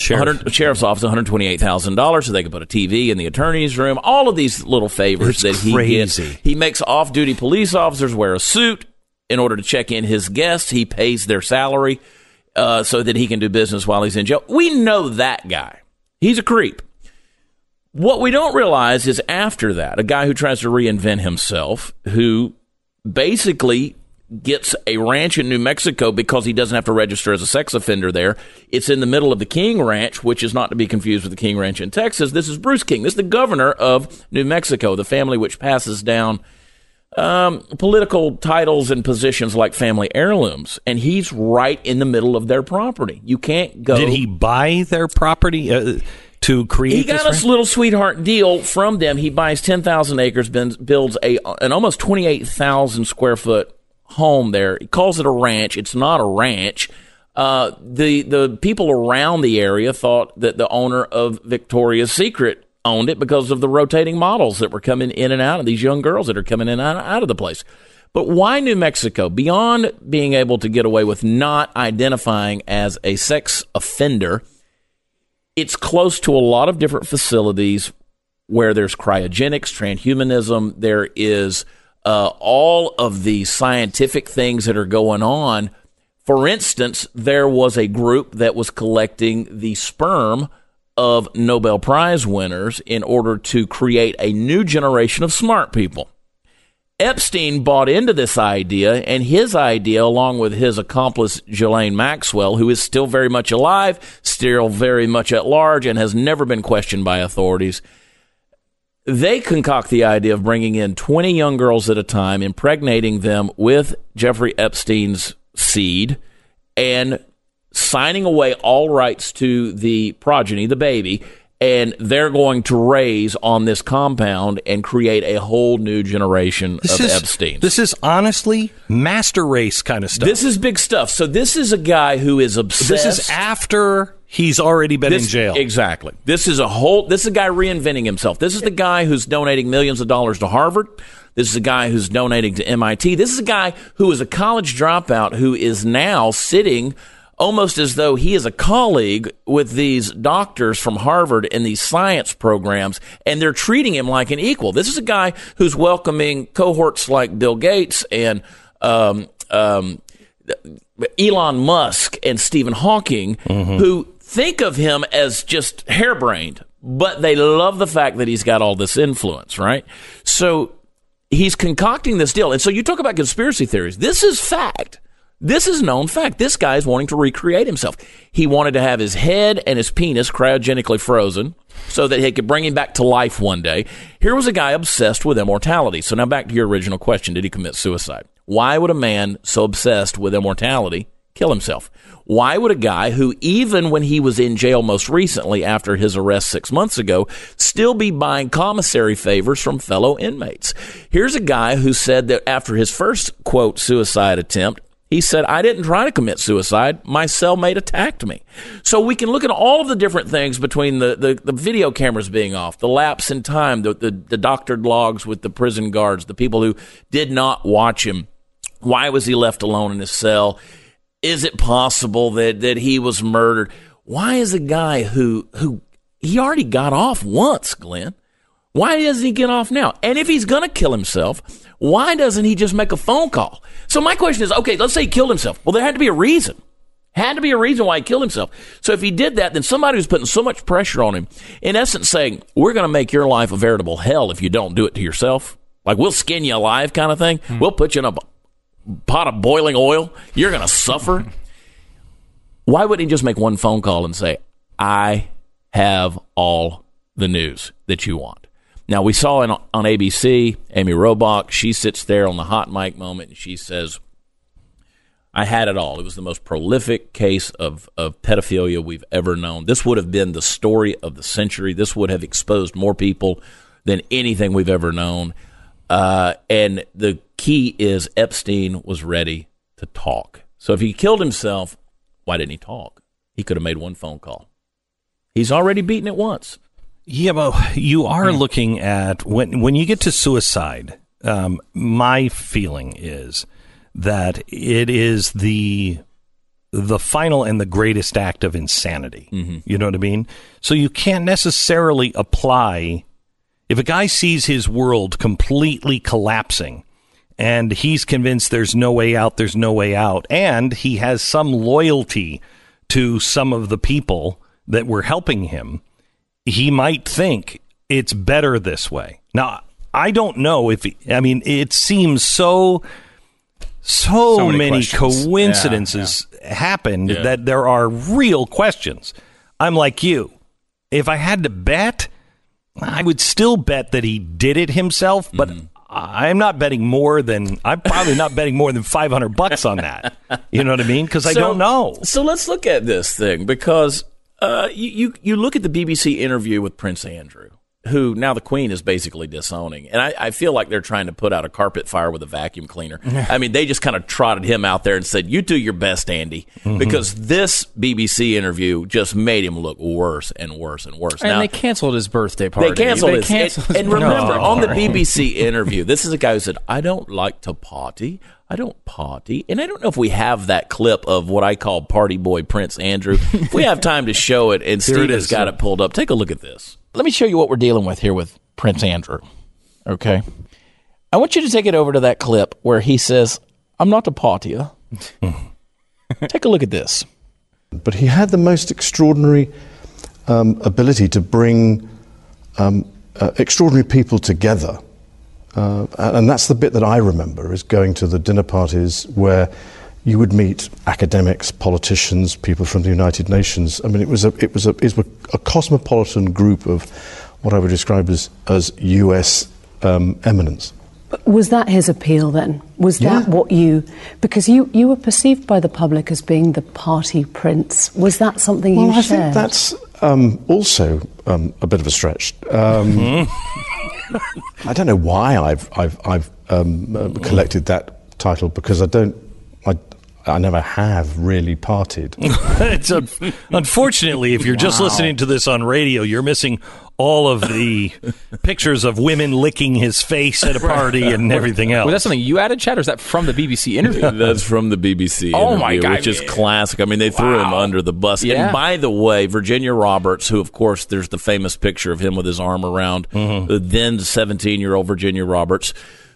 Sheriff. sheriff's office $128,000 so they can put a TV in the attorney's room. All of these little favors It's that he gets. He makes off duty police officers wear a suit in order to check in his guests. He pays their salary uh, so that he can do business while he's in jail. We know that guy. He's a creep. What we don't realize is after that, a guy who tries to reinvent himself, who basically gets a ranch in New Mexico because he doesn't have to register as a sex offender there. It's in the middle of the King Ranch, which is not to be confused with the King Ranch in Texas. This is Bruce King. This is the governor of New Mexico, the family which passes down um, political titles and positions like family heirlooms. And he's right in the middle of their property. You can't go. Did he buy their property uh, to create He got this? a little sweetheart deal from them. He buys 10,000 acres, builds a an almost 28,000 square foot home there. He calls it a ranch. It's not a ranch. Uh, the the people around the area thought that the owner of Victoria's Secret owned it because of the rotating models that were coming in and out of these young girls that are coming in and out of the place. But why New Mexico? Beyond being able to get away with not identifying as a sex offender, it's close to a lot of different facilities where there's cryogenics, transhumanism, there is uh, all of the scientific things that are going on. For instance, there was a group that was collecting the sperm of Nobel Prize winners in order to create a new generation of smart people. Epstein bought into this idea, and his idea, along with his accomplice Ghislaine Maxwell, who is still very much alive, still very much at large, and has never been questioned by authorities, they concoct the idea of bringing in 20 young girls at a time, impregnating them with Jeffrey Epstein's seed, and signing away all rights to the progeny, the baby, and they're going to raise on this compound and create a whole new generation This of is Epstein. This is honestly master race kind of stuff. This is big stuff. So this is a guy who is obsessed. This is after he's already been This- in jail. Exactly. This is a whole. This is a guy reinventing himself. This is the guy who's donating millions of dollars to Harvard. This is a guy who's donating to MIT. This is a guy who is a college dropout who is now sitting almost as though he is a colleague with these doctors from Harvard in these science programs, and they're treating him like an equal. This is a guy who's welcoming cohorts like Bill Gates and um, um, Elon Musk and Stephen Hawking, who think of him as just harebrained, but they love the fact that he's got all this influence, right? So he's concocting this deal. And so you talk about conspiracy theories. This is fact. This is known fact. This guy is wanting to recreate himself. He wanted to have his head and his penis cryogenically frozen so that he could bring him back to life one day. Here was a guy obsessed with immortality. So now back to your original question. Did he commit suicide? Why would a man so obsessed with immortality kill himself? Why would a guy who, even when he was in jail most recently after his arrest six months ago, still be buying commissary favors from fellow inmates? Here's a guy who said that after his first, quote, suicide attempt, he said, I didn't try to commit suicide. My cellmate attacked me. So we can look at all of the different things between the, the, the video cameras being off, the lapse in time, the, the, the doctored logs with the prison guards, the people who did not watch him. Why was he left alone in his cell? Is it possible that, that he was murdered? Why is a guy who, who, he already got off once, Glenn. Why doesn't he get off now? And if he's going to kill himself, why doesn't he just make a phone call? So my question is, okay, let's say he killed himself. Well, there had to be a reason. Had to be a reason why he killed himself. So if he did that, then somebody was putting so much pressure on him, in essence saying, we're going to make your life a veritable hell if you don't do it to yourself. Like we'll skin you alive kind of thing. Hmm. We'll put you in a pot of boiling oil. You're going to suffer. [LAUGHS] Why wouldn't he just make one phone call and say, I have all the news that you want? Now, we saw in, on ABC, Amy Robach, she sits there on the hot mic moment and she says, I had it all. It was the most prolific case of, of pedophilia we've ever known. This would have been the story of the century. This would have exposed more people than anything we've ever known. Uh, and the key is Epstein was ready to talk. So if he killed himself, why didn't he talk? He could have made one phone call. He's already beaten it once. Yeah, but you are looking at when when you get to suicide. Um, my feeling is that it is the the final and the greatest act of insanity. You know what I mean? So you can't necessarily apply if a guy sees his world completely collapsing and he's convinced there's no way out, there's no way out, and he has some loyalty to some of the people that were helping him, he might think it's better this way. Now, I don't know if he, I mean it seems so so, So many many, coincidences happened Yeah. that there are real questions. I'm like you. If I had to bet, I would still bet that he did it himself, but Mm-hmm. I'm not betting more than I'm probably not betting more than 500 bucks on that. You know what I mean? Cuz I So- don't know. So let's look at this thing because uh, you, you you look at the BBC interview with Prince Andrew, who now the Queen is basically disowning. And I, I feel like they're trying to put out a carpet fire with a vacuum cleaner. [LAUGHS] I mean, they just kind of trotted him out there and said, You do your best, Andy. Mm-hmm. Because this BBC interview just made him look worse and worse and worse. And now, they canceled his birthday party. they canceled his. canceled and, his and remember, birthday on the. BBC interview, this is a guy who said, I don't like to party. I don't party. And I don't know if we have that clip of what I call Party Boy Prince Andrew. if we have time to show it, and [LAUGHS] Here Steve it has got it pulled up. Take a look at this. let me show you what we're dealing with here with Prince Andrew. Okay. I want you to take it over to that clip where he says, I'm not a partier. [LAUGHS] take a look at this. But he had the most extraordinary um, ability to bring um, uh, extraordinary people together. Uh, and that's the bit that I remember is going to the dinner parties where you would meet academics, politicians, people from the United Nations. I mean, it was a, it was a, it was a cosmopolitan group of what I would describe as, as US um, eminence. Was that his appeal then? Was that what you because you, you were perceived by the public as being the party prince. Was that something Well, you I shared? think that's um, also um, a bit of a stretch. Um, I don't know why I've I've, I've um, uh, collected that title because I don't I, I never have really partied. [LAUGHS] it's un- unfortunately, if you're just listening to this on radio, you're missing all of the [LAUGHS] pictures of women licking his face at a party and everything else. Was that something you added, Chad, or is that from the BBC interview? [LAUGHS] That's from the BBC Oh, my God. which is classic. I mean, they threw him under the bus. Yeah. And by the way, Virginia Roberts, who of course there's the famous picture of him with his arm around mm-hmm. the then 17 year old Virginia Roberts.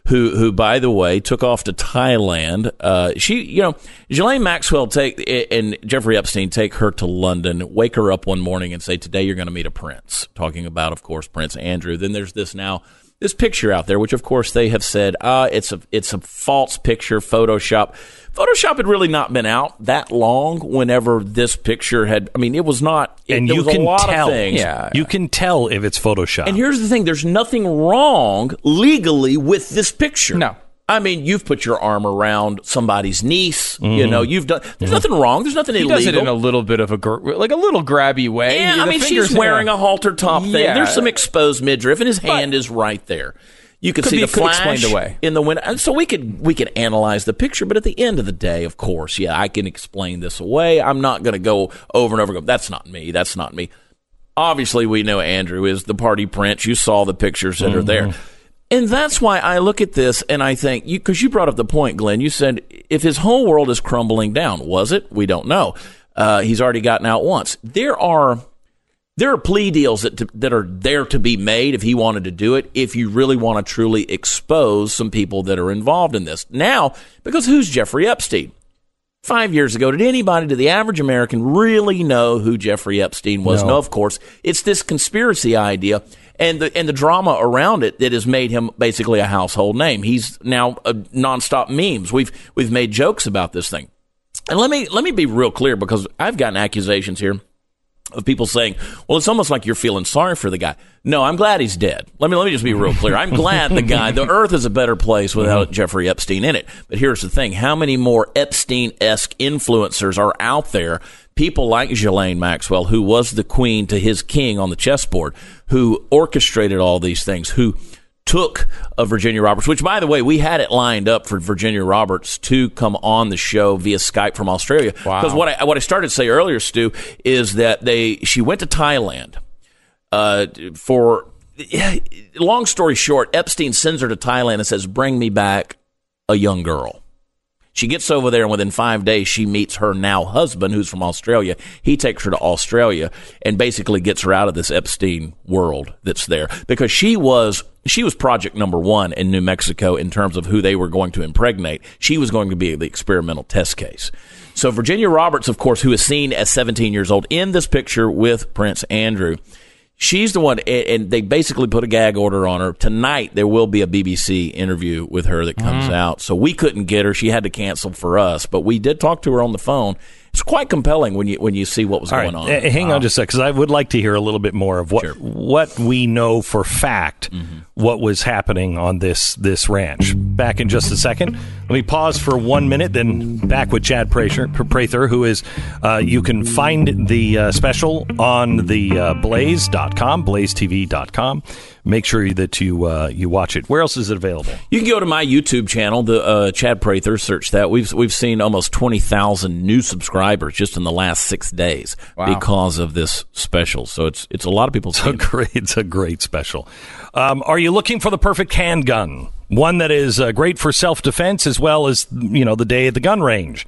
Who, who, by the way, took off to Thailand. Uh, she, you know, Ghislaine Maxwell take and Jeffrey Epstein take her to London, wake her up one morning and say, "Today you're going to meet a prince." Talking about, of course, Prince Andrew. Then there's this now this picture out there, which of course they have said, uh, it's a it's a false picture, Photoshop. Photoshop had really not been out that long. Whenever this picture had, I mean, it was not. It, and there you was a can lot tell. Of. Yeah. You can tell if it's Photoshop. And here's the thing: there's nothing wrong legally with this picture. No. I mean, you've put your arm around somebody's niece. You mm-hmm. know, you've done. There's mm-hmm. nothing wrong. There's nothing he illegal. does it in a little bit of a gr- like a little grabby way. Yeah, I mean, she's wearing yeah. a halter top thing. Yeah. There's some exposed midriff, and his hand is right there. You could, Could see be- the flash explain the way. in the window, and so we could we could analyze the picture. But at the end of the day, of course, yeah, I can explain this away. I'm not going to go over and over. and Go, that's not me. That's not me. Obviously, we know Andrew is the party prince. You saw the pictures that are there. And that's why I look at this and I think, because you, brought up the point, Glenn. You said if his whole world is crumbling down, was it? We don't know. Uh, he's already gotten out once. There are there are plea deals that to, that are there to be made if he wanted to do it. If you really want to truly expose some people that are involved in this now, because who's Jeffrey Epstein? Five years ago, did anybody, did the average American really know who Jeffrey Epstein was? No, of course. It's this conspiracy idea and the and the drama around it that has made him basically a household name. He's now a nonstop memes. We've we've made jokes about this thing. And let me let me be real clear because I've gotten accusations here of people saying, "Well, it's almost like you're feeling sorry for the guy." No, I'm glad he's dead. Let me let me just be real clear. I'm glad the guy. The [LAUGHS] Earth is a better place without mm-hmm. Jeffrey Epstein in it. But here's the thing: how many more Epstein-esque influencers are out there? People like Ghislaine Maxwell, who was the queen to his king on the chessboard, who orchestrated all these things, who took of Virginia Roberts, which by the way, we had it lined up for Virginia Roberts to come on the show via Skype from Australia. Wow. Because what I what I started to say earlier, Stu, is that they she went to Thailand uh, for long story short, Epstein sends her to Thailand and says, "Bring me back a young girl." She gets over there, and within five days, she meets her now husband, who's from Australia. He takes her to Australia and basically gets her out of this Epstein world that's there because she was she was project number one in New Mexico in terms of who they were going to impregnate. She was going to be the experimental test case. So Virginia Roberts, of course, who is seen as 17 years old in this picture with Prince Andrew. She's the one, and they basically put a gag order on her. Tonight, there will be a BBC interview with her that comes mm. out. So we couldn't get her. She had to cancel for us, but we did talk to her on the phone. It's quite compelling when you when you see what was All going right, on. uh, hang on just a sec, because I would like to hear a little bit more of what what we know for fact Mm-hmm. what was happening on this this ranch. Back in just a second. Let me pause for one minute, then back with Chad Prather, Prather who is uh, you can find the uh, special on the uh, blaze.com, blazetv.com. Make sure that you uh, you watch it. Where else is it available? You can go to my YouTube channel, the uh, Chad Prather. Search that. We've we've seen almost twenty thousand new subscribers just in the last six days Wow. because of this special. So it's it's a lot of people. It's a great, it's a great special. Um, are you looking for the perfect handgun? One that is uh, great for self defense as well as you know the day at the gun range.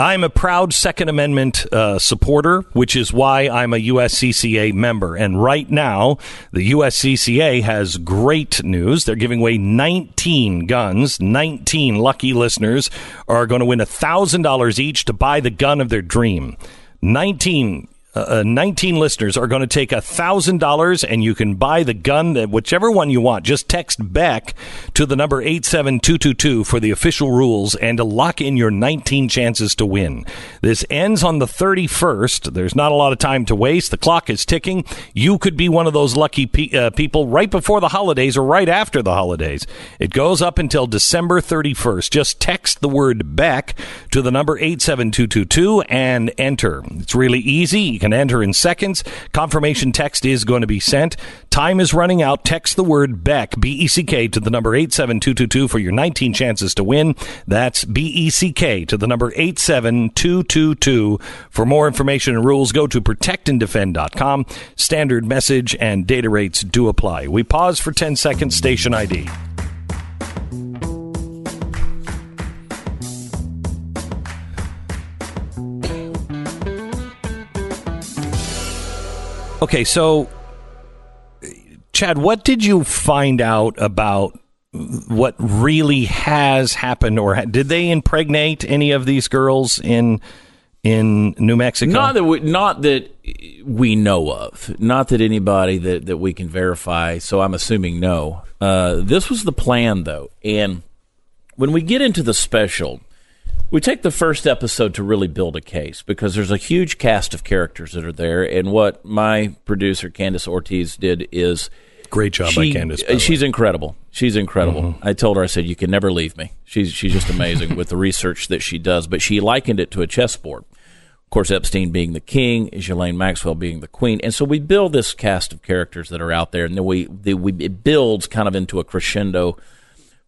I'm a proud Second Amendment uh, supporter, which is why I'm a USCCA member. And right now, the USCCA has great news. They're giving away 19 guns. 19 lucky listeners are going to win $1,000 each to buy the gun of their dream. 19 uh, uh, 19 listeners are going to take $1,000 and you can buy the gun, that whichever one you want. Just text Beck to the number 87222 for the official rules and to lock in your 19 chances to win. This ends on the 31st. There's not a lot of time to waste. The clock is ticking. You could be one of those lucky pe- uh, people right before the holidays or right after the holidays. It goes up until December 31st. Just text the word Beck to the number 87222 and enter. It's really easy. Can enter in seconds. Confirmation text is going to be sent. Time is running out. Text the word Beck, B E C K, to the number 87222 for your 19 chances to win. That's B E C K to the number 87222. For more information and rules, go to protectanddefend.com. Standard message and data rates do apply. We pause for 10 seconds. Station ID. Okay, so Chad, what did you find out about what really has happened, or did they impregnate any of these girls in in New Mexico? Not that we, not that we know of. Not that anybody that, that we can verify. So I'm assuming no. Uh, this was the plan, though. And when we get into the special, we take the first episode to really build a case because there's a huge cast of characters that are there. And what my producer, Candace Ortiz, did is. Great job by Candace, by the She's incredible. She's incredible. Mm-hmm. I told her, I said, you can never leave me. She's she's just amazing [LAUGHS] with the research that she does. But she likened it to a chessboard. Of course, Epstein being the king, Ghislaine Maxwell being the queen, and so we build this cast of characters that are out there, and then we the, we it builds kind of into a crescendo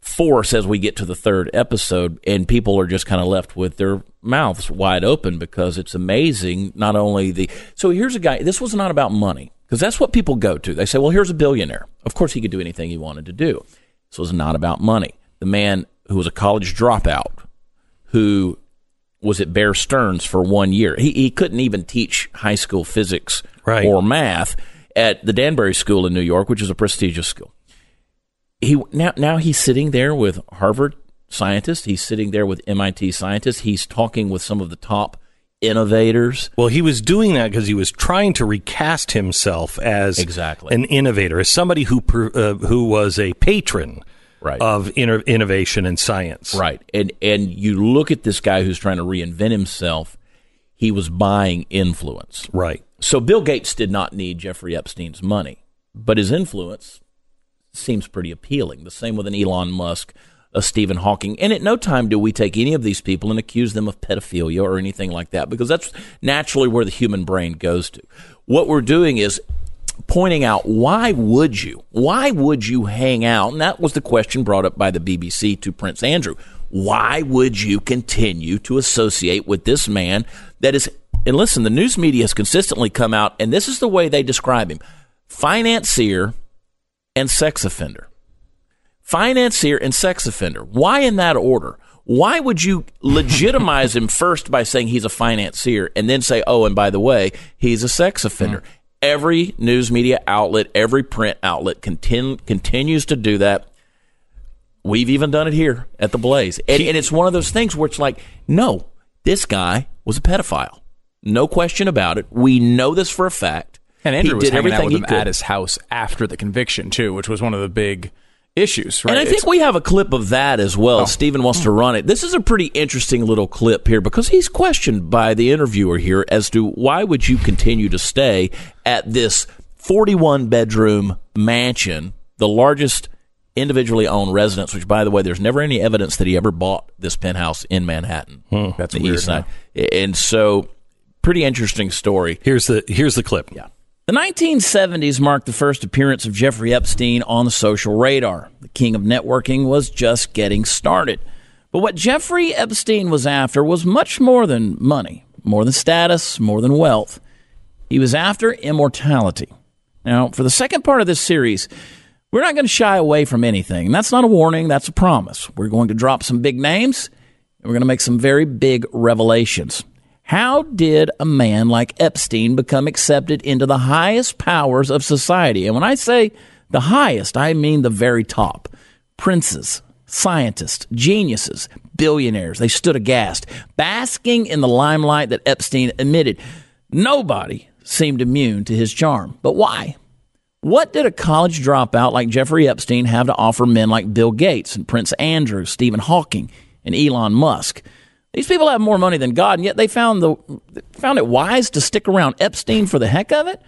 force as we get to the third episode, and people are just kind of left with their mouths wide open because it's amazing. Not only the so here's a guy. This was not about money because that's what people go to. They say, well, here's a billionaire. Of course, he could do anything he wanted to do. This was not about money. The man who was a college dropout, who was at Bear Stearns for one year. He, he couldn't even teach high school physics Right. or math at the Danbury School in New York, which is a prestigious school. He now now he's sitting there with Harvard scientists. He's sitting there with MIT scientists. He's talking with some of the top innovators. Well, he was doing that because he was trying to recast himself as Exactly. an innovator, as somebody who uh, who was a patron Right. of inno- innovation and science. Right. And and you look at this guy who's trying to reinvent himself, he was buying influence. Right. So Bill Gates did not need Jeffrey Epstein's money, but his influence seems pretty appealing. The same with an Elon Musk, a Stephen Hawking. And at no time do we take any of these people and accuse them of pedophilia or anything like that because that's naturally where the human brain goes to. What we're doing is pointing out why would you? Why would you hang out? And that was the question brought up by the BBC to Prince Andrew. Why would you continue to associate with this man that is and listen, the news media has consistently come out and this is the way they describe him. Financier and sex offender. Financier and sex offender. Why in that order? Why would you legitimize him [LAUGHS] first by saying he's a financier and then say, oh, and by the way, he's a sex offender? Mm. Every news media outlet, every print outlet continu- continues to do that. We've even done it here at the Blaze. And, and it's one of those things where it's like, no, this guy was a pedophile. No question about it. We know this for a fact. And Andrew he was did hanging out everything with him could. at his house after the conviction too, which was one of the big issues, right? And I think It's- we have a clip of that as well. Oh. Stephen wants to run it. This is a pretty interesting little clip here because he's questioned by the interviewer here as to why would you continue to stay at this 41 bedroom mansion, the largest individually owned residence, which by the way, there's never any evidence that he ever bought this penthouse in Manhattan. Hmm. That's the weird, east side. And so pretty interesting story. Here's the here's the clip. Yeah. The 1970s marked the first appearance of Jeffrey Epstein on the social radar. The king of networking was just getting started. But what Jeffrey Epstein was after was much more than money, more than status, more than wealth. He was after immortality. Now, for the second part of this series, we're not going to shy away from anything. And that's not a warning, that's a promise. We're going to drop some big names, and we're going to make some very big revelations. How did a man like Epstein become accepted into the highest powers of society? And when I say the highest, I mean the very top. Princes, scientists, geniuses, billionaires, they stood aghast, basking in the limelight that Epstein emitted. Nobody seemed immune to his charm. But why? What did a college dropout like Jeffrey Epstein have to offer men like Bill Gates and Prince Andrew, Stephen Hawking, and Elon Musk? These people have more money than God, and yet they found the found it wise to stick around Epstein for the heck of it.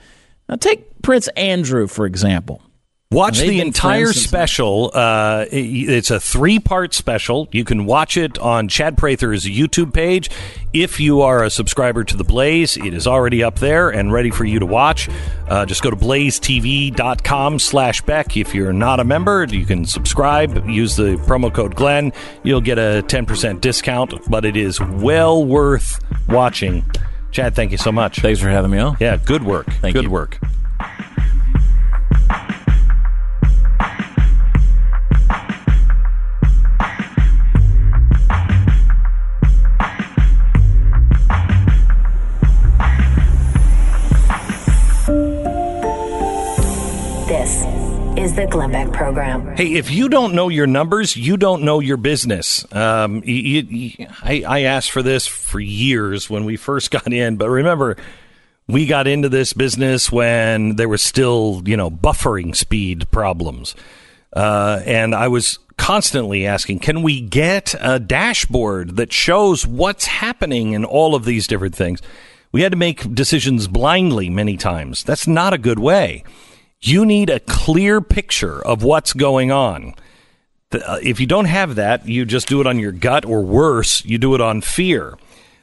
Now, take Prince Andrew for example. Watch the entire special. Uh, it's a three part special. You can watch it on Chad Prather's YouTube page. If you are a subscriber to The Blaze, it is already up there and ready for you to watch. Uh, just go to blazetv.com slash Beck. If you're not a member, you can subscribe. Use the promo code Glenn. You'll get a 10% discount, but it is well worth watching. Chad, thank you so much. Thanks for having me on. Yeah, good work. Thank good you. work. The Program. Hey, if you don't know your numbers, you don't know your business. Um, you, you, I, I asked for this for years when we first [LAUGHS] got in, but remember, we got into this business when there was still, you know, buffering speed problems. Uh, and I was constantly asking, can we get a dashboard that shows what's happening in all of these different things? We had to make decisions blindly many times. That's not a good way. You need a clear picture of what's going on. The- uh, If you don't have that, you just do it on your gut, or worse, you do it on fear.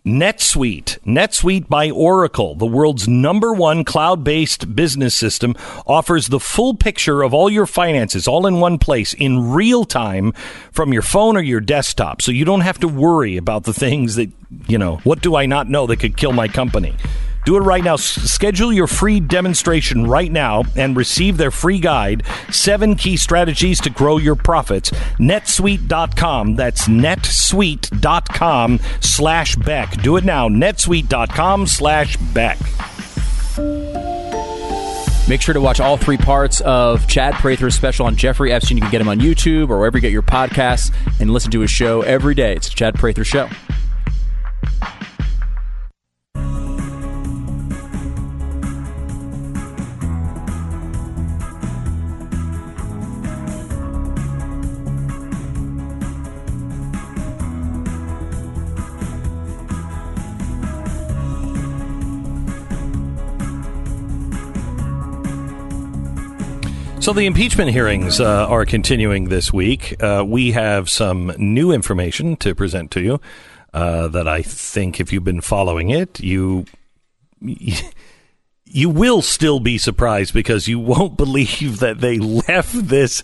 NetSuite, NetSuite by Oracle, the world's number one cloud based business system, offers the full picture of all your finances all in one place in real time from your phone or your desktop. So you don't have to worry about the things that, you know, what do I not know that could kill my company? Do it right now. S- Schedule your free demonstration right now and receive their free guide, Seven Key Strategies to Grow Your Profits. netsuite.com. That's netsuite.com slash Beck. Do it now. netsuite.com slash Beck. Make sure to watch all three parts of Chad Prather's special on Jeffrey Epstein. You can get him on YouTube or wherever you get your podcasts and listen to his show every day. It's Chad Prather Show. So the impeachment hearings uh, are continuing this week. Uh, we have some new information to present to you uh, that I think, if you've been following it, you [LAUGHS] you will still be surprised because you won't [LAUGHS] believe that they left this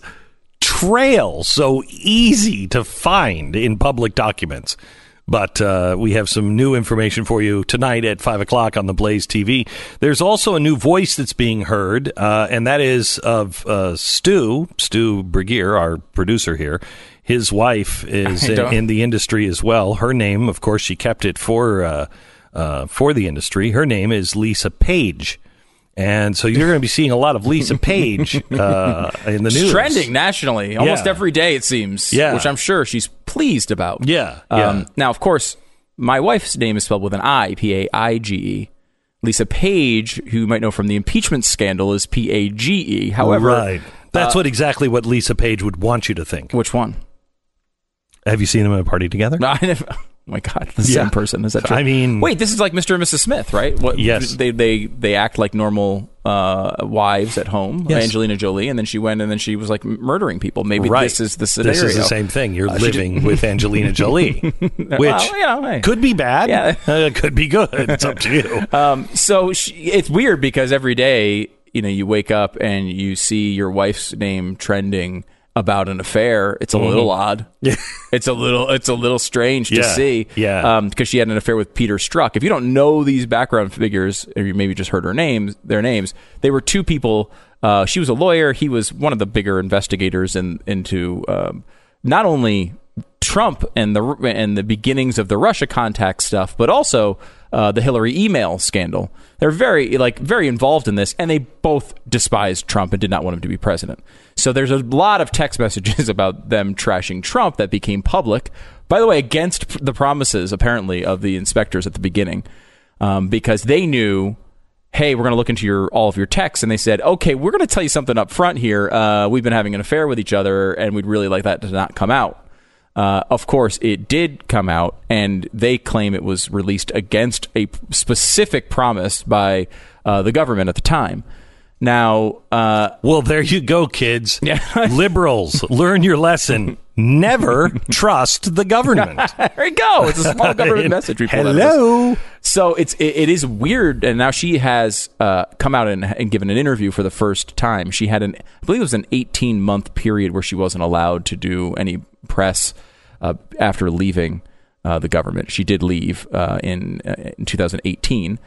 trail so easy to find in public documents. But uh, we have some new information for you tonight at 5 o'clock on the Blaze TV. There's also a new voice that's being heard, uh, and that is of uh, Stu, Stu Burguiere, our producer here. His wife is in, in the industry as well. Her name, of course, she kept it for uh, uh, for the industry. Her name is Lisa Page. And so you're going to be seeing a lot of Lisa Page [LAUGHS] uh, in the It's news. trending nationally almost Yeah. every day, it seems. Yeah. Which I'm sure she's pleased about. Yeah, Um, yeah. now, of course, my wife's name is spelled with an I, P A I G E. Lisa Page, who you might know from the impeachment scandal, is P A G E. However, Right. That's what exactly what Lisa Page would want you to think. Which one? Have you seen them at a party together? No, [LAUGHS] I never, my God, the Yeah. same person. Is that true? I mean- wait, this is like Mr. and Mrs. Smith, right? What, Yes. They they they act like normal uh, wives at home. Yes. Angelina Jolie, and then she went and then she was like murdering people. Maybe right. this is the scenario. This is the same thing. You're [LAUGHS] Uh, living with Angelina [LAUGHS] Jolie, which Well, you know, hey. could be bad. Yeah. [LAUGHS] Uh, could be good. It's up to you. Um, so she, it's weird because every day, you know, you wake up and you see your wife's name trending about an affair. It's a little odd. [LAUGHS] Yeah. It's a little, it's a little strange to Yeah. see. Yeah. Um, because she had an affair with Peter Strzok. If you don't know these background figures, or you maybe just heard her names, their names, they were two people. Uh, she was a lawyer. He was one of the bigger investigators in, into um, not only Trump and the and the beginnings of the Russia contact stuff, but also uh, the Hillary email scandal. They're very like very involved in this, and they both despised Trump and did not want him to be president. So there's a lot of text [LAUGHS] messages about them trashing Trump that became public. By the way, against the promises apparently of the inspectors at the beginning, um, because they knew hey, we're going to look into your all of your texts, and they said, okay, we're going to tell you something up front here. Uh, we've been having an affair with each other, and we'd really like that to not come out. Uh, of course, it did come out, and they claim it was released against a specific promise by uh, the government at the time. Now, uh, Well, there you go, kids. [LAUGHS] Liberals, learn your lesson. Never trust the government. [LAUGHS] there you go. It's a small government [LAUGHS] message. We pulled out of. Hello. So it's it, it is weird, and now she has uh, come out and, and given an interview for the first time. She had an, I believe it was an 18 month period where she wasn't allowed to do any press uh, after leaving uh, the government. She did leave uh, in uh, in 2018,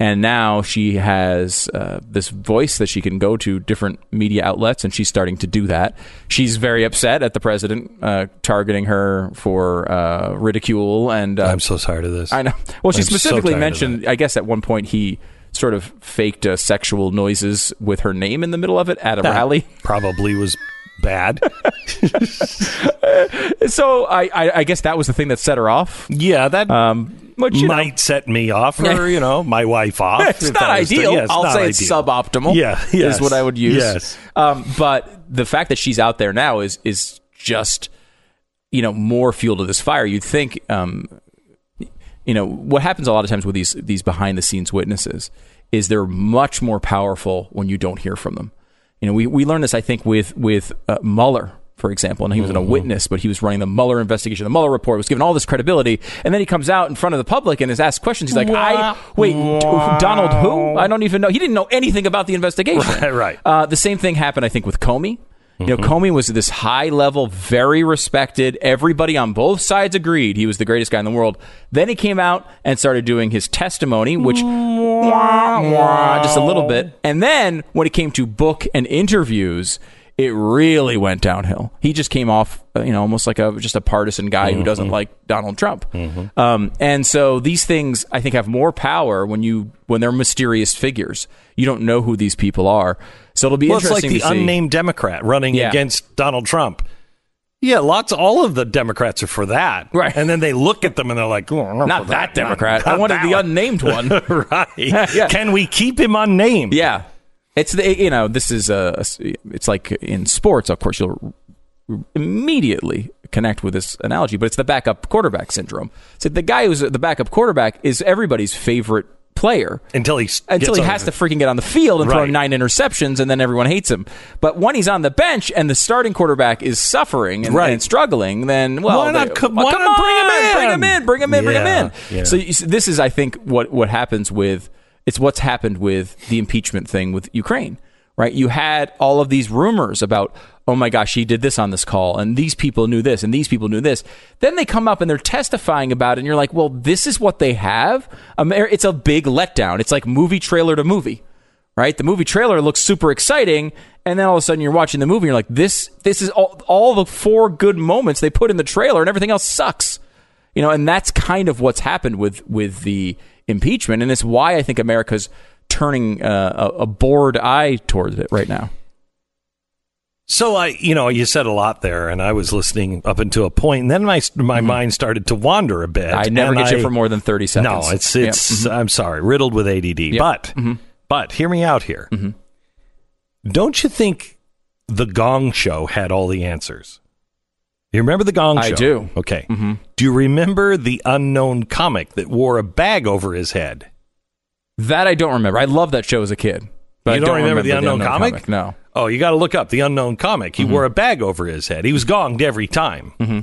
and now she has uh, this voice that she can go to different media outlets, and she's starting to do that. She's very upset at the president uh, targeting her for uh, ridicule, and uh, I'm so tired of this. I know. Well, she I'm specifically tired of mentioned, I guess at one point he sort of faked uh, sexual noises with her name in the middle of it at a That rally. [LAUGHS] Probably was bad. [LAUGHS] So I, I, I guess that was the thing that set her off. yeah, that Um, which, you know, might set me off, or you know, my wife off. [LAUGHS] it's not ideal. yeah, it's I'll not say it's suboptimal. Yeah, is what I would use. Yes. Um, but the fact that she's out there now is is just you know more fuel to this fire. You'd think, um, you know, what happens a lot of times with these these behind the scenes witnesses is they're much more powerful when you don't hear from them. You know, we we learned this I think with with uh, Mueller. For example, and he was not a witness, but he was running the Mueller investigation. The Mueller report was given all this credibility, and then he comes out in front of the public and is asked questions. He's like, "I wait, d- Donald who? I don't even know. He didn't know anything about the investigation." [LAUGHS] Right, right. Uh, the same thing happened, I think, with Comey. You know, Comey was this high level, very respected. Everybody on both sides agreed he was the greatest guy in the world. Then he came out and started doing his testimony, which just a little bit. And then when it came to book and interviews, it really went downhill. He just came off, uh, you know, almost like a just a partisan guy who doesn't like Donald Trump. Um, and so these things, I think, have more power when you when they're mysterious figures. You don't know who these people are, so it'll be Well, it's like the unnamed Democrat running Yeah. against Donald Trump. Yeah, lots. All of the Democrats are for that, Right. And then they look at them and they're like, "Oh, Not for that Not- Democrat. I wanted the one." unnamed one. [LAUGHS] right? [LAUGHS] Yeah. Can we keep him unnamed? Yeah, it's the you know this is a it's like in sports. Of course, you'll immediately connect with this analogy, but it's the backup quarterback syndrome. So the guy who's the backup quarterback is everybody's favorite player Until he until he on- has to freaking get on the field and throw nine interceptions, and then everyone hates him. But when he's on the bench and the starting quarterback is suffering and, Right. and struggling, then well, Why not they- co- well, why come not bring him in? Bring him in. Bring him in. Bring him in. yeah. So you see, this is, I think, what what happens with it's what's happened with the impeachment thing with Ukraine. Right? You had all of these rumors about, oh my gosh, he did this on this call, and these people knew this, and these people knew this. Then they come up and they're testifying about it, and you're like, well, this is what they have. It's a big letdown. It's like movie trailer to movie right? The movie trailer looks super exciting, and then all of a sudden you're watching the movie, and you're like, this this is all all the four good moments they put in the trailer, and everything else sucks. You know, and that's kind of what's happened with with the impeachment, and it's why I think America's turning uh, a, a bored eye towards it right now. So I, you know, you said a lot there, and I was listening up until a point, and then my my mind started to wander a bit. Mm-hmm. I never get you for more than thirty seconds. No, it's it's. Mhm. I'm sorry, riddled with ADD. Yep. But Mhm. but hear me out here. Mhm. Don't you think the Gong Show had all the answers. You remember the Gong Show? I do. Okay. Mm-hmm. Do you remember the unknown comic that wore a bag over his head? That I don't remember. I love that show as a kid. But you I don't, remember, the unknown, comic? No. Oh, you got to look up the unknown comic. He mm-hmm. wore a bag over his head. He was gonged every time. Mm-hmm.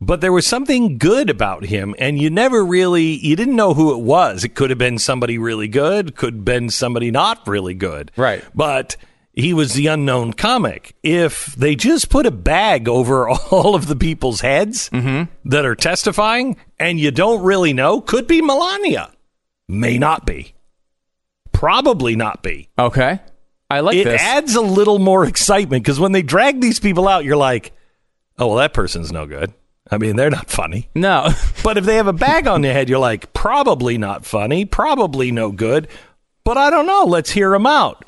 But there was something good about him, and you never really you didn't know who it was. It could have been somebody really good, could have been somebody not really good. Right. But he was the unknown comic. If they just put a bag over [LAUGHS] all of the people's heads mm-hmm. that are testifying, and you don't really know, could be Melania, may not be, probably not be Okay. I like it this. adds a little more excitement because when they drag these people out, you're like, oh, well, that person's no good. I mean, they're not funny. no. [LAUGHS] But if they have a bag on their head, you're like, probably not funny, probably no good. But I don't know. Let's hear them out.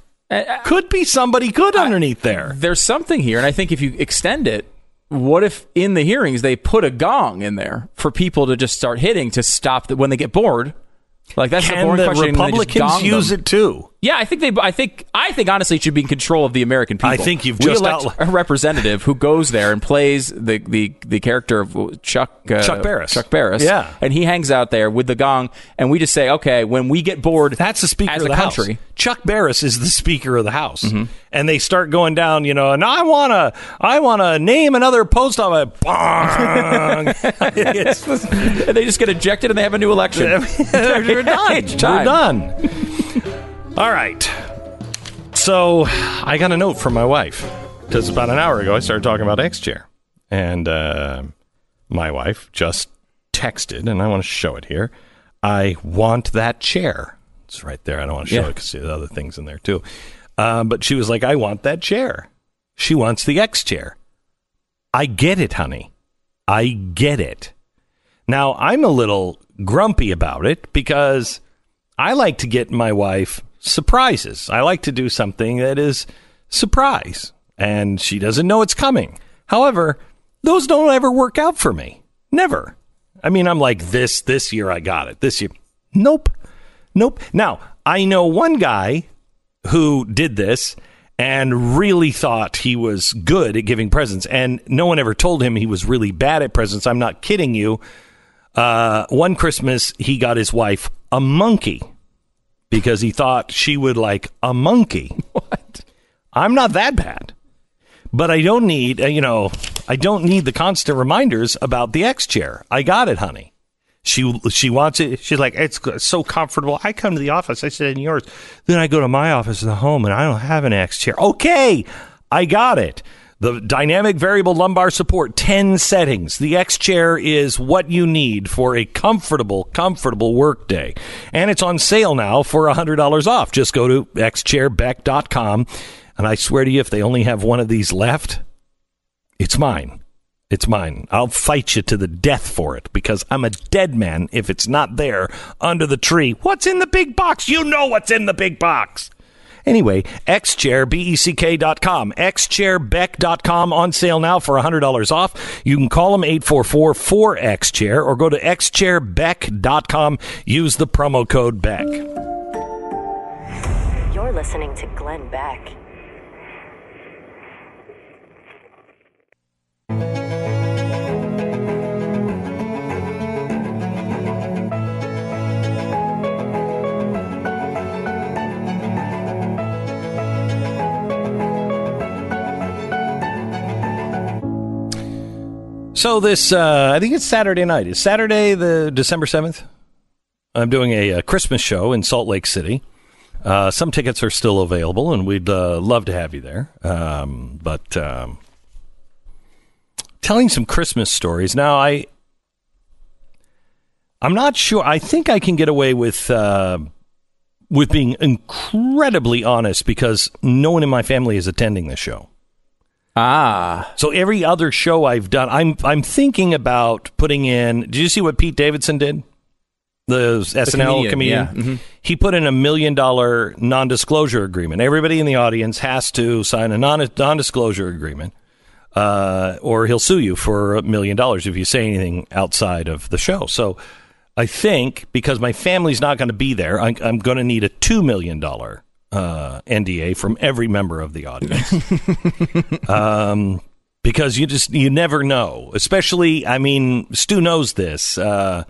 Could be somebody good underneath there. There's something here, and I think if you extend it, what if in the hearings they put a gong in there for people to just start hitting to stop the, when they get bored? Like that's the Can boring the question. and they just Republicans use them. it too? Yeah, I think they. I think. I think honestly, it should be in control of the American people. I think you've we just elect outli- a representative who goes there and plays the the, the character of Chuck uh, Chuck Barris. Chuck Barris. Yeah. and he hangs out there with the gong, and we just say, okay, when we get bored, That's the speaker of the country. House. Chuck Barris is the speaker of the House, Mm-hmm. and they start going down. You know, and I want to, I want to name another post office. Bong. [LAUGHS] And they just get ejected and they have a new election. [LAUGHS] We're [LAUGHS] done. We're done. All right. So I got a note from my wife because about an hour ago I started talking about X chair, and uh, my wife just texted, and I want to show it here. I want that chair. It's right there. I don't want to show Yeah. it because there's other things in there too. Um, but she was like, "I want that chair." She wants the X chair. I get it, honey. I get it. Now, I'm a little grumpy about it because I like to get my wife surprises. I like to do something that is surprise, and she doesn't know it's coming. However, those don't ever work out for me. Never. I mean, I'm like this this year I got it. This year. Nope. Nope. Now, I know one guy who did this and really thought he was good at giving presents and no one ever told him he was really bad at presents. I'm not kidding you. Uh, one Christmas, he got his wife a monkey because he thought she would like a monkey. [LAUGHS] What? I'm not that bad. But I don't need, uh, you know, I don't need the constant reminders about the X chair. I got it, honey. She she wants it. She's like, it's so comfortable. I come to the office. I sit in yours. Then I go to my office at the home, and I don't have an X chair. Okay, I got it. The dynamic variable lumbar support, 10 settings. The X chair is what you need for a comfortable, comfortable workday. And it's on sale now for $100 off. Just go to xchairbeck.com. And I swear to you, if they only have one of these left, it's mine. It's mine. I'll fight you to the death for it because I'm a dead man if it's not there under the tree. What's in the big box? You know what's in the big box. Anyway, xchair, B-E-C-K dot com, xchairbeck.com on sale now for $100 off. You can call them 844-4XChair or go to xchairbeck.com. Use the promo code BECK. You're listening to Glenn Beck. So this, uh, I think it's Saturday night. Is Saturday the December seventh? I'm doing a, uh Christmas show in Salt Lake City. Uh, some tickets are still available, and we'd uh, love to have you there. Um, but um, telling some Christmas stories now, I I'm not sure. I think I can get away with uh, with being incredibly honest because no one in my family is attending this show. Ah, So every other show I've done, I'm I'm thinking about putting in. Did you see what Pete Davidson did? The SNL comedian, comedian. yeah. Mhm. He put in a million dollar non disclosure agreement. Everybody in the audience has to sign a non disclosure agreement, uh, or he'll sue you for a million dollars if you say anything outside of the show. So I think because my family's not going to be there, I'm, I'm going to need a two million dollar uh, NDA from every member of the audience. [LAUGHS] um, because you just you never know. Especially, I mean, Stu knows this. Uh,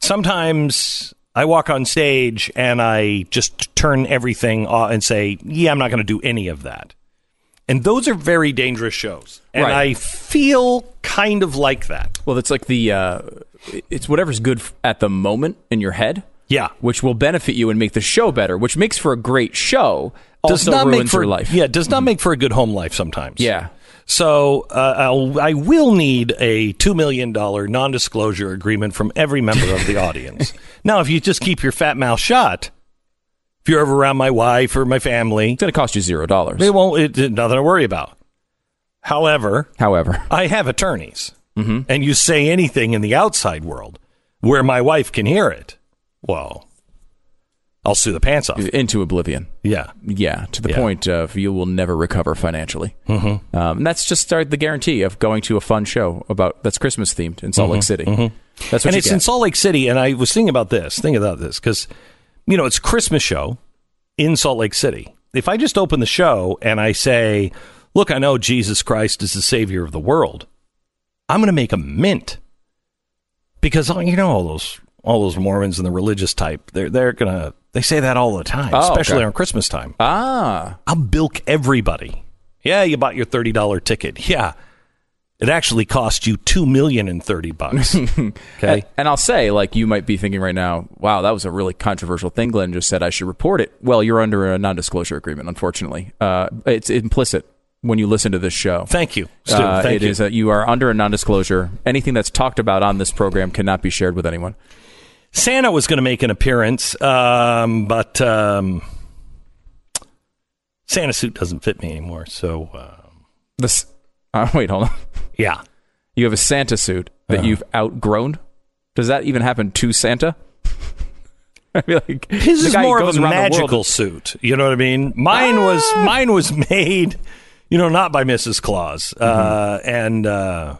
sometimes I walk on stage and I just turn everything off and say, "Yeah, I'm not going to do any of that." And those are very dangerous shows. And Right. I feel kind of like that. Well, it's like the uh, it's whatever's good at the moment in your head. Yeah, which will benefit you and make the show better, which makes for a great show. does not ruins make for your life. Yeah, does not make for a good home life sometimes. Yeah. So uh, I'll, I will need a two million dollar non-disclosure agreement from every member of the [LAUGHS] audience. now, if you just keep your fat mouth shut, if you're ever around my wife or my family, it's going to cost you zero dollars. It won't. It, it- nothing to worry about. However, however, I have attorneys, Mm-hmm. and you say anything in the outside world where my wife can hear it, well, I'll sue the pants off. into oblivion. Yeah, yeah, to the Yeah. point of you will never recover financially. Mm-hmm. Um, and that's just uh, the guarantee of going to a fun show about that's Christmas themed in Salt Lake Mhm, City. mhm. That's what and it's get. in Salt Lake City. And I was thinking about this, thinking about this, because you know it's Christmas show in Salt Lake City. If I just open the show and I say, "Look, I know Jesus Christ is the Savior of the world," I'm going to make a mint because oh, you know all those all those Mormons and the religious type. They're they're gonna they say that all the time, Oh, especially okay. on Christmas time. Ah, I'll bilk everybody. Yeah, you bought your thirty dollar ticket. Yeah. It actually cost you two million and thirty bucks. [LAUGHS] Okay. And, and I'll say, like, you might be thinking right now, wow, that was a really controversial thing. Glenn just said I should report it. Well, you're under a non disclosure agreement, unfortunately. Uh, it's implicit when you listen to this show. Thank you, Stu. Uh, Thank it you. is that you are under a non disclosure. Anything that's talked about on this program cannot be shared with anyone. Santa was going to make an appearance, um, but um, Santa suit doesn't fit me anymore. So uh, This. [LAUGHS] Uh, wait, hold on. Yeah. You have a Santa suit that Uh-huh. you've outgrown. Does that even happen to Santa? [LAUGHS] I feel like his is more of a around the world- magical suit. You know what I mean? Mine was mine was made, you know, not by Mrs. Claus, uh, and uh,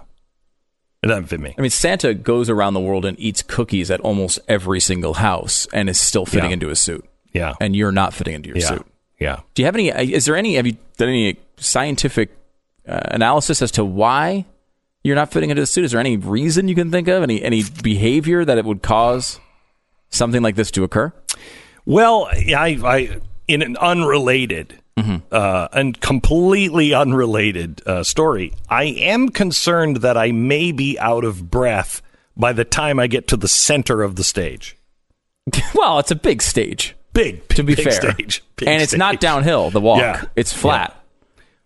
it doesn't fit me. I mean, Santa goes around the world and eats cookies at almost every single house and is still fitting Yeah. into his suit. Yeah. And you're not fitting into your Yeah. suit. Yeah. Do you have any, is there any, have you done any scientific uh, analysis as to why you're not fitting into the suit? Is there any reason you can think of? Any, any behavior that it would cause something like this to occur? Well, I, I in an unrelated uh, and completely unrelated uh, story, I am concerned that I may be out of breath by the time I get to the center of the stage. [LAUGHS] well, it's a big stage. Big, to be big fair. stage. Big and it's not downhill, the walk. Yeah. It's flat.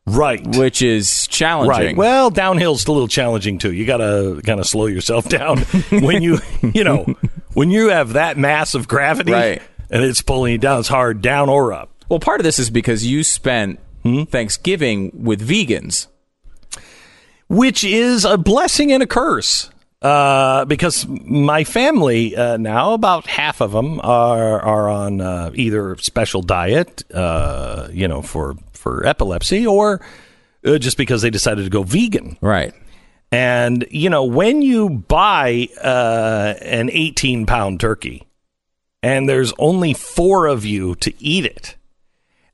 Right. Which is challenging. Right. Well, downhill's a little challenging too. You got to kind of slow yourself [LAUGHS] down when you, you know, when you have that mass of gravity Right. and it's pulling you down. It's hard down or up. Well, part of this is because you spent Hmm? Thanksgiving with vegans. which is a blessing and a curse. Uh, because my family uh, now, about half of them are are on uh, either special diet, uh, you know, for for epilepsy, or uh, just because they decided to go vegan. Right. And you know, when you buy uh, an eighteen pound turkey, and there's only four of you to eat it,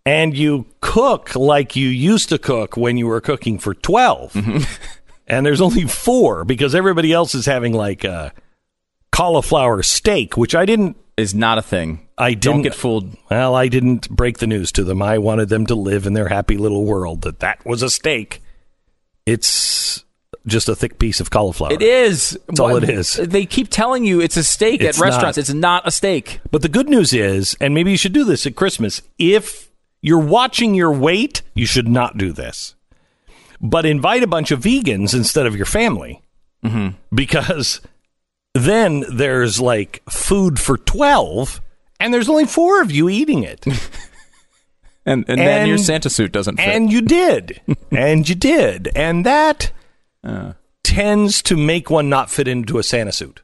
and you cook like you used to cook when you were cooking for 12 mm-hmm. [LAUGHS] and there's only four because everybody else is having like a cauliflower steak, which I didn't is not a thing. I didn't Don't get fooled. Well, I didn't break the news to them. I wanted them to live in their happy little world that that was a steak. It's just a thick piece of cauliflower. It is. That's all it is. They keep telling you it's a steak It's at restaurants. not. It's not a steak. But the good news is, and maybe you should do this at Christmas, if you're watching your weight, you should not do this. But invite a bunch of vegans instead of your family. Mm-hmm. Because then there's like food for 12, and there's only four of you eating it. [LAUGHS] And, and, then your Santa suit doesn't fit. and you did. [LAUGHS] and you did. And that uh. tends to make one not fit into a Santa suit.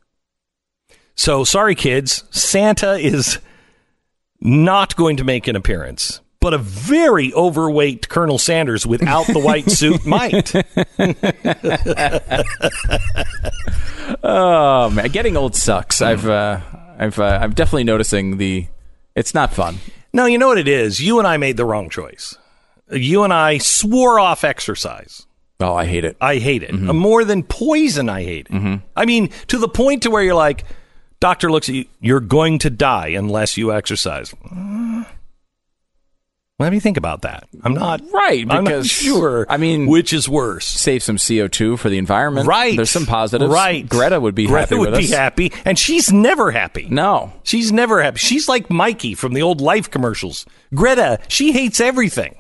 So sorry, kids. Santa is not going to make an appearance. But a very overweight Colonel Sanders without the white [LAUGHS] suit might. oh man, getting old sucks. I've uh, I've uh, I'm definitely noticing the. It's not fun. No, you know what it is? You and I made the wrong choice. You and I swore off exercise. Oh, I hate it. I hate it. More than poison, I hate it. I mean, to the point to where you're like, doctor looks at you, you're going to die unless you exercise. Uh, Let me think about that. I'm not Right, I'm not because sure. I mean, which is worse? save some CO2 for the environment. Right. There's some positives. Right. Greta would be Greta happy would with be us. happy, and she's never happy. No. She's never happy. She's like Mikey from the old Life commercials. Greta, she hates everything.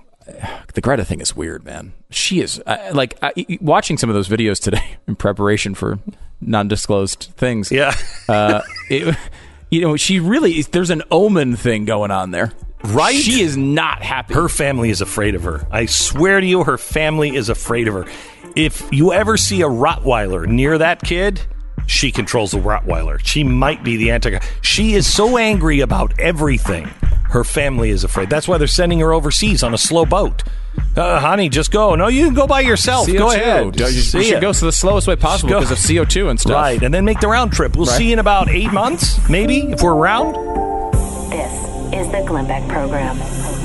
The Greta thing is weird, man. She is uh, like I, watching some of those videos today [LAUGHS] in preparation for non-disclosed things. Yeah. uh, it, [LAUGHS] you know, she really there's an omen thing going on there. Right? She is not happy. Her family is afraid of her. I swear to you, her family is afraid of her. If you ever see a Rottweiler near that kid, she controls the Rottweiler. She might be the anti. She is so angry about everything. Her family is afraid. That's why they're sending her overseas on a slow boat. Uh, honey, just go. No, you can go by yourself. CO2. Go ahead. You See should ya. go the slowest way possible because of CO2 and stuff. Right, and then make the round trip. We'll Right. see you in about eight months, maybe, if we're around. This is the Glenn Beck Program.